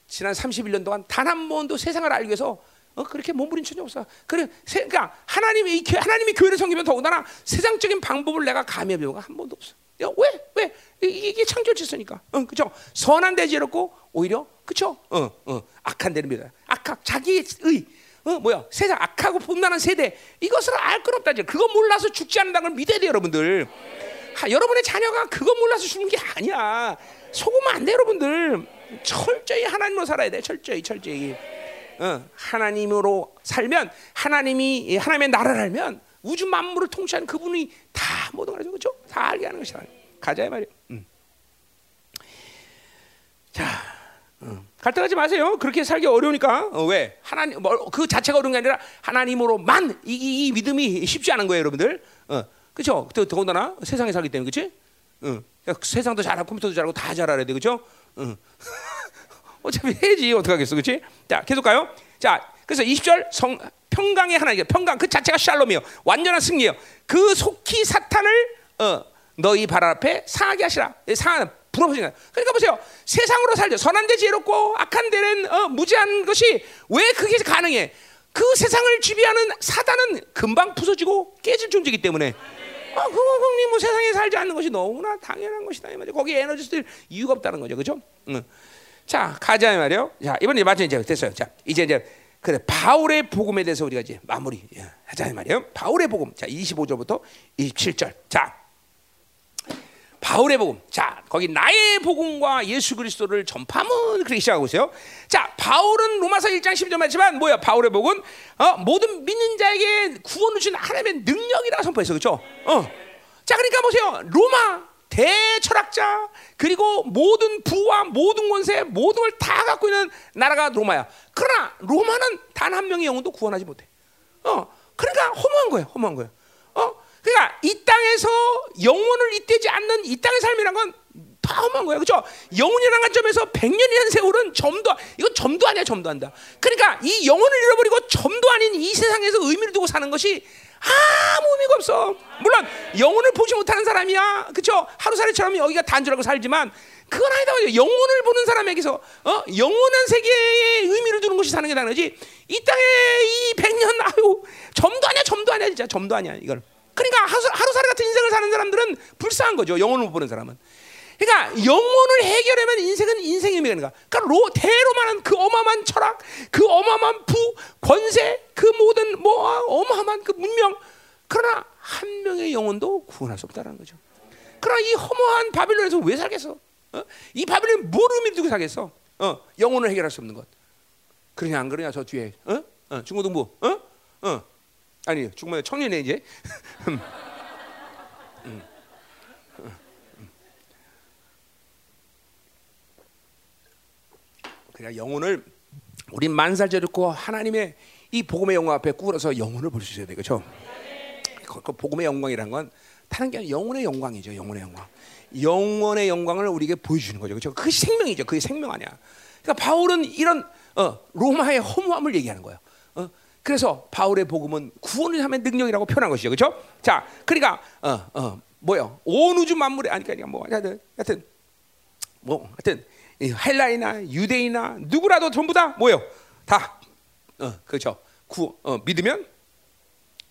지난 31년 동안 단 한 번도 세상을 알기 위해서 어, 그렇게 몸부림 친적 없어. 그래, 세, 그러니까 하나님이 하나님이 교회를 섬기면 더군다나 세상적인 방법을 내가 감히 배우가 한 번도 없어. 야, 왜? 왜? 이게 창조 질서니까. 어, 그죠? 선한 데 지었고 오히려 그죠? 어, 어, 악한 데는 믿어. 악한 자기의 의. 어, 뭐야? 세상 악하고 분란한 세대. 이것을 알 건 없다. 그거 몰라서 죽지 않는다는 걸 믿어야 돼, 여러분들. 하, 여러분의 자녀가 그거 몰라서 죽는 게 아니야. 속으면 안 돼, 여러분들. 철저히 하나님으로 살아야 돼. 철저히, 철저히. 어, 하나님으로 살면 하나님이 하나님의 나라를 알면 우주 만물을 통치하는 그분이 다 모든 걸 그죠? 다 알게 하는 것이다. 가자 말이야. 음. 자, 어. 갈등하지 마세요. 그렇게 살기 어려우니까 어, 왜 하나님 뭐, 그 자체가 어려운 게 아니라 하나님으로만 이, 이, 믿음이 쉽지 않은 거예요, 여러분들. 어, 그렇죠? 더군다나 세상에 살기 때문에 그렇지? 어, 세상도 잘하고 컴퓨터도 잘하고 다 잘 알아야 돼, 그렇죠? 어. *laughs* 어차피 해지 어떡하겠어, 그렇지? 자, 계속 가요. 자, 그래서 20절 성 평강의 하나님, 평강 그 자체가 샬롬이요, 완전한 승리요. 그 속히 사탄을 어, 너희 발 앞에 상하게 하시라. 상하는 불어보시는 그러니까 보세요. 세상으로 살죠. 선한 데 지혜롭고 악한 데는 어, 무지한 것이 왜 그게 가능해? 그 세상을 지배하는 사단은 금방 부서지고 깨질 존재이기 때문에. 아, 그거 형님 뭐 세상에 살지 않는 것이 너무나 당연한 것이다 이 말이죠. 거기 에너지 쓸 이유가 없다는 거죠, 그렇죠? 응. 자 가자 말이요. 자 이번에 마저 이제 됐어요. 자 이제 이제 그래 바울의 복음에 대해서 우리가 이제 마무리 예, 하자 말이에요. 바울의 복음. 자 25절부터 27절. 자 바울의 복음. 자 거기 나의 복음과 예수 그리스도를 전파문 그렇게 시작하고 있어요. 자 바울은 로마서 1장 10절 말지만 뭐야 바울의 복음 어, 모든 믿는 자에게 구원을 주신 하나님의 능력이라 선포했어, 그렇죠? 어. 자 그러니까 보세요. 로마 대철학자 그리고 모든 부와 모든 권세 모든 걸 다 갖고 있는 나라가 로마야. 그러나 로마는 단 한 명의 영혼도 구원하지 못해. 어, 그러니까 허무한 거예요. 허무한 거예요. 어, 그러니까 이 땅에서 영혼을 잇대지 않는 이 땅의 삶이란 건 험한 거야, 그렇죠? 영혼이라는 관점에서 100년이라는 세월은 점도 이건 점도 아니야, 점도 한다. 그러니까 이 영혼을 잃어버리고 점도 아닌 이 세상에서 의미를 두고 사는 것이 아무 의미가 없어. 물론 영혼을 보지 못하는 사람이야, 그렇죠? 하루살이처럼 여기가 단절하고 살지만 그건 아니다. 영혼을 보는 사람에게서 어? 영원한 세계에 의미를 두는 것이 사는 게 거지. 이 땅에 이 백년 아유 점도 아니야, 점도 아니야, 진짜 점도 아니야 이걸. 그러니까 하루살이 같은 인생을 사는 사람들은 불쌍한 거죠. 영혼을 못 보는 사람은. 그러니까 영혼을 해결하면 인생은 인생의 의미가 있는 거야. 그러니까 로, 대로만한 그 어마어마한 철학, 그 어마어마한 부, 권세, 그 모든 뭐 어마어마한 그 문명. 그러나 한 명의 영혼도 구원할 수 없다는 거죠. 그러나 이 허무한 바빌론에서 왜 살겠어? 어? 이 바빌론이 뭘 의미 두고 살겠어? 어, 영혼을 해결할 수 없는 것. 그러냐 안 그러냐 저 뒤에 어? 어, 중고등부 어? 어. 아니 중고등 청년에 이제 *laughs* 음. 그냥 영혼을 우리 만살절있고 하나님의 이 복음의 영광 앞에 꿇어서 영혼을 볼 수 있어야 되겠죠. 그, 그 복음의 영광이란 건 다른 게 아니라 영혼의 영광이죠. 영혼의 영광. 영원의 영광을 우리에게 보여주는 거죠. 그렇죠? 그게 생명이죠. 그게 생명 아니야. 그러니까 바울은 이런 어, 로마의 허무함을 얘기하는 거예요. 어? 그래서 바울의 복음은 구원을 하면 능력이라고 표현한 것이죠. 그렇죠? 자, 그러니까 어, 어, 뭐요? 온 우주 만물에 아니 그러니까 뭐 하여튼 뭐 하여튼 헬라이나 유대이나 누구라도 전부 다 뭐요? 다 어, 그렇죠. 구 어, 믿으면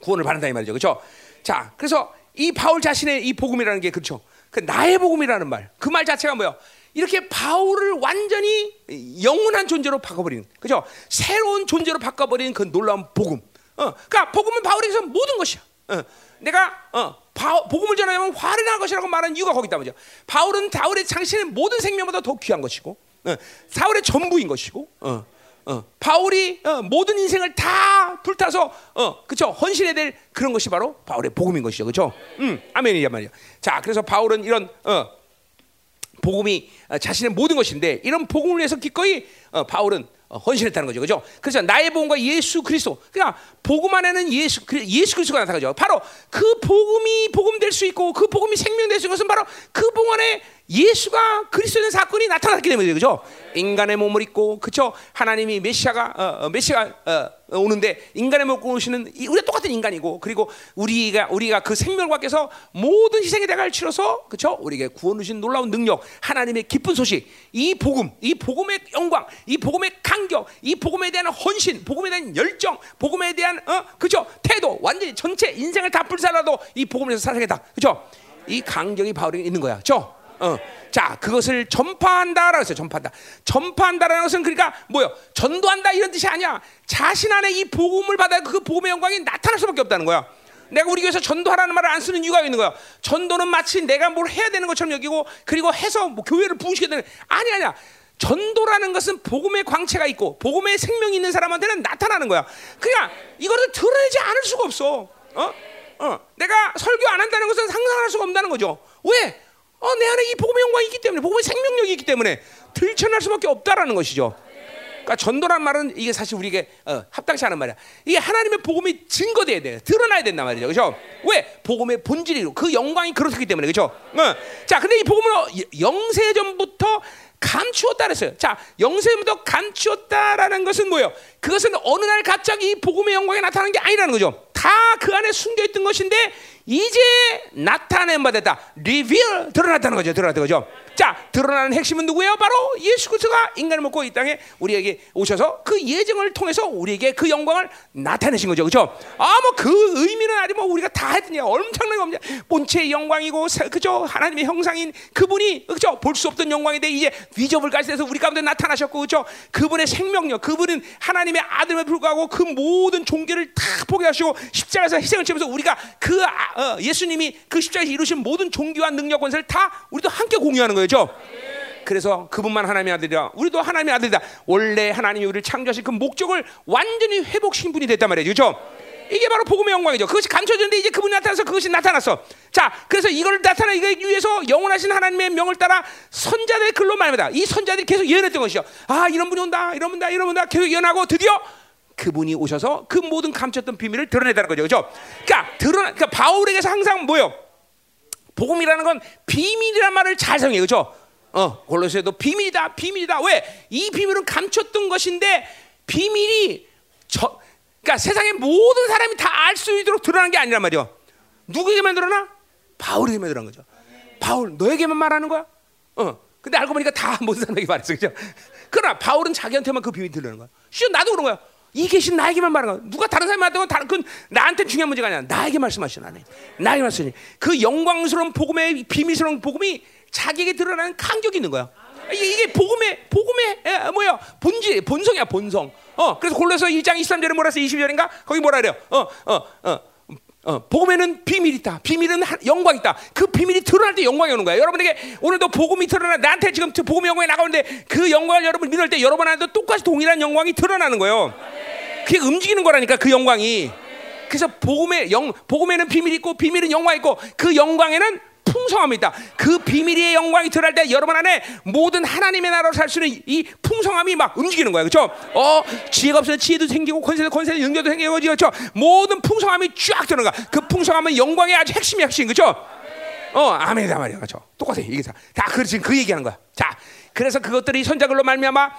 구원을 받는다 이 말이죠. 그렇죠? 자, 그래서 이 바울 자신의 이 복음이라는 게 그렇죠. 그 나의 복음이라는 말, 그 말 자체가 뭐야? 이렇게 바울을 완전히 영원한 존재로 바꿔버리는, 그죠? 새로운 존재로 바꿔버리는 그 놀라운 복음. 어, 그러니까 복음은 바울에게서 모든 것이야. 어, 내가 어, 바, 복음을 전하면 화를 난 것이라고 말하는 이유가 거기 있다 말이죠. 바울은 바울의 당신의 모든 생명보다 더 귀한 것이고, 어, 사울의 전부인 것이고, 어, 어, 바울이 어, 모든 인생을 다 불타서 어, 그쵸 헌신해야 될 그런 것이 바로 바울의 복음인 것이죠, 그렇죠? 음, 아멘이란 말이야. 자, 그래서 바울은 이런 어, 복음이 어, 자신의 모든 것인데 이런 복음을 위해서 기꺼이 어, 바울은 어, 헌신했다는 거죠, 그죠? 그래서 나의 복음과 예수 그리스도, 그러니까 복음 안에는 예수 예수 그리스도가 나타나죠. 바로 그 복음이 복음 될 수 있고 그 복음이 생명 될 수 있는 것은 바로 그 복음 안에 예수가 그리스도의 사건이 나타났기 때문에 그죠? 인간의 몸을 입고 그죠? 하나님이 메시아가 어, 어, 메시아가 어, 오는데 인간의 몸을 오시는 우리가 똑같은 인간이고 그리고 우리가 우리가 그 생명을 밖에서 모든 희생의 대가를 치러서 그죠? 우리에게 구원 주신 놀라운 능력, 하나님의 기쁜 소식, 이 복음, 이 복음의 영광, 이 복음의 간격, 이 복음에 대한 헌신, 복음에 대한 열정, 복음에 대한 어 그죠? 태도, 완전히 전체 인생을 다 불살라도 이 복음을 위해서 살아야겠다, 그죠? 이 간격이 바울에게 있는 거야, 죠? 어. 자, 그것을 전파한다라고 했어요. 전파한다. 전파한다라는 것은 그러니까 뭐요? 전도한다 이런 뜻이 아니야. 자신 안에 이 복음을 받아 그 복음의 영광이 나타날 수밖에 없다는 거야. 내가 우리 교회에서 전도하라는 말을 안 쓰는 이유가 있는 거야. 전도는 마치 내가 뭘 해야 되는 것처럼 여기고 그리고 해서 뭐 교회를 부으시게 되는 아니 아니야. 전도라는 것은 복음의 광채가 있고 복음의 생명이 있는 사람한테는 나타나는 거야. 그러니까 이거를 드러내지 않을 수가 없어. 어? 어. 내가 설교 안 한다는 것은 상상할 수가 없다는 거죠. 왜? 어, 내 안에 이 복음의 영광이 있기 때문에 복음의 생명력이 있기 때문에 들춰날 수밖에 없다라는 것이죠. 그러니까 전도란 말은 이게 사실 우리에게 어, 합당치 않은 말이야. 이게 하나님의 복음이 증거돼야 돼, 드러나야 된단 말이죠, 그렇죠? 왜? 복음의 본질이고 그 영광이 그렇기 때문에, 그렇죠? 어. 자, 근데 이 복음을 영세 전부터 감추었다 그랬어요. 자, 영세부터 감추었다라는 것은 뭐예요? 그것은 어느 날 갑자기 복음의 영광이 나타나는 게 아니라는 거죠. 다 그 안에 숨겨 있던 것인데 이제 나타낸 바 됐다. 리빌 드러났다는 거죠. 드러났다는 거죠. 자, 드러나는 핵심은 누구예요? 바로 예수 그리스도가 인간을 먹고 이 땅에 우리에게 오셔서 그 예정을 통해서 우리에게 그 영광을 나타내신 거죠. 그렇죠? 아, 뭐 그 의미는 아니 뭐 우리가 다 했더니 엄청난 겁니다. 본체의 영광이고 그죠? 하나님의 형상인 그분이 그죠? 볼 수 없던 영광인데 이제 위접을 갈때서 우리 가운데 나타나셨고 그죠? 그분의 생명력, 그분은 하나님의 아들에 불구하고 그 모든 종교를 다 포기하시고 십자가에서 희생을 치면서 우리가 그 아, 어, 예수님이 그 십자가에서 이루신 모든 종교와 능력 권세를 다 우리도 함께 공유하는 거 죠. 그래서 그분만 하나님의 아들이라 우리도 하나님의 아들이다. 원래 하나님이 우리를 창조하신 그 목적을 완전히 회복신 분이 됐단 말이죠. 그렇죠? 이게 바로 복음의 영광이죠. 그것이 감춰졌는데 이제 그분이 나타나서 그것이 나타났어. 자, 그래서 이걸 나타나기 위해서 영원하신 하나님의 명을 따라 선자들의 글로 말합니다. 이 선자들이 계속 예언했던 것이죠. 아, 이런 분이 온다, 이런 분다, 이런 분다. 계속 예언하고 드디어 그분이 오셔서 그 모든 감췄던 비밀을 드러내다는 거죠. 그렇죠? 그러니까 드러나 그러니까 바울에게서 항상 뭐요? 복음이라는 건 비밀이란 말을 잘 사용해요. 그렇죠? 어, 골로새도 비밀이다, 비밀이다. 왜? 이 비밀은 감췄던 것인데 비밀이 저, 그러니까 세상의 모든 사람이 다 알 수 있도록 드러나는 게 아니란 말이야. 누구에게만 드러나? 바울에게만 드러난 거죠. 바울 너에게만 말하는 거야? 어. 근데 알고 보니까 다 모든 사람에게 말했어, 그죠? 그러나 바울은 자기한테만 그 비밀이 드러나는 거야. 쉬 나도 그런 거야. 이 계신 나에게만 말하는 거야. 누가 다른 사람한테 건 다른 그 나한테 중요한 문제가 아니야. 나에게 말씀하시는 하나님. 나에게 말씀하시는 그 영광스러운 복음의 비밀스러운 복음이 자기에게 드러나는 간격이 있는 거야. 이게, 복음의 복음의 에, 뭐야 본질 본성이야 본성. 어 그래서 골로서 1장 23절에 뭐라 써 22절인가 거기 뭐라 그래요? 어어 어, 어, 복음에는 비밀이 있다. 비밀은 하, 영광이 있다. 그 비밀이 드러날 때 영광이 오는 거야. 여러분에게 오늘도 복음이 드러나 나한테 지금 복음의 영광이 나가는데 그 영광을 여러분 믿을 때 여러분한테도 똑같이 동일한 영광이 드러나는 거예요. 그게 움직이는 거라니까 그 영광이. 그래서 복음의 영 복음에는 비밀이 있고 비밀은 영광이 있고 그 영광에는 풍성함이 있다. 그 비밀의 영광이 드러날 때 여러분 안에 모든 하나님의 나라로 살 수 있는 이 풍성함이 막 움직이는 거야. 그렇죠? 어, 지혜가 없으면 지혜도 생기고 권세도 권세도 능력도 생기고 그렇죠? 모든 풍성함이 쫙 드러나. 그 풍성함은 영광의 아주 핵심이 핵심. 그렇죠? 어, 아멘이다 말이야. 그렇죠? 똑같아. 이게 다, 다 그, 지금 그 얘기하는 거야. 자, 그래서 그것들이 선자글로 말미암아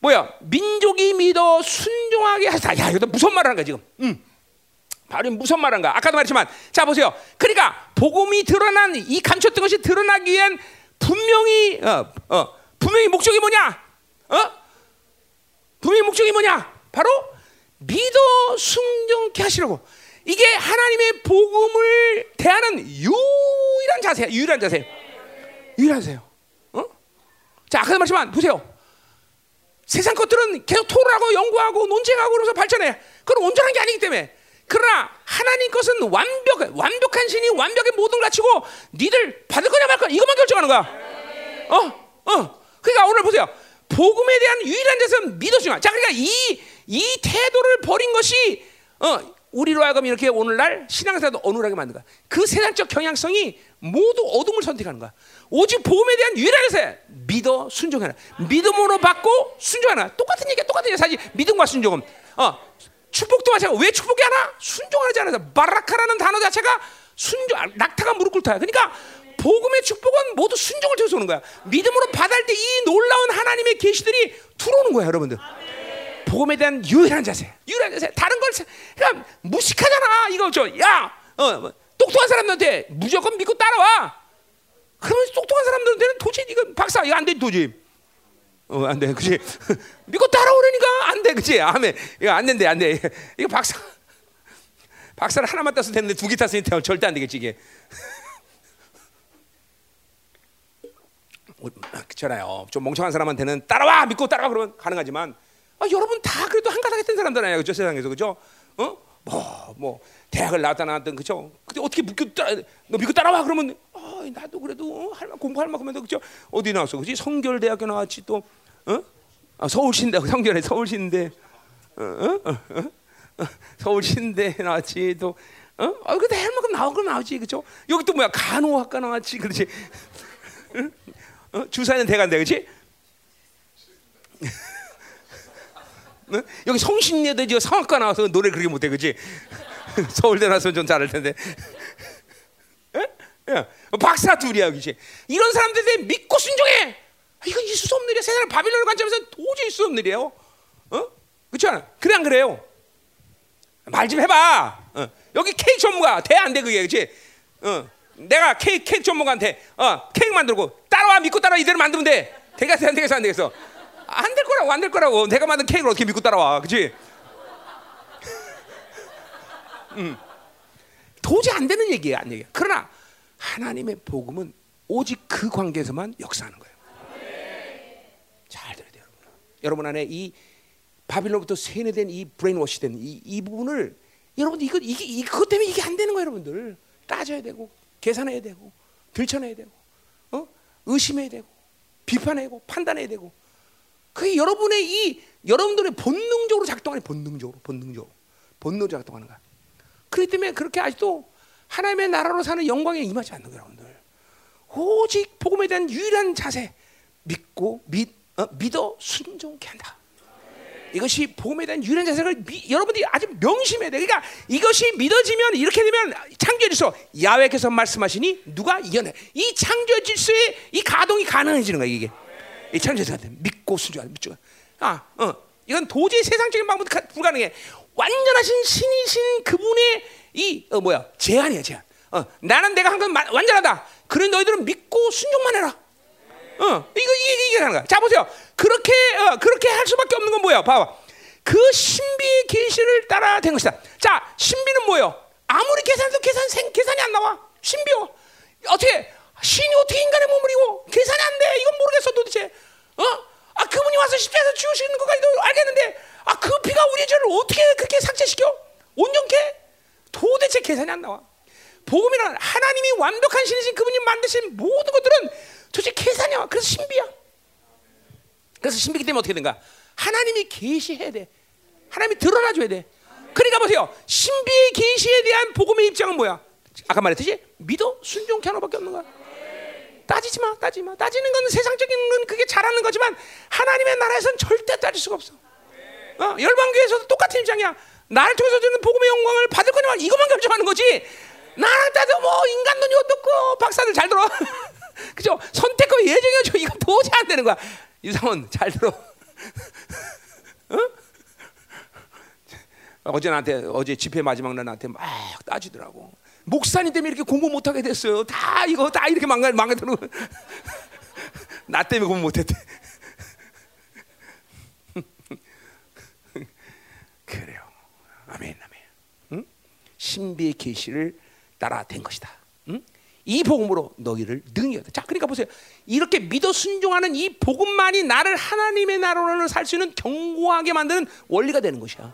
뭐야? 민족이 믿어 순종하게 하다. 야, 이것도 무슨 말을 하는 거야, 지금. 음. 바로 무슨 말인가? 아까도 말했지만, 자 보세요. 그러니까 복음이 드러난 이 감췄던 것이 드러나기 위한 분명히 어, 어, 분명히 목적이 뭐냐? 어? 분명히 목적이 뭐냐? 바로 믿어 순종케 하시라고. 이게 하나님의 복음을 대하는 유일한 자세야. 유일한 자세. 유일한 자세요. 어? 자, 아까도 말했지만 보세요. 세상 것들은 계속 토론하고 연구하고 논쟁하고 그러면서 발전해. 그건 온전한 게 아니기 때문에. 그러나 하나님 것은 완벽 완벽한 신이 완벽히 모든 걸 갖추고 니들 받을 거냐 말 거냐 이것만 결정하는 거야. 어, 어. 그러니까 오늘 보세요. 복음에 대한 유일한 데서는 믿어주마. 자, 그러니까 이 이 태도를 버린 것이 어 우리로 하여금 이렇게 오늘날 신앙사도 어눌하게 만든 거야. 그 세상적 경향성이 모두 어둠을 선택하는 거야. 오직 복음에 대한 유일한 데서 믿어 순종하라. 믿음으로 받고 순종하라. 똑같은 얘기야. 똑같은 얘기야. 사실 믿음과 순종은 어 축복도 마찬가지. 왜 축복이 하나? 순종하지 않아서 바라카라는 단어 자체가 순종, 낙타가 무릎 꿇다야. 그러니까 복음의 축복은 모두 순종을 통해서 오는 거야. 믿음으로 받을 때 이 놀라운 하나님의 계시들이 들어오는 거야, 여러분들. 복음에 대한 유일한 자세, 유일한 자세. 다른 걸 그냥 무식하잖아. 이거 저, 야, 어, 뭐, 똑똑한 사람들한테 무조건 믿고 따라와. 그러면 똑똑한 사람들한테는 도저히 이거 박사 이거 안 돼, 도저히. 어, 안 돼. 그지? *laughs* 믿고 따라오려니까 안 돼. 그지? 아멘. 이거 안 된대. 안 돼. 이거 박사. *laughs* 박사를 하나만 따서 되는데 두 개 땄으니 절대 안 되겠지, 이게. *laughs* 그렇잖아요. 좀 멍청한 사람한테는 따라와! 믿고 따라와! 그러면 가능하지만, 아, 여러분 다 그래도 한 가닥 했던 사람들 아니에요. 그죠? 세상에서. 그죠? 어? 뭐, 뭐, 대학을 나왔다 나왔던 그죠? 근데 어떻게 믿고 따라, 너 믿고 따라와 그러면 아, 나도 그래도 할 만, 공부할 만큼 해도 그죠? 어디 나왔어? 그지? 성결 대학교 나왔지 또 어? 아, 서울 신대 *laughs* 성결에 서울 신대 어? 어? 어? 어? 서울 신대 나왔지 또 어? 아, 근데 할 만큼 나오고 나오지 그죠? 여기 또 뭐야? 간호학과 나왔지 그렇지? 어? 주사는 대간대 그렇지? 어? 여기 성신여대 지 성악과 나와서 노래 그렇게 못해 그지? *laughs* 서울대 나서 좀 잘할 텐데. 야, 박사 둘이야 그지? 이런 사람들이 믿고 순종해. 이건 있을 수 없는 일이야. 세상을 바빌론 관점에서 도저히 있을 수 없는 일이에요. 어? 그렇지 않아? 그래 안 그래요? 말 좀 해봐. 어. 여기 케이크 전문가 돼 안 돼 그게 그렇지? 어. 내가 케이크, 케이크 전문가한테 어, 케이크 만들고 따라와 믿고 따라와 이대로 만들면 돼. 되겠어 안 되겠어 안 되겠어? 안 될 거라고 안 될 거라고. 내가 만든 케이크를 어떻게 믿고 따라와? 그렇지? *laughs* 음. 도저히 안 되는 얘기야, 안 얘기야. 그러나 하나님의 복음은 오직 그 관계에서만 역사하는 거예요. 잘 들어야 돼요, 여러분. 여러분 안에 이 바빌론부터 세뇌된 이 브레인워시된 이, 이 부분을 여러분 이거 이게 이, 그것 때문에 이게 안 되는 거예요, 여러분들. 따져야 되고 계산해야 되고 들춰내야 되고 어? 의심해야 되고 비판해야 되고 판단해야 되고 그게 여러분의 이 여러분들의 본능적으로 작동하는 본능적으로 본능적으로 본능적으로 작동하는 거야. 그렇기 때문에 그렇게 아직도 하나님의 나라로 사는 영광에 임하지 않는 거예요, 여러분들. 오직 복음에 대한 유일한 자세 믿고 믿 어, 믿어 순종케 한다. 이것이 복음에 대한 유일한 자세를 미, 여러분들이 아주 명심해야 돼. 그러니까 이것이 믿어지면 이렇게 되면 창조 질서 야외께서 말씀하시니 누가 이겨내? 이 창조 질서의 이 가동이 가능해지는 거야 이게. 이 창조 질서한테 믿고 순종하는 믿죠. 아, 어, 이건 도저히 세상적인 방법도 가- 불가능해. 완전하신 신이신 그분의 이 어, 뭐야 제한이야 제한. 어, 나는 내가 한 건 완전하다. 그런 너희들은 믿고 순종만 해라. 어, 이거 이게 이게 하는 거야. 자 보세요. 그렇게 어, 그렇게 할 수밖에 없는 건 뭐야? 봐봐. 그 신비의 계시를 따라 된 것이다. 자, 신비는 뭐예요? 아무리 계산해도 계산 생 계산이 안 나와. 신비요. 어떻게 신이 어떻게 인간의 몸을 입고 계산이 안 돼? 이건 모르겠어 도대체. 어? 아 그분이 와서 십자가에서 죽으시는 것까지도 알겠는데, 아 그 피가 우리 죄를 어떻게 그렇게 삭제시켜? 온전케? 도대체 계산이 안 나와. 복음이란 하나님이 완벽한 신이신 그분이 만드신 모든 것들은 도대체 계산이 와. 그래서 신비야. 그래서 신비기 때문에 어떻게 된가? 하나님이 계시해야 돼. 하나님이 드러나줘야 돼. 그러니까 보세요. 신비의 계시에 대한 복음의 입장은 뭐야? 아까 말했듯이 믿어 순종케 하나밖에 없는 거야. 따지지 마, 따지지 마. 따지는 건 세상적인 건 그게 잘하는 거지만 하나님의 나라에서는 절대 따질 수가 없어. 어, 열방교에서도 똑같은 입장이야. 나를 통해서 주는 복음의 영광을 받을 거냐만 이것만 결정하는 거지. 나랑 따도 뭐 인간 눈이 어떻고 박사들 잘 들어. *laughs* 그죠? 선택과 예정이 죠 이거 도저히 안 되는 거야. 유상원 잘 들어. *laughs* 어? 어제 나한테 어제 집회 마지막 날 나한테 막 따지더라고. 목사님 때문에 이렇게 공부 못하게 됐어요. 다 이거 다 이렇게 망가 망가뜨는 *laughs* 나 때문에 공부 못했대. *laughs* 그래요. 아멘, 아멘. 응? 신비의 계시를 따라 된 것이다. 응? 이 복음으로 너희를 능히 얻다. 자, 그러니까 보세요. 이렇게 믿어 순종하는 이 복음만이 나를 하나님의 나라로 살 수 있는 견고하게 만드는 원리가 되는 것이야.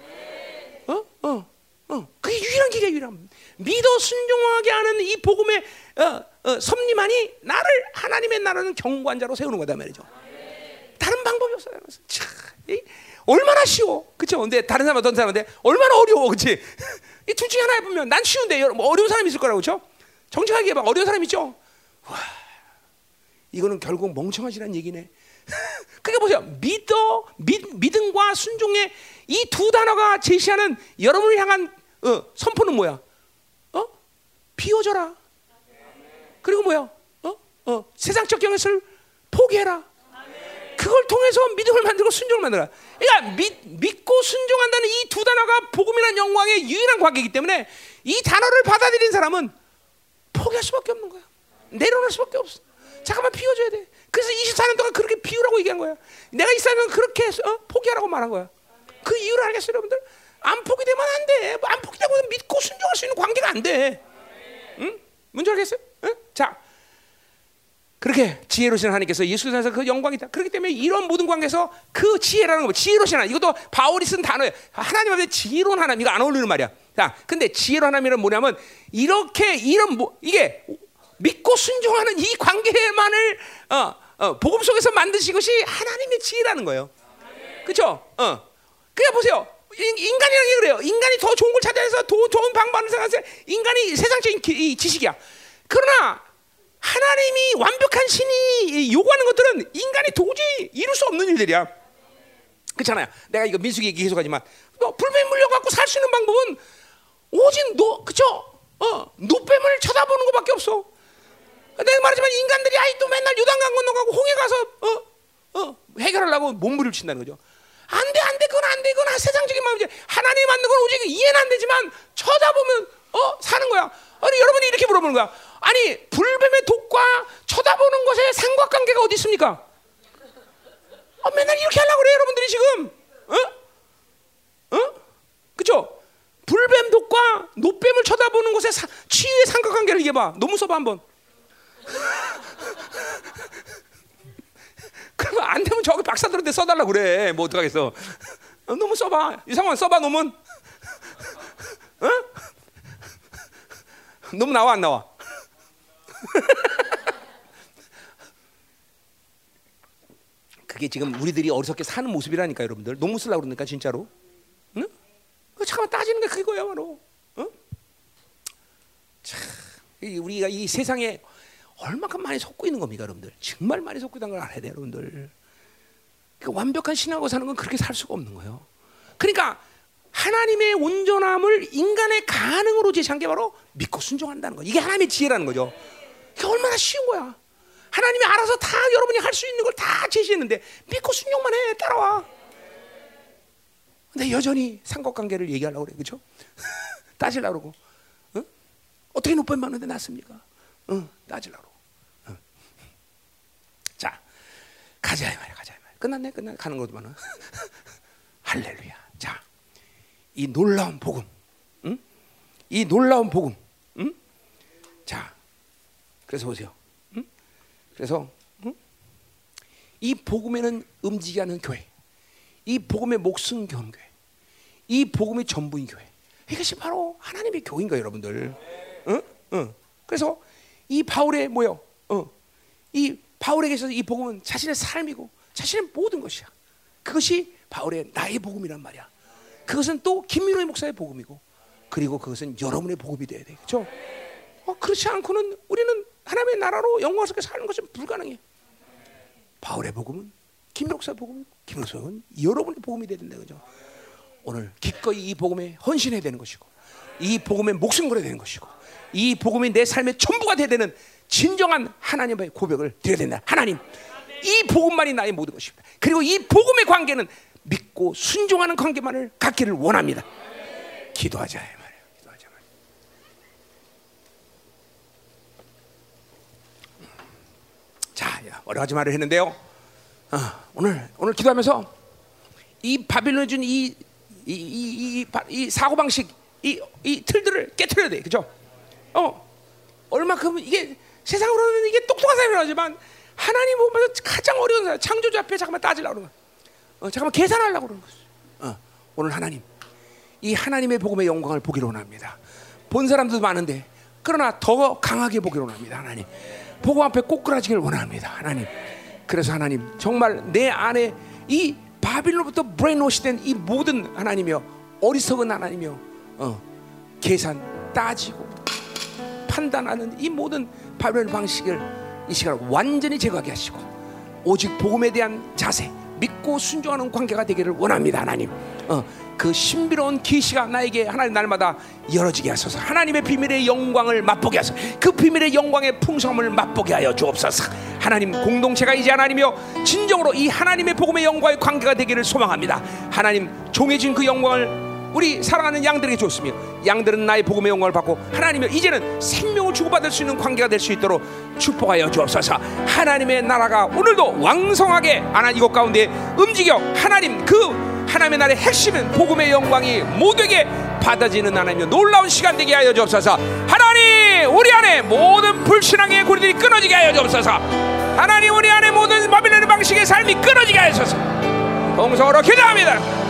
어, 어, 어. 그게 유일한 길이야, 유일한. 믿어 순종하게 하는 이 복음의 어, 어, 섭리만이 나를 하나님의 나라는 견고한 자로 세우는 거다 말이죠. 다른 방법이 없어요. 참, 이, 얼마나 쉬워, 그렇죠? 근데 다른 사람 어떤 사람인데 얼마나 어려워, 그렇지? 이 둘 중에 하나 보면 난 쉬운데 뭐 어려운 사람 있을 거라고, 그렇죠? 정직하게 봐, 어려운 사람 있죠? 와, 이거는 결국 멍청하지란 얘기네. *laughs* 그러니까 보세요, 믿어, 믿, 믿음과 순종의 이 두 단어가 제시하는 여러분을 향한 어, 선포는 뭐야? 어? 비워져라. 그리고 뭐야? 어? 어, 세상적 경험을 포기해라. 그걸 통해서 믿음을 만들고 순종을 만들어. 그러니까 믿, 믿고 순종한다는 이 두 단어가 복음이라는 영광의 유일한 관계이기 때문에 이 단어를 받아들인 사람은 포기할 수밖에 없는 거야. 내려놓을 수밖에 없어. 잠깐만 비워줘야 돼. 그래서 24년 동안 그렇게 비우라고 얘기한 거야. 내가 24년 그렇게 어? 포기하라고 말한 거야. 그 이유를 알겠어요, 여러분들? 안 포기되면 안 돼. 안 포기되면 믿고 순종할 수 있는 관계가 안 돼. 응? 뭔지 알겠어요? 응? 자, 그렇게 지혜로신 하나님께서 예수님에서 그 영광이다. 그렇기 때문에 이런 모든 관계에서 그 지혜라는 거, 지혜로신 하나님. 이것도 바울이 쓴 단어예요. 하나님 앞에 지혜로운 하나님. 이거 안 어울리는 말이야. 자, 근데 지혜로운 하나님은 뭐냐면 이렇게 이런 뭐 이게 믿고 순종하는 이 관계만을 어, 어, 복음 속에서 만드신 것이 하나님의 지혜라는 거예요. 그렇죠? 어. 그냥 보세요. 인, 인간이라는 게 그래요. 인간이 더 좋은 걸 찾아내서 더 좋은 방법을 생각해서 인간이 세상적인 기, 이 지식이야. 그러나 하나님이 완벽한 신이 요구하는 것들은 인간이 도저히 이룰 수 없는 일들이야. 그렇잖아요. 내가 이거 민수기 얘기 계속 하지만 뭐 불뱀 물려갖고 살 수 있는 방법은 오직 놋 그죠? 어 노뱀을 쳐다보는 것밖에 없어. 내가 말하지만 인간들이 아이 또 맨날 요단강 건너가고 홍해 가서 어 어, 해결하려고 몸부림을 친다는 거죠. 안 돼, 안 돼, 그건 안 돼, 그건 세상적인 마음이지. 하나님 만든 건 오직 이해는 안 되지만 쳐다보면 어 사는 거야. 아니 여러분이 이렇게 물어보는 거야. 아니 불뱀의 독과 쳐다보는 것에 삼각관계가 어디 있습니까? 아, 맨날 이렇게 하려고 그래 여러분들이 지금, 어? 어? 그죠? 불뱀 독과 노뱀을 쳐다보는 것에 사, 치유의 삼각관계를 얘기해봐. 너무 써봐 한번. *laughs* 그러면 안 되면 저기 박사들한테 써달라 그래. 뭐 어떡하겠어. 어, 너무 써봐. 이상한 써봐 놈은. 어? 너무 나와 안 나와? 그게 지금 우리들이 어리석게 사는 모습이라니까 여러분들. 너무 쓰려고 그러니까 진짜로. 응? 잠깐만 따지는 게 그거야 바로. 어? 참, 우리가 이 세상에 얼마큼 많이 속고 있는 겁니까, 여러분들? 정말 많이 속고 있다는 걸 알아야 돼요, 여러분들. 그 완벽한 신하고 사는 건 그렇게 살 수가 없는 거예요. 그러니까 하나님의 온전함을 인간의 가능으로 제시한 게 바로 믿고 순종한다는 거. 이게 하나님의 지혜라는 거죠. 이게 얼마나 쉬운 거야. 하나님이 알아서 다 여러분이 할 수 있는 걸 다 제시했는데 믿고 순종만 해 따라와. 근데 여전히 삼각관계를 얘기하려고 그래, 그렇죠? *laughs* 따지려고 그러고, 어? 어떻게 높임 받는데 낫습니까? 어, 따지려고. 어. 자, 가자 이 말이야, 가자 이 말이야. 끝났네, 끝났네. 가는 거지만은 *laughs* 할렐루야. 자, 이 놀라운 복음, 응? 이 놀라운 복음, 응? 자, 그래서 보세요. 응? 그래서 응? 이 복음에는 움직이지 않는 교회, 이 복음의 목숨 교회, 이 복음의 전부인 교회. 이것이 바로 하나님의 교인 거예요, 여러분들. 응? 응. 그래서 이 바울의 뭐요? 어. 이 바울에게 있어서 이 복음은 자신의 삶이고 자신의 모든 것이야. 그것이 바울의 나의 복음이란 말이야. 그것은 또 김민호의 목사의 복음이고 그리고 그것은 여러분의 복음이 돼야 돼. 그렇죠? 어, 그렇지 않고는 우리는 하나님의 나라로 영광스럽게 사는 것은 불가능해. 바울의 복음은 목사의 복음, 김민호 목사는 여러분의 복음이 돼야 된다. 그죠? 오늘 기꺼이 이 복음에 헌신해야 되는 것이고 이 복음에 목숨 걸어야 되는 것이고 이 복음이 내 삶의 전부가 돼야 되는 진정한 하나님의 고백을 드려야 된다. 하나님, 이 복음만이 나의 모든 것입니다. 그리고 이 복음의 관계는 믿고 순종하는 관계만을 갖기를 원합니다. 기도하자. 자, 여러 가지 말을 했는데요. 어, 오늘 오늘 기도하면서 이 바빌론이 준이 이, 이, 이, 이, 사고 방식, 이, 이 틀들을 깨트려야 돼, 그죠? 어, 얼마큼 이게 세상으로는 이게 똑똑한 사람이 하지만 하나님 보면서 가장 어려운 사람, 창조주 앞에 잠깐만 따지려고 그러는 거야. 어, 잠깐만 계산하려고 그러는 거지. 어, 오늘 하나님, 이 하나님의 복음의 영광을 보기로 원합니다. 본 사람도 많은데, 그러나 더 강하게 보기로 원합니다. 하나님, 복음 앞에 꼬꾸라지길 원합니다. 하나님. 그래서 하나님, 정말 내 안에 이 바빌론부터 brainwash 된 이 모든 하나님이여 어리석은 하나님이여 어, 계산 따지고 판단하는 이 모든 바빌론 방식을 이 시간 완전히 제거하게 하시고 오직 복음에 대한 자세 믿고 순종하는 관계가 되기를 원합니다 하나님. 어, 그 신비로운 계시가 나에게 하나님 날마다 열어지게 하소서. 하나님의 비밀의 영광을 맛보게 하소서. 그 비밀의 영광의 풍성함을 맛보게 하여 주옵소서. 하나님 공동체가 이제 하나님이여 진정으로 이 하나님의 복음의 영광의 관계가 되기를 소망합니다. 하나님 종해진 그 영광을 우리 사랑하는 양들에게 줬으며 양들은 나의 복음의 영광을 받고 하나님여 이제는 생명을 주고받을 수 있는 관계가 될 수 있도록 축복하여 주옵소서. 하나님의 나라가 오늘도 왕성하게 하나님 이곳 가운데 움직여 하나님 그 하나님의 나라의 핵심은 복음의 영광이 모두에게 받아지는 하나님의 놀라운 시간 되게 하여 주옵소서. 하나님 우리 안에 모든 불신앙의 고리들이 끊어지게 하여 주옵소서. 하나님 우리 안에 모든 바빌론의 방식의 삶이 끊어지게 하여 주옵소서. 동성으로 기도합니다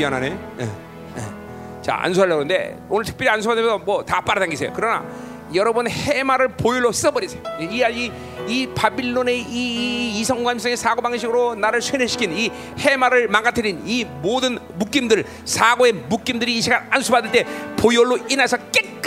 미안하네. 예, 예. 자, 안수하려고 하는데 오늘 특별히 안수하면 뭐다 빨아당기세요. 그러나 여러분 해마를 보일러 써버리세요. 이, 이, 이 바빌론의 이, 이 이성감성의 사고 방식으로 나를 쇠뇌시킨 이 해마를 망가뜨린 이 모든 묶임들 사고의 묶임들이 이 시간 안수받을 때 보혈로 인해서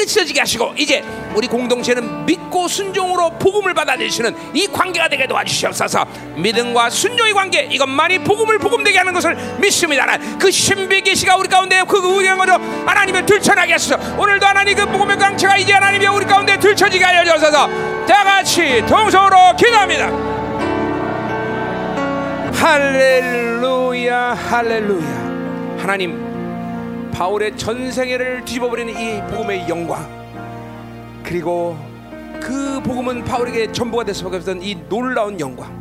깨끗해지게 하시고 이제 우리 공동체는 믿고 순종으로 복음을 받아들이시는 이 관계가 되게 도와주시옵소서. 믿음과 순종의 관계 이것만이 복음을 복음되게 하는 것을 믿습니다. 그 신비의 계시가 우리 가운데 그 거로 하나님을 들춰나게 하소서. 오늘도 하나님 그 복음의 강체가 이제 하나님이 우리 가운데 들춰지게 하여 주셔서. 다 같이 동서로 기도합니다. 할렐루야 할렐루야. 하나님 바울의 전 세계를 뒤집어버리는 이 복음의 영광 그리고 그 복음은 바울에게 전부가 될 수밖에 없던 이 놀라운 영광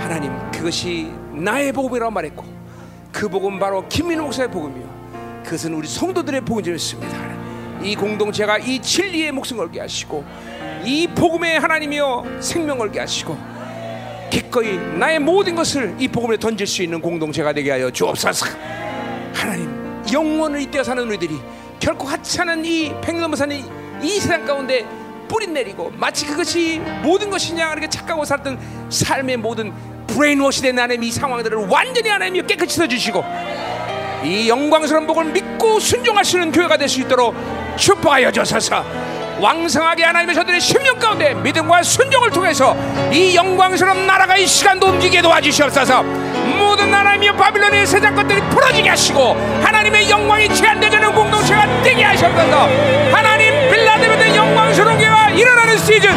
하나님 그것이 나의 복음이라고 말했고 그 복음 바로 김민호 목사의 복음이요 그것은 우리 성도들의 복음이었습니다. 이 공동체가 이 진리의 목숨 걸게 하시고 이 복음의 하나님이여 생명 걸게 하시고 기꺼이 나의 모든 것을 이 복음에 던질 수 있는 공동체가 되게 하여 주옵소서. 영원을 잇대어 사는 우리들이 결코 하찮은 이 백 년 못 사는 이 세상 가운데 뿌리 내리고 마치 그것이 모든 것이냐 이렇게 착각하고 살던 삶의 모든 brainwash 된 하나님 이 상황들을 완전히 하나님이 깨끗이 씻어주시고 이 영광스러운 복음을 믿고 순종하시는 교회가 될 수 있도록 축복하여 주소서. 왕성하게 하나님의 저들의 심령 가운데 믿음과 순종을 통해서 이 영광스러운 나라가 이 시간도 움직이게 도와주시옵소서. 모든 하나님의 바빌론의 세상 것들이 풀어지게 하시고 하나님의 영광이 제한되는 공동체가 되게 하시옵소서 하나님 빌라델비아의 영광스러운 교회가 일어나는 시즌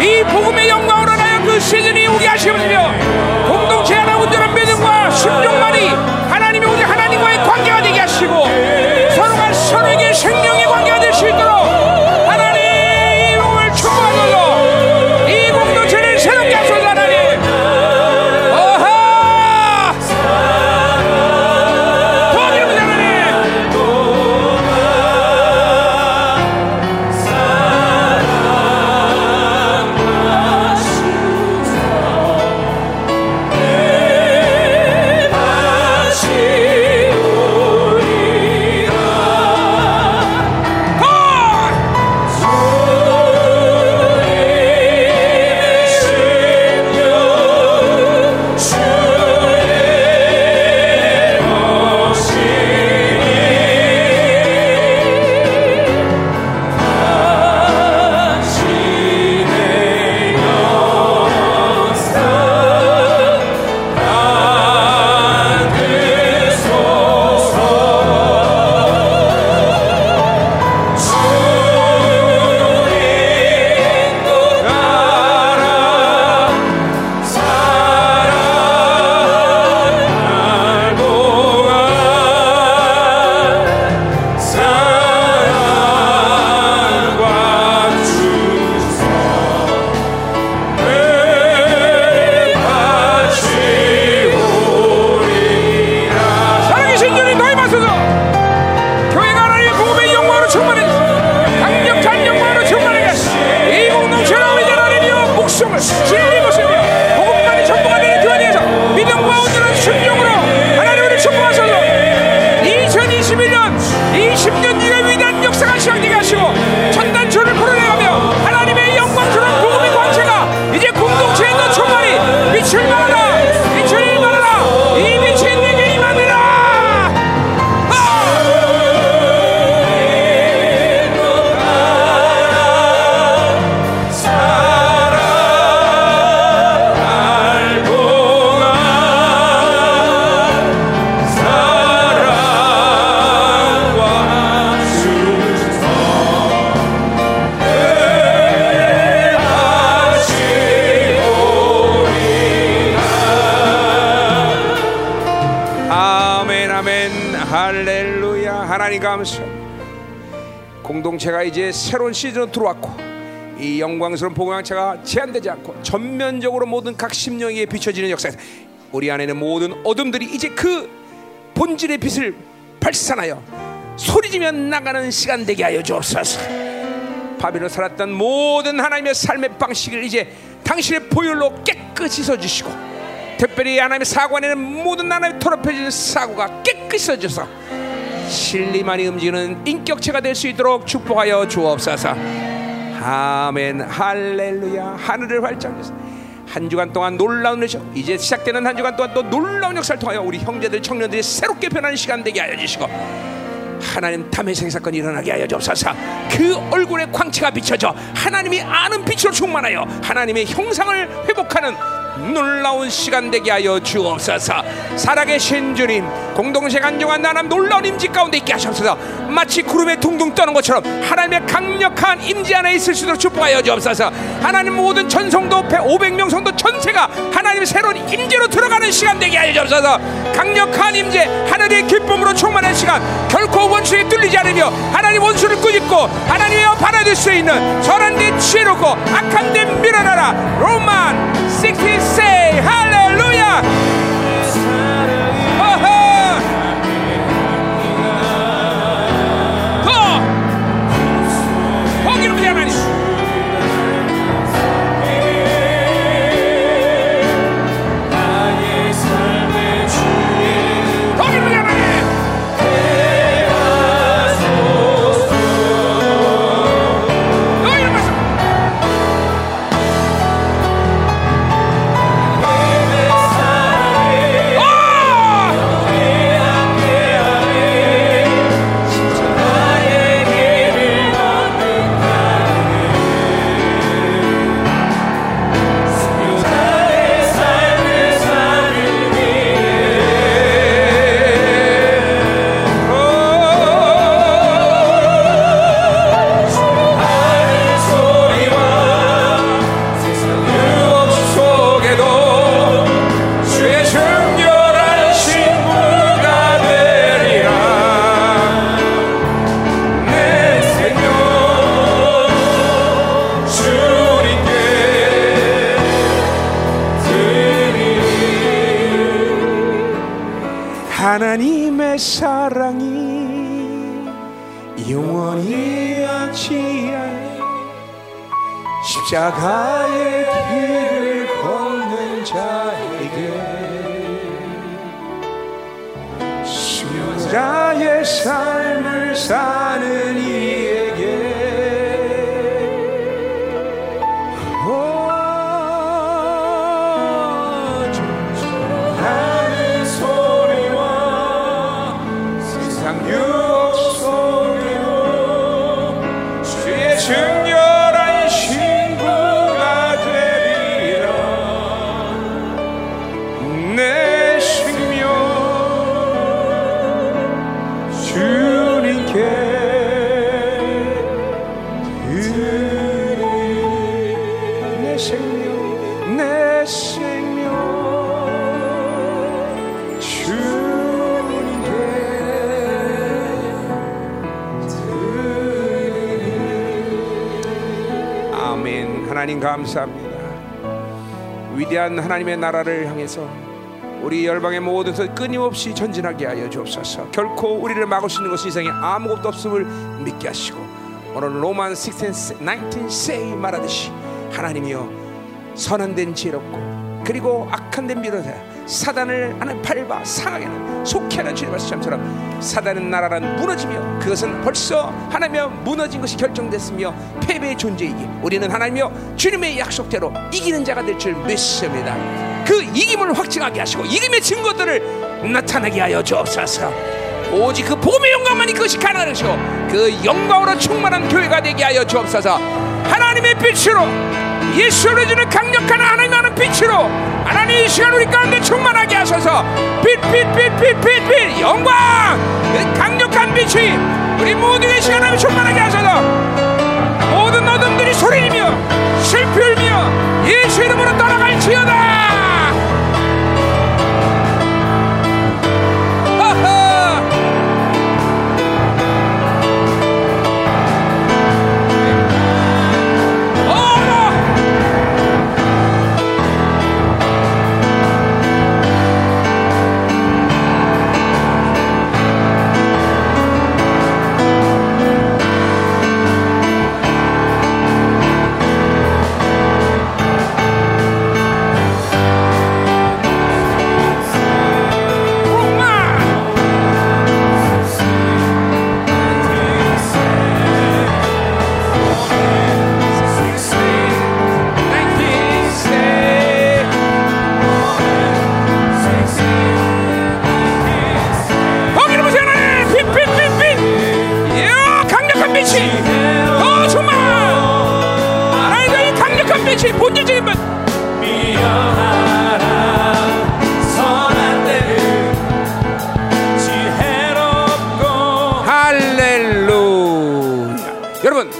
이 복음의 영광으로 나여 그 시즌이 오게 하시옵시며 공동체 하나 온전한 믿음과 순종만이 하나님의 오직 하나님과의 관계가 되게 하시고 서로가 서로에게 생명의 관계가 될 수 있도록 들어왔고 이 영광스러운 복음왕체가 제한되지 않고 전면적으로 모든 각 심령에 비춰지는 역사에서 우리 안에는 모든 어둠들이 이제 그 본질의 빛을 발산하여 소리지며 나가는 시간 되게 하여 주옵소서. 바비로 살았던 모든 하나님의 삶의 방식을 이제 당신의 보혈로 깨끗이 써주시고 특별히 하나님의 사고 안에는 모든 하나님의 더럽혀진 사고가 깨끗이 써져서 진리만이 움직이는 인격체가 될 수 있도록 축복하여 주옵소서. 아멘. 할렐루야. 하늘을 활짝 한 주간 동안 놀라운 역사 이제 시작되는 한 주간 동안 또 놀라운 역사를 통하여 우리 형제들 청년들이 새롭게 변하는 시간 되게 하여 주시고 하나님 탐의 생사건이 일어나게 하여 주옵소서. 그 얼굴에 광채가 비춰져 하나님이 아는 빛으로 충만하여 하나님의 형상을 회복하는 놀라운 시간 되게 하여 주옵소서 살아계신 주님 공동체 간증한 나남 놀라운 임지 가운데 있게 하옵소서. 마치 구름에 둥둥 떠는 것처럼 하나님의 강력한 임지 안에 있을 수 있도록 축복하여 주옵소서. 하나님 모든 전성도 500명 성도 전체가 하나님의 새로운 임재로 들어가는 시간 되게 하여 주옵소서. 강력한 임재 하늘의 기쁨으로 충만한 시간 결코 원수에 뚫리지 않으며 하나님 원수를 꾸짖고 하나님의 받아들일 수 있는 선한 데 치르고 악한 데 밀어내라. 로만 66 할렐루야 위대한 하나님의 나라를 향해서 우리 열방의 모든 것 끊임없이 전진하게 하여 주옵소서. 결코 우리를 막을 수 있는 것은 이 세상에 아무것도 없음을 믿게 하시고 오늘 로만 16, 19 say 말하듯이 하나님이여 선한 데는 지혜롭고 그리고 악한 데는 미련해 사단을 하는 밟아 상하게 하는 속히 하는 주의 말씀처럼 사단의 나라는 무너지며 그것은 벌써 하나님여 무너진 것이 결정됐으며 패배의 존재이기. 우리는 하나님여 주님의 약속대로 이기는 자가 될 줄 믿습니다. 그 이김을 확증하게 하시고 이김의 증거들을 나타나게 하여 주옵소서. 오직 그 복음의 영광만이 그것이 가능한 것이고 그 영광으로 충만한 교회가 되게 하여 주옵소서. 하나님의 빛으로 예수를 주는 강력한 하나님 빛으로 하나님 이 시간 우리 가운데 충만하게 하소서. 빛 빛 빛 빛 빛 빛. 영광! 그 강력한 빛이 우리 모두의 시간 하나님 충만하게 하소서. 모든 어둠들이 소리며 슬피 울며 예수 이름으로 떠나갈지어다 하나님의 주인 본질적인 분 할렐루야 여러분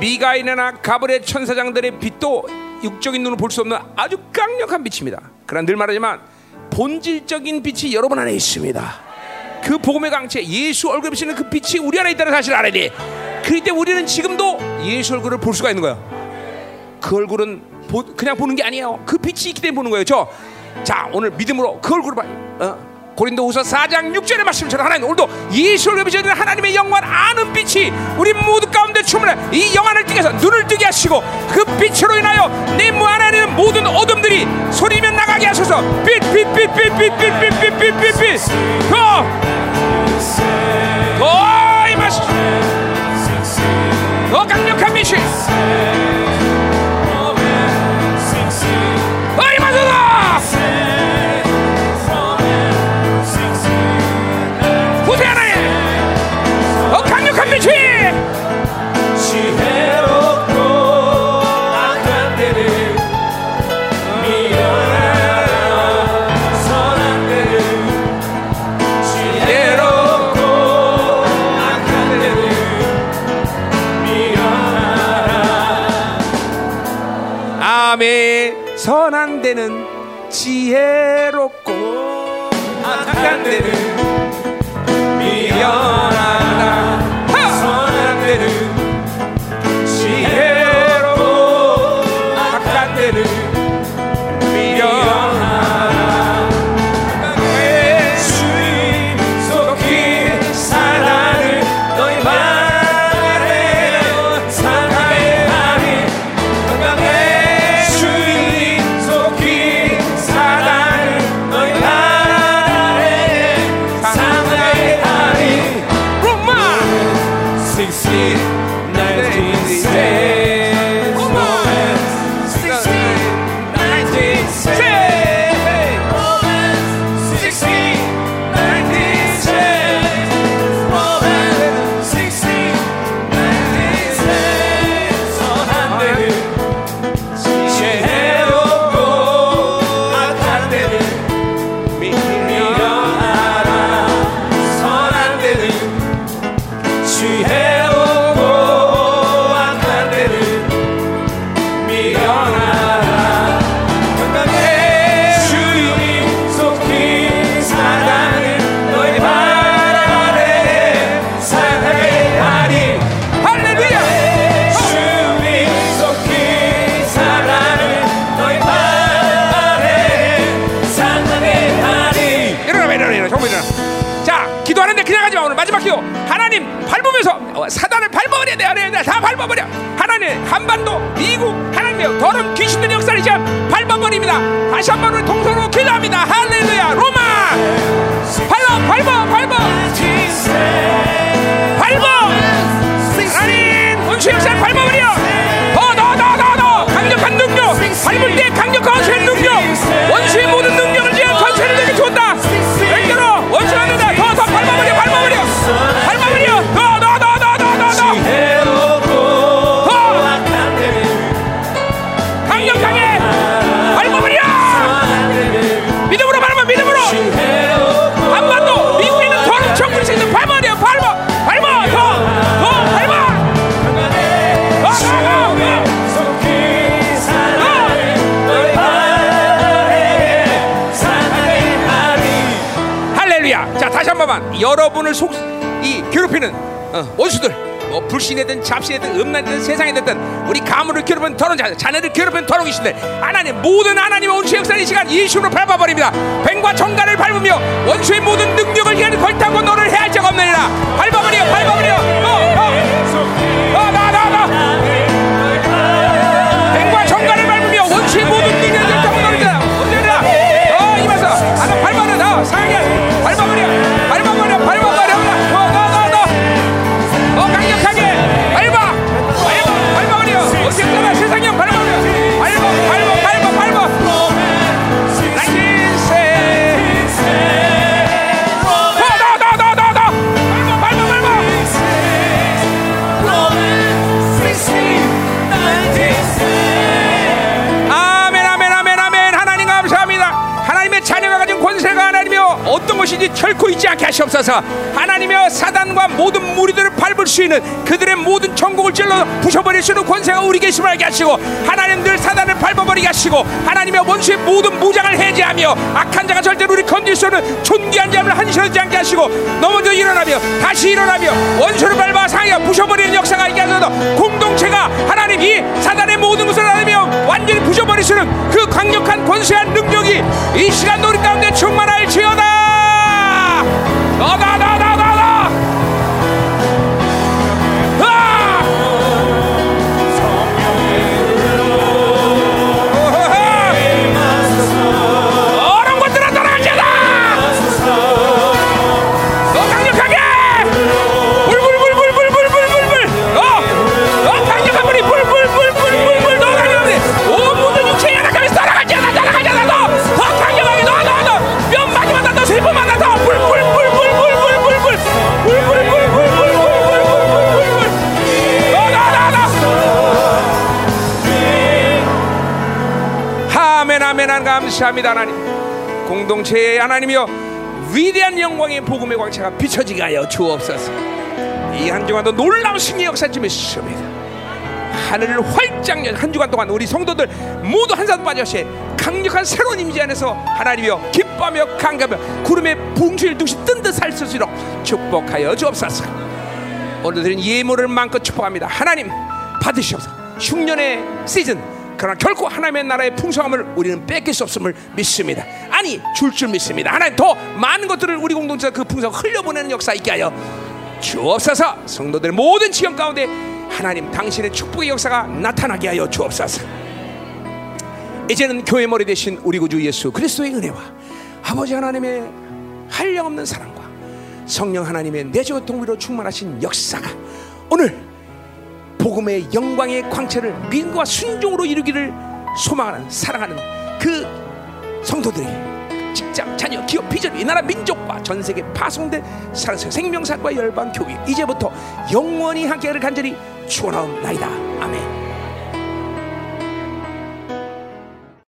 미가인이나 가브레 천사장들의 빛도 육적인 눈으로 볼 수 없는 아주 강력한 빛입니다 그러나 늘 말하지만 본질적인 빛이 여러분 안에 있습니다 그 복음의 강체 예수 얼굴 비치는 그 빛이 우리 안에 있다는 사실을 알아야 돼. 그때 우리는 지금도 예수 얼굴을 볼 수가 있는 거야. 그 얼굴은 보, 그냥 보는 게 아니에요. 그 빛이 있기 때문에 보는 거예요. 저, 자 오늘 믿음으로 그 얼굴을 봐요. 어? 고린도후서 4장 6절의 말씀처럼 하나님 오늘도 예수 얼굴 비치는 하나님의 영광 아는 빛이 우리 모두 가운데 충만해 이 영안을 뜨게 해서 눈을 뜨게 하시고 그 빛으로 인하여 내무 안에 있는 모든 어둠들이 소리면 나가게 하소서 빛빛빛빛빛빛빛빛빛빛 더! 더 임하시소 더 강력한 빛이 다 다시 한번 우리 동서로 기도합니다. 할렐루야. 로마! 밟아 밟아 밟아. 밟아! 하나님 원수 역사를 밟아버려. 더더 더 더 더. 강력한 능력. 밟을 때 강력한 원수의 능력. 원수의 모든 능력을 지어 전체를 내게 준다 불신이든 잡신이든 음란이든 세상에 됐든 우리 가문을 괴롭히는 더러운 자, 자녀를 괴롭히는 더러운 귀신들 하나님 모든 하나님의 원수의 역사를 이 시간 예수로 밟아버립니다. 뱀과 정갈을 밟으며 원수의 모든 능력을 이하는 걸타고 너를 해할 자가 없느니라. 밟아버려, 밟아버려. 어, 어, 하시옵소서. 하나님여 사단과 모든 무리들을 밟을 수 있는 그들의 모든 전국을 찔러 부셔버릴 수 있는 권세가 우리 계심을 알게 하시고 하나님들 사단을 밟아버리게 하시고 하나님의 원수의 모든 무장을 해제하며 악한 자가 절대로 우리 건질 수 없는 존귀한 자를 한시러지 않게 하시고 넘어져 일어나며 다시 일어나며 원수를 밟아 상하여 부셔버리는 역사가 있게 하소서. 공동체가 하나님 이 사단의 모든 것을 하나며 완전히 있는 그 강력한 권세한 능력이 이 시간 우리 가운데 충만할지어다 Go, go, go! 감사합니다 하나님 공동체의 하나님이여 위대한 영광의 복음의 광채가 비춰지게 하여 주옵소서 이 한 주간도 놀라운 승리 역사 좀 있습니다 하늘을 활짝 연한 주간 동안 우리 성도들 모두 한 사람 빠져시 강력한 새로운 임재 안에서 하나님이여 기뻐하며 강가며 구름에 붕실 듯이 뜬듯 살 수 있도록 축복하여 주옵소서 오늘 드린 예물을 마음껏 축복합니다. 하나님 받으시옵소서. 흉년의 시즌 그러나 결코 하나님의 나라의 풍성함을 우리는 뺏길 수 없음을 믿습니다. 아니 줄줄 믿습니다. 하나님 더 많은 것들을 우리 공동체가 그 풍성 흘려보내는 역사 있게 하여 주옵소서. 성도들 모든 지경 가운데 하나님 당신의 축복의 역사가 나타나게 하여 주옵소서. 이제는 교회 머리 대신 우리 구주 예수 그리스도의 은혜와 아버지 하나님의 한량없는 사랑과 성령 하나님의 내적 동비로 충만하신 역사가 오늘 복음의 영광의 광채를 믿음과 순종으로 이루기를 소망하는 사랑하는 그 성도들이 직장, 자녀, 기업, 비전, 이 나라 민족과 전 세계 파송된 사랑스 생명사과 열방 교회 이제부터 영원히 함께를 간절히 축원하옵나이다. 아멘.